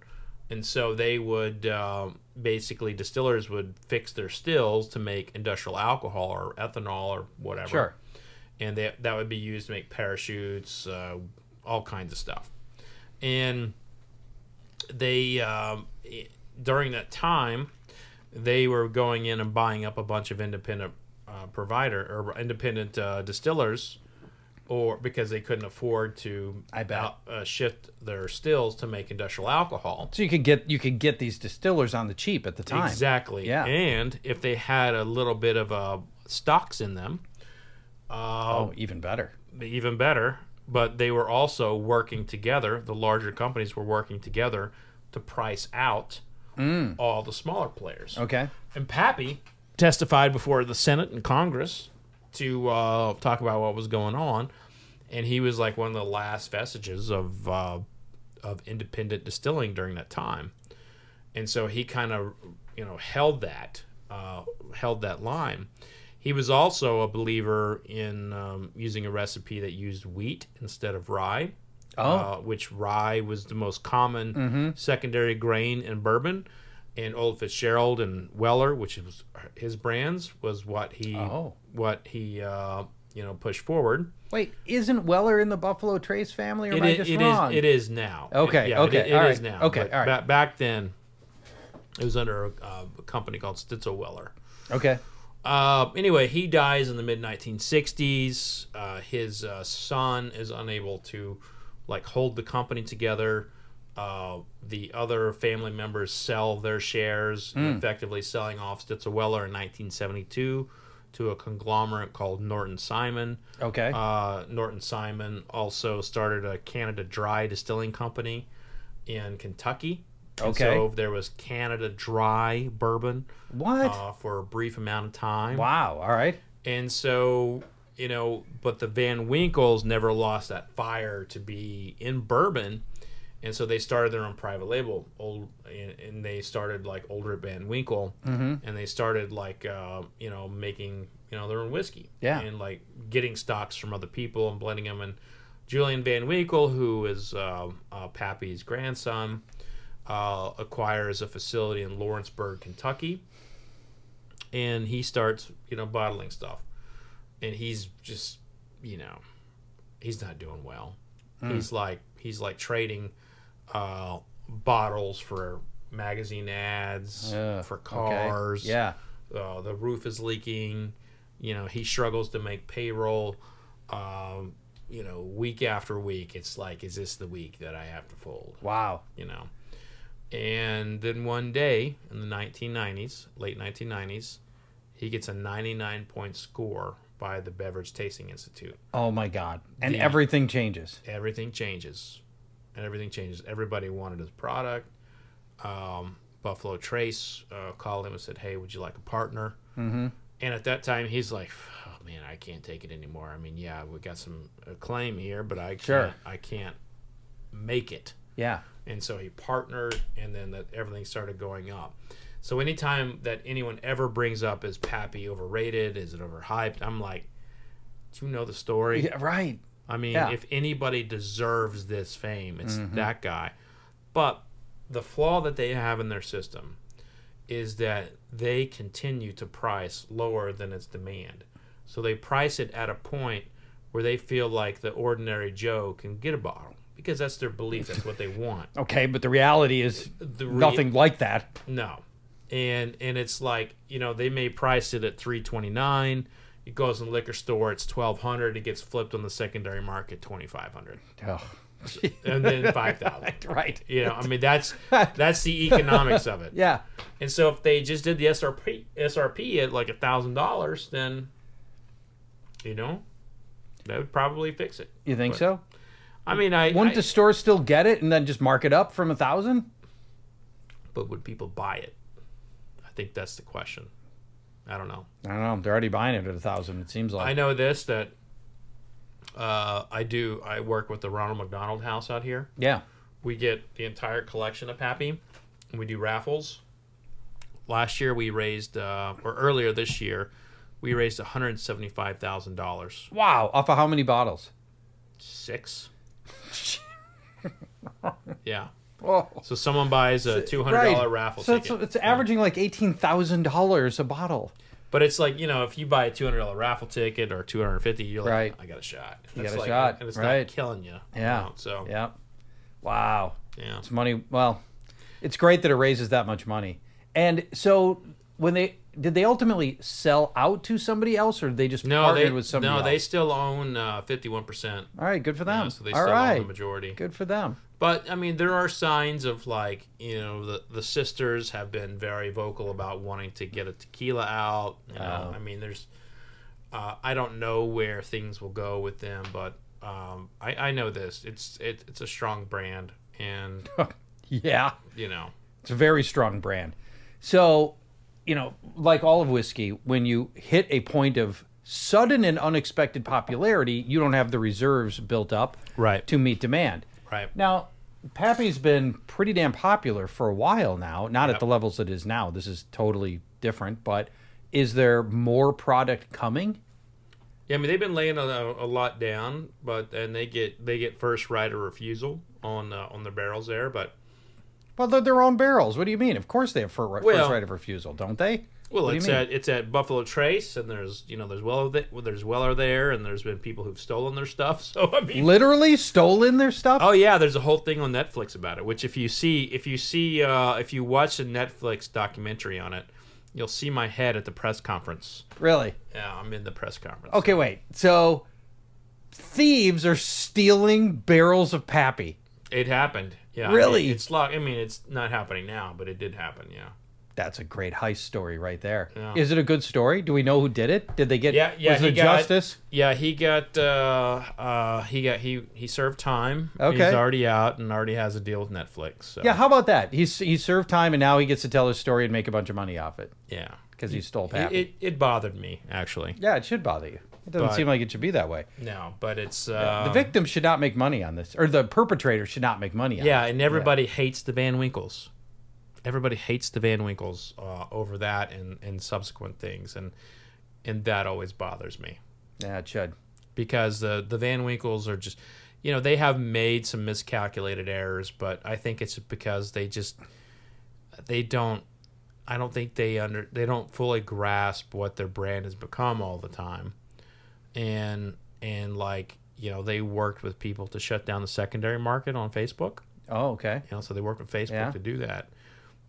And so they would um basically, distillers would fix their stills to make industrial alcohol or ethanol or whatever Sure. and that that would be used to make parachutes, uh, all kinds of stuff. And they um, during that time, they were going in and buying up a bunch of independent uh, provider or independent uh, distillers, or because they couldn't afford to I bet. out- uh, shift their stills to make industrial alcohol. So you could get you could get these distillers on the cheap at the time. Exactly. Yeah. And if they had a little bit of uh, stocks in them, Oh, even better. even better. But they were also working together. The larger companies were working together to price out all the smaller players. Okay. And Pappy testified before the Senate and Congress to uh, talk about what was going on, and he was like one of the last vestiges of uh, of independent distilling during that time, and so he kind of you know held that uh, held that line. He was also a believer in um, using a recipe that used wheat instead of rye, uh, which rye was the most common secondary grain in bourbon. And Old Fitzgerald and Weller, which was his brands, was what he Oh. What he uh, you know pushed forward. Wait, isn't Weller in the Buffalo Trace family, or It am I is, just it is wrong? it is now. Okay, yeah, okay, it, it all is right, now. okay, all right. ba- back then, it was under a, uh, a company called Stitzel Weller. Okay. Uh, anyway, he dies in the mid 1960s. Uh, his uh, son is unable to like hold the company together. Uh, the other family members sell their shares, effectively selling off Stitzel Weller in 1972 to a conglomerate called Norton Simon. Okay. Uh, Norton Simon also started a Canada Dry distilling company in Kentucky. And Okay. So there was Canada Dry bourbon what? uh, for a brief amount of time. wow. All right. And so, you know, but the Van Winkles never lost that fire to be in bourbon. And so they started their own private label, old, and, they started like Older Van Winkle, Mm-hmm. and they started like uh, you know making you know their own whiskey, Yeah. and like getting stocks from other people and blending them. And Julian Van Winkle, who is uh, uh, Pappy's grandson, uh, acquires a facility in Lawrenceburg, Kentucky, and he starts you know bottling stuff, and he's just you know he's not doing well. He's like he's like trading uh, bottles for magazine ads Ugh, for okay. cars. Yeah. Uh, the roof is leaking. You know, he struggles to make payroll. Um, you know, week after week, it's like, is this the week that I have to fold? Wow. You know, and then one day in the 1990s, late 1990s, he gets a 99 point score by the Beverage Tasting Institute. Oh my God. And The- everything changes. everything changes and everything changes everybody wanted his product um, buffalo trace uh, called him and said hey would you like a partner mm-hmm. and at that time he's like oh man i can't take it anymore i mean yeah we got some acclaim here but i can't Sure. i can't make it Yeah. and so he partnered and then that everything started going up so anytime that anyone ever brings up is pappy overrated is it overhyped i'm like do you know the story Yeah. Right. I mean, Yeah. if anybody deserves this fame, it's mm-hmm. that guy. But the flaw that they have in their system is that they continue to price lower than its demand. So they price it at a point where they feel like the ordinary Joe can get a bottle because that's their belief. That's what they want. Okay, but the reality is The rea- nothing like that. No. And and it's like, you know, they may price it at 329 it goes in the liquor store, it's 1200 it gets flipped on the secondary market 2500 Oh. and then 5000 Right. you know i mean that's that's the economics of it Yeah. and so if they just did the srp srp at like a thousand dollars then you know that would probably fix it You think But- so? i mean i, Wouldn't I- the store still get it and then just mark it up from a thousand? but would people buy it i think that's the question i don't know I don't know. They're already buying it at a thousand. It seems like. i know this that uh, i do i work with the ronald mcdonald house out here Yeah. we get the entire collection of Pappy, and we do raffles. Last year we raised, uh, or earlier this year, we raised one hundred seventy-five thousand dollars. Wow. Off of how many bottles? Six. yeah. Oh. So someone buys a two hundred dollar raffle so ticket, it's, it's averaging like eighteen thousand dollars a bottle. but it's like you know if you buy a two hundred dollar raffle ticket or two hundred fifty, you're like, Right. I got a shot. You got a like- shot, and it's right. not killing you. you Yeah. know, so Yeah. Wow. yeah. It's money. Well, it's great that it raises that much money. And so when they did they ultimately sell out to somebody else, or did they just No, partnered they with somebody no, else? they still own uh, fifty-one percent. All right, good for them. so they All still right, own the majority. good for them. But I mean, there are signs of like you know the the sisters have been very vocal about wanting to get a tequila out. You know, Oh. I mean, there's uh, I don't know where things will go with them, but um, I I know this. It's it, it's a strong brand, and Yeah, you know it's a very strong brand. So, you know, like all of whiskey, when you hit a point of sudden and unexpected popularity, you don't have the reserves built up Right. to meet demand. right. Now, Pappy's been pretty damn popular for a while now. Not at the levels it is now. This is totally different. But is there more product coming? Yeah, I mean they've been laying a, a lot down, but and they get they get first right of refusal on uh, on the barrels there, but Well, they're their own barrels. What do you mean? Of course they have first Well- right of refusal, don't they? Well, it's at it's at Buffalo Trace, and there's you know there's Weller th- well, there's Weller there, and there's been people who've stolen their stuff. So I mean, Literally stolen their stuff. oh yeah, there's a whole thing on Netflix about it. Which if you see if you see uh, if you watch a Netflix documentary on it, you'll see my head at the press conference. Really? Yeah, I'm in the press conference. Okay, wait. So thieves are stealing barrels of Pappy. it happened. Yeah, Really? It, it's like I mean, it's not happening now, but it did happen. Yeah. That's a great heist story right there. Yeah. Is it a good story? Do we know who did it? Did they get? Yeah, yeah, Was it got- justice? Yeah, he got uh uh he got he he served time. Okay. He's already out and already has a deal with Netflix. So Yeah. How about that? He's he served time and now he gets to tell his story and make a bunch of money off it yeah. because he stole It, Pappy. it, it bothered me actually. yeah, it should bother you. It doesn't but- seem like it should be that way. no, but it's uh, the victim should not make money on this, or the perpetrator should not make money on Yeah, it. and everybody hates the Van Winkles. Everybody hates the Van Winkles uh, over that and, and subsequent things, and and that always bothers me Yeah, it should. because the the Van Winkles are just, you know, they have made some miscalculated errors, but I think it's because they just they don't. I don't think they under they don't fully grasp what their brand has become all the time, and and like you know they worked with people to shut down the secondary market on Facebook. Oh, okay. You know, so they worked with Facebook Yeah. to do that,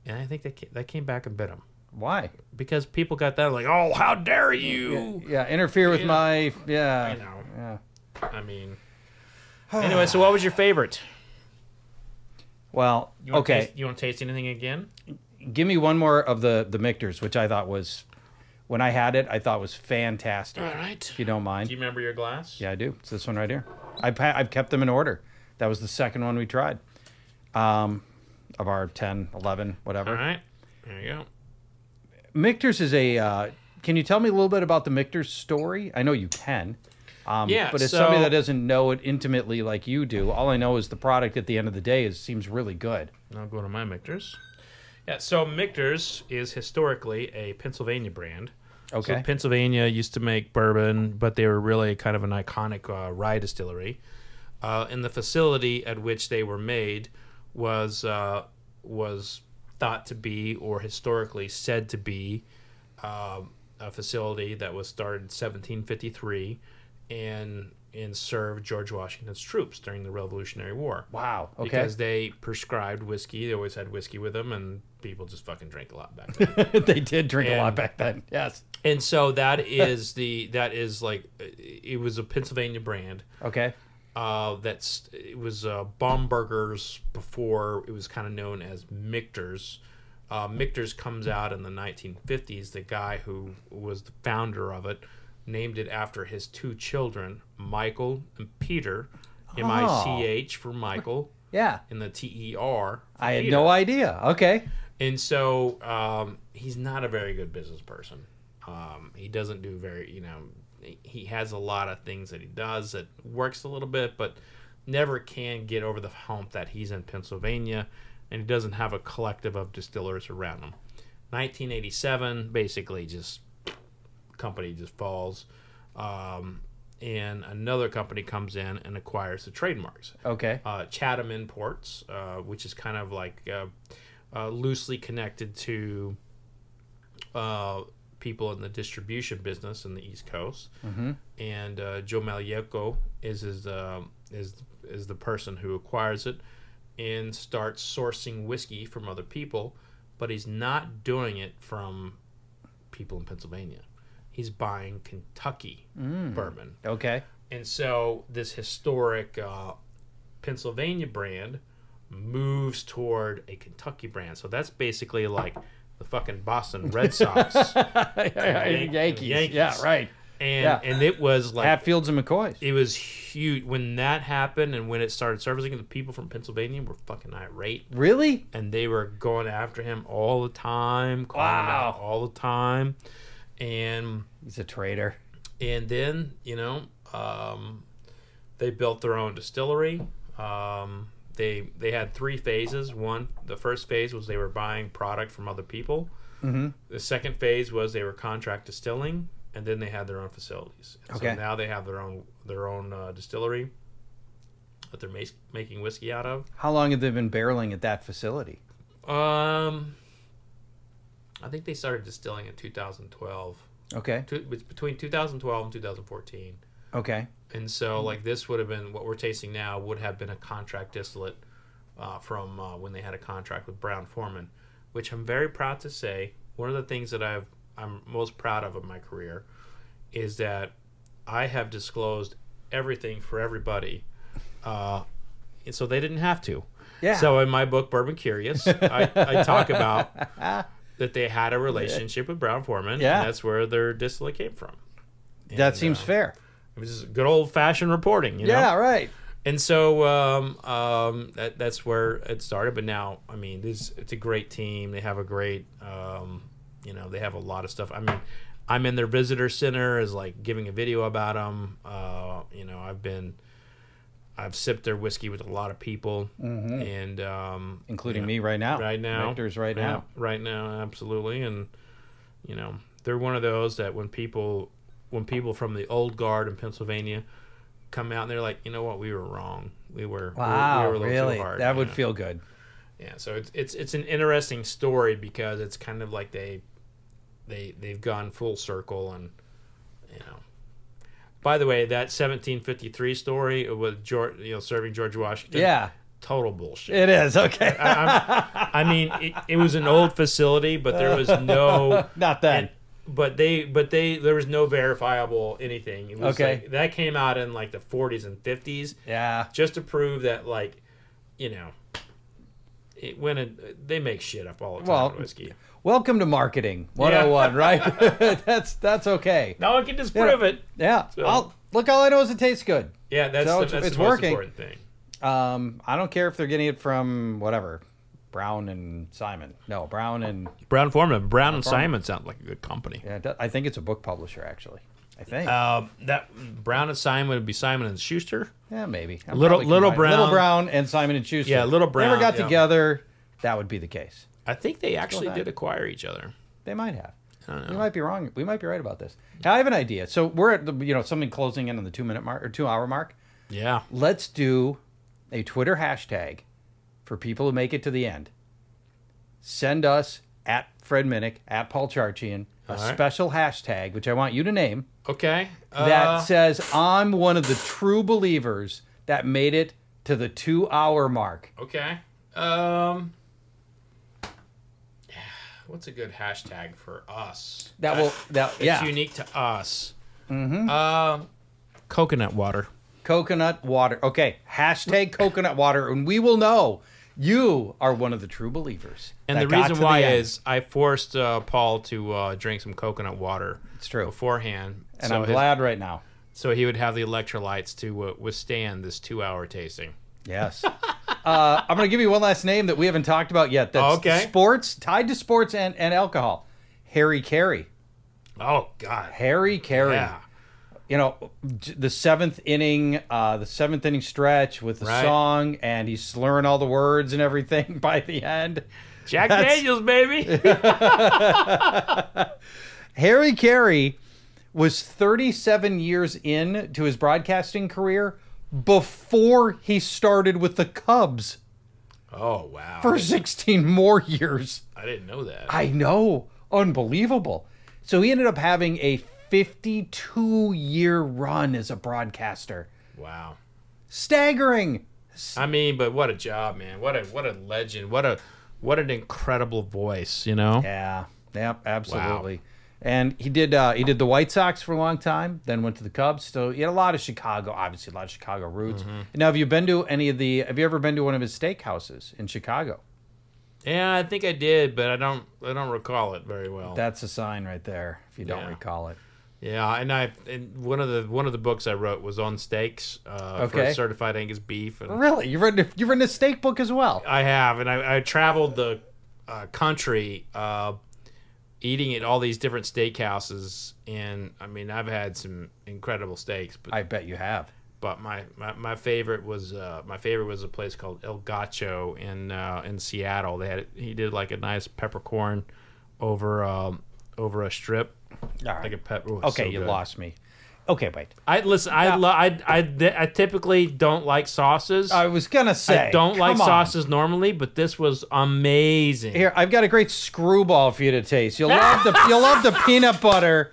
and I think that ca- that came back and bit them Why? because people got that like, oh, how dare you? Yeah, interfere with Yeah. my. Yeah. I know. Yeah. I mean, anyway, so what was your favorite? Well, You okay. taste, you want to taste anything again? Give me one more of the the Michter's, which I thought was, when I had it, I thought was fantastic. All right. If you don't mind. Do you remember your glass? Yeah, I do. It's this one right here. I've, I've kept them in order. That was the second one we tried. Um, of our 10, 11, whatever. All right. There you go. Michter's is a. Uh, can you tell me a little bit about the Michter's story? I know you can. Um, Yeah, But as so- somebody that doesn't know it intimately like you do, all I know is the product at the end of the day is seems really good. I'll go to my Michter's. Yeah, so Michter's is historically a Pennsylvania brand. Okay. So Pennsylvania used to make bourbon, but they were really kind of an iconic uh, rye distillery. Uh, and the facility at which they were made was uh, was thought to be, or historically said to be, um a facility that was started in 1753 and and served George Washington's troops during the Revolutionary War. Wow. Okay. Because they prescribed whiskey, they always had whiskey with them, and people just fucking drank a lot back then. they did drink a lot back then. Yes. and so that is the that is like it was a Pennsylvania brand. Okay. Uh, that's it was uh, Bomberger's before it was kind of known as Michter's. Uh, Michter's comes out in the 1950s. The guy who was the founder of it named it after his two children, Michael and Peter. M I C H for Michael, Yeah. and the T E R. I had no idea. Okay. And so um, he's not a very good business person. Um, he doesn't do very, you know, he has a lot of things that he does that works a little bit, but never can get over the hump that he's in Pennsylvania and he doesn't have a collective of distillers around him. 1987, basically, just company just falls. Um, and another company comes in and acquires the trademarks Okay. uh, Chatham Imports, uh, which is kind of like uh, uh, loosely connected to uh, people in the distribution business in the East Coast. Mm-hmm. And uh, Joe Magliocco is his, uh, is is the person who acquires it and starts sourcing whiskey from other people, but he's not doing it from people in Pennsylvania. He's buying Kentucky bourbon. Okay. And so this historic uh, Pennsylvania brand moves toward a Kentucky brand. So that's basically like the fucking Boston Red Sox. Yankees. Yankees. Yeah. Right. And Yeah. and it was like Hatfields and McCoys. it was huge when that happened and when it started surfacing. The people from Pennsylvania were fucking irate, Really? and they were going after him all the time, calling him out all the time, and He's a traitor. and then you know um, they built their own distillery um, they they had three phases one the first phase was they were buying product from other people mm-hmm. the second phase was they were contract distilling and then they had their own facilities And Okay. so now they have their own their own uh, distillery that they're mas- making whiskey out of How long have they been barreling at that facility? um i think they started distilling in 2012 Okay. It's between 2012 and 2014 Okay. And so, like this would have been what we're tasting now would have been a contract distillate uh, from uh, when they had a contract with Brown-Forman, which I'm very proud to say. One of the things that I've I'm most proud of in my career is that I have disclosed everything for everybody, uh, and so they didn't have to. Yeah. So in my book, Bourbon Curious, I, I talk about that they had a relationship with Brown-Forman, Yeah. and that's where their distillate came from. that seems uh, fair. It was just good old fashioned reporting, you know. Yeah. Right. And so um, um, that, that's where it started. But now, I mean, this it's a great team. They have a great, um, you know, they have a lot of stuff. I mean, I'm in their visitor center as like giving a video about them. Uh, you know, I've been, I've sipped their whiskey with a lot of people, and um, including yeah, me right now. right now, Michter's right Yeah, now. right now, absolutely, and you know, they're one of those that when people, when people from the old guard in Pennsylvania come out and they're like, you know what, we were wrong. We were, we were- Wow, we were a little really? too hard. that would yeah. feel good. Yeah, so it's it's it's an interesting story because it's kind of like they they they've gone full circle and you know. By the way, that 1753 story with George, you know, serving George Washington, Yeah, total bullshit. it is. Okay. I mean, it, it was an old facility, but there was no Not then. But they but they there was no verifiable anything. It was Okay. like, that came out in like the 40s and 50s yeah. just to prove that like you know it, when it, they make shit up all the time Well, whiskey Welcome to marketing 101, right? that's that's okay. no one can disprove Yeah. it Yeah. So- I'll, look, all I know is it tastes good. yeah that's So the, it's- that's it's the most working. important thing Um, I don't care if they're getting it from whatever, Brown and Simon. No, Brown and Brown-Forman brown and simon sound like a good company yeah, I think it's a book publisher actually. I think. uh, that brown and simon would be simon and schuster yeah, maybe. I'm Little- probably Little combining- Brown- Little Brown, and Simon and Schuster. Yeah, Little If they ever Brown, got yeah. together, that would be the case. i think they actually did acquire each other They might have. I don't We know. might be wrong. We might be right about this. I have an idea. So we're at the you know something closing in on the two minute mark or two hour mark. yeah Let's do a Twitter hashtag for people who make it to the end. Send us at Fred Minnick at Paul Charchian a right. special hashtag, which I want you to name, okay that uh, says I'm one of the true believers that made it to the two hour mark. okay um what's a good hashtag for us That will that It's yeah. unique to us. Mm-hmm. Uh, coconut water. Coconut water. Okay, hashtag coconut water, and we will know you are one of the true believers. And the reason why end. is I forced uh, Paul to uh, drink some coconut water. It's true. beforehand, and so I'm his- glad right now. so he would have the electrolytes to uh, withstand this two-hour tasting. Yes. uh, I'm going to give you one last name that we haven't talked about yet. That's Okay. sports tied to sports and, and alcohol. Harry Caray. Oh God! Harry Caray. Yeah, You know, the seventh inning, uh, the seventh inning stretch with the Right. song, and he's slurring all the words and everything by the end. Jack That's- Daniels, baby. Harry Caray was 37 years in to his broadcasting career before he started with the Cubs oh wow! for 16 more years. I didn't know that. I know. Unbelievable. So he ended up having a 52 year run as a broadcaster. wow. Staggering. I mean, but what a job, man! What a what a legend! What a what an incredible voice, you know? Yeah. Yep, absolutely. And he did uh, he did the White Sox for a long time, then went to the Cubs. So he had a lot of Chicago, obviously a lot of Chicago roots. Mm-hmm. Now, have you been to any of the? Have you ever been to one of his steakhouses in Chicago? Yeah, I think I did, but I don't I don't recall it very well. That's a sign right there. If you don't Yeah. recall it. Yeah, and I and one of the one of the books I wrote was on steaks uh, for certified Angus beef, and Really, you've written you've written a steak book as well. I have, and I, I traveled the uh, country uh, eating at all these different steakhouses, and I mean I've had some incredible steaks, but I bet you have. but my, my, my favorite was uh, my favorite was a place called El Gaucho in uh, in Seattle. They had he did like a nice peppercorn over um, over a strip, All right. like a pepper. okay, you lost me. Okay, wait. I listen. I, lo- I I I typically don't like sauces. I was gonna say I don't like come on. sauces normally, but this was amazing. Here, I've got a great screwball for you to taste. You'll love the you'll love the peanut butter.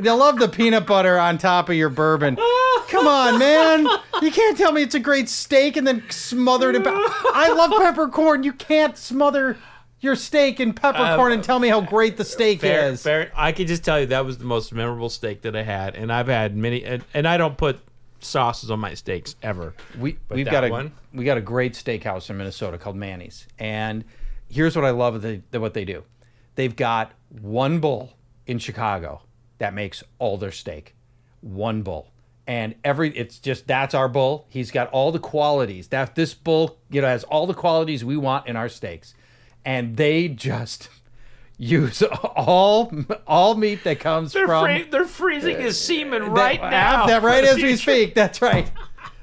You'll love the peanut butter on top of your bourbon. Come on, man. You can't tell me it's a great steak and then smother it in. I love peppercorn. You can't smother your steak and peppercorn um, and tell me how great the steak Fair, is. fair. I can just tell you that was the most memorable steak that I had, and I've had many. And, and I don't put sauces on my steaks ever. We But we've got a one? we got a great steakhouse in Minnesota called Manny's, and here's what I love of the, the, what they do. They've got one bull in Chicago that makes all their steak, one bull, and every it's just that's our bull. He's got all the qualities that this bull you know has all the qualities we want in our steaks, and they just use all all meat that comes They're, from free- they're freezing his semen that- right now. That right as we speak. That's right.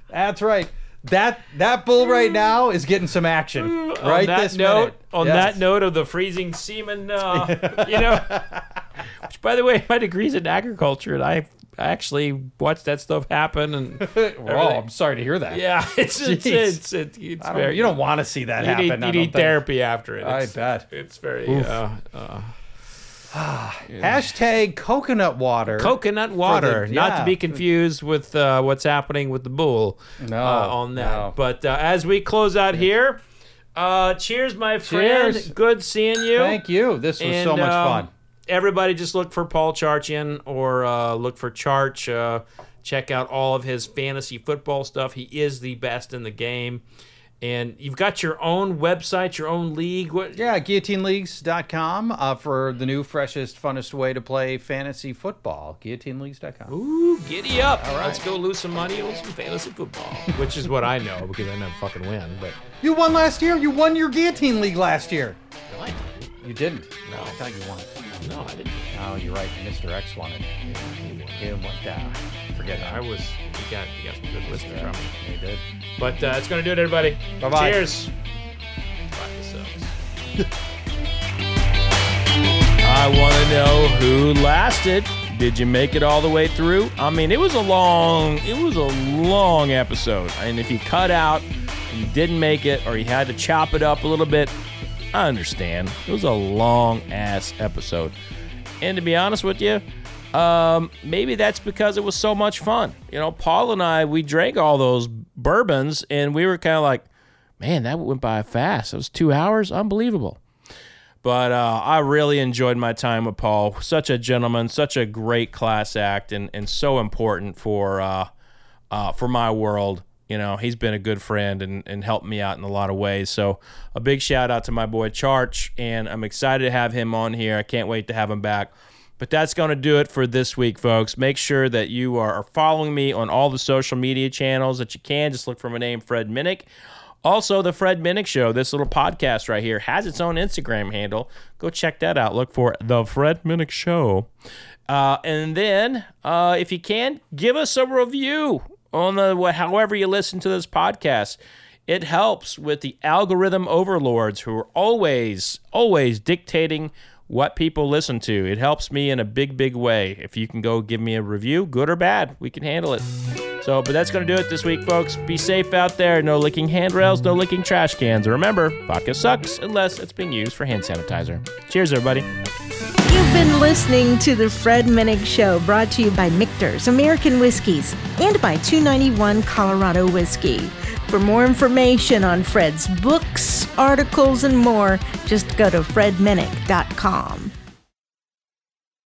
That's right. That that bull right now is getting some action. right on that this note, minute. on Yes. that note of the freezing semen, uh, you know, which by the way, my degree's in agriculture, and I actually watched that stuff happen. And Oh, I'm sorry to hear that. yeah, it's it's it's, it's, it's I don't- very. you don't want to see that you happen. need, you need think. therapy after it. I It's, bet. it's very uh, uh, Hashtag coconut water. coconut water, not to be confused with uh, what's happening with the bull. No, uh, on that. no. But uh, as we close out here, uh, cheers, my friend. Cheers. Good seeing you. Thank you. This was so much um, fun. Everybody just look for Paul Charchian or uh, look for Charch. Uh, check out all of his fantasy football stuff. He is the best in the game. And you've got your own website, your own league. What? Yeah, guillotineleagues.com uh, for the new, freshest, funnest way to play fantasy football. Guillotineleagues.com. Ooh, giddy up. All right. Let's go lose some money on some fantasy football. Which is what I know because I never fucking win. But You won last year. You won your guillotine league last year. no, I You didn't. No. I thought you won. didn't. No, I didn't. Oh, you're right. Mr. X won it. He won. Yeah. Forget I was. You got, you got some good whiskey from me. He did. But uh, that's going to do it, everybody. Bye-bye. Cheers. Fuck, this sucks. I want to know who lasted. Did you make it all the way through? I mean, it was a long, it was a long episode. And if you cut out, you didn't make it, or you had to chop it up a little bit, I understand. It was a long ass episode. And to be honest with you, um, maybe that's because it was so much fun. You know, Paul and I, we drank all those bourbons and we were kind of like, man, that went by fast. It was two hours. Unbelievable. But uh, I really enjoyed my time with Paul. Such a gentleman, such a great class act, and, and so important for uh, uh, for my world. You know, he's been a good friend and, and helped me out in a lot of ways. So a big shout out to my boy Charch, and I'm excited to have him on here. I can't wait to have him back. But that's going to do it for this week, folks. Make sure that you are following me on all the social media channels that you can. Just look for my name, Fred Minnick. Also, the Fred Minnick Show, this little podcast right here, has its own Instagram handle. Go check that out. Look for the Fred Minnick Show. Uh, and then, uh, if you can, give us a review on the however you listen to this podcast. It helps with the algorithm overlords who are always, always dictating what people listen to. It helps me in a big, big way. If you can go give me a review, good or bad, we can handle it. So, but that's going to do it this week, folks. Be safe out there. No licking handrails, no licking trash cans. Remember, vodka sucks unless it's being used for hand sanitizer. Cheers, everybody. You've been listening to the Fred Minnick Show, brought to you by Michter's American Whiskies and by 291 Colorado Whiskey. For more information on Fred's books, articles, and more, just go to fredminnick.com.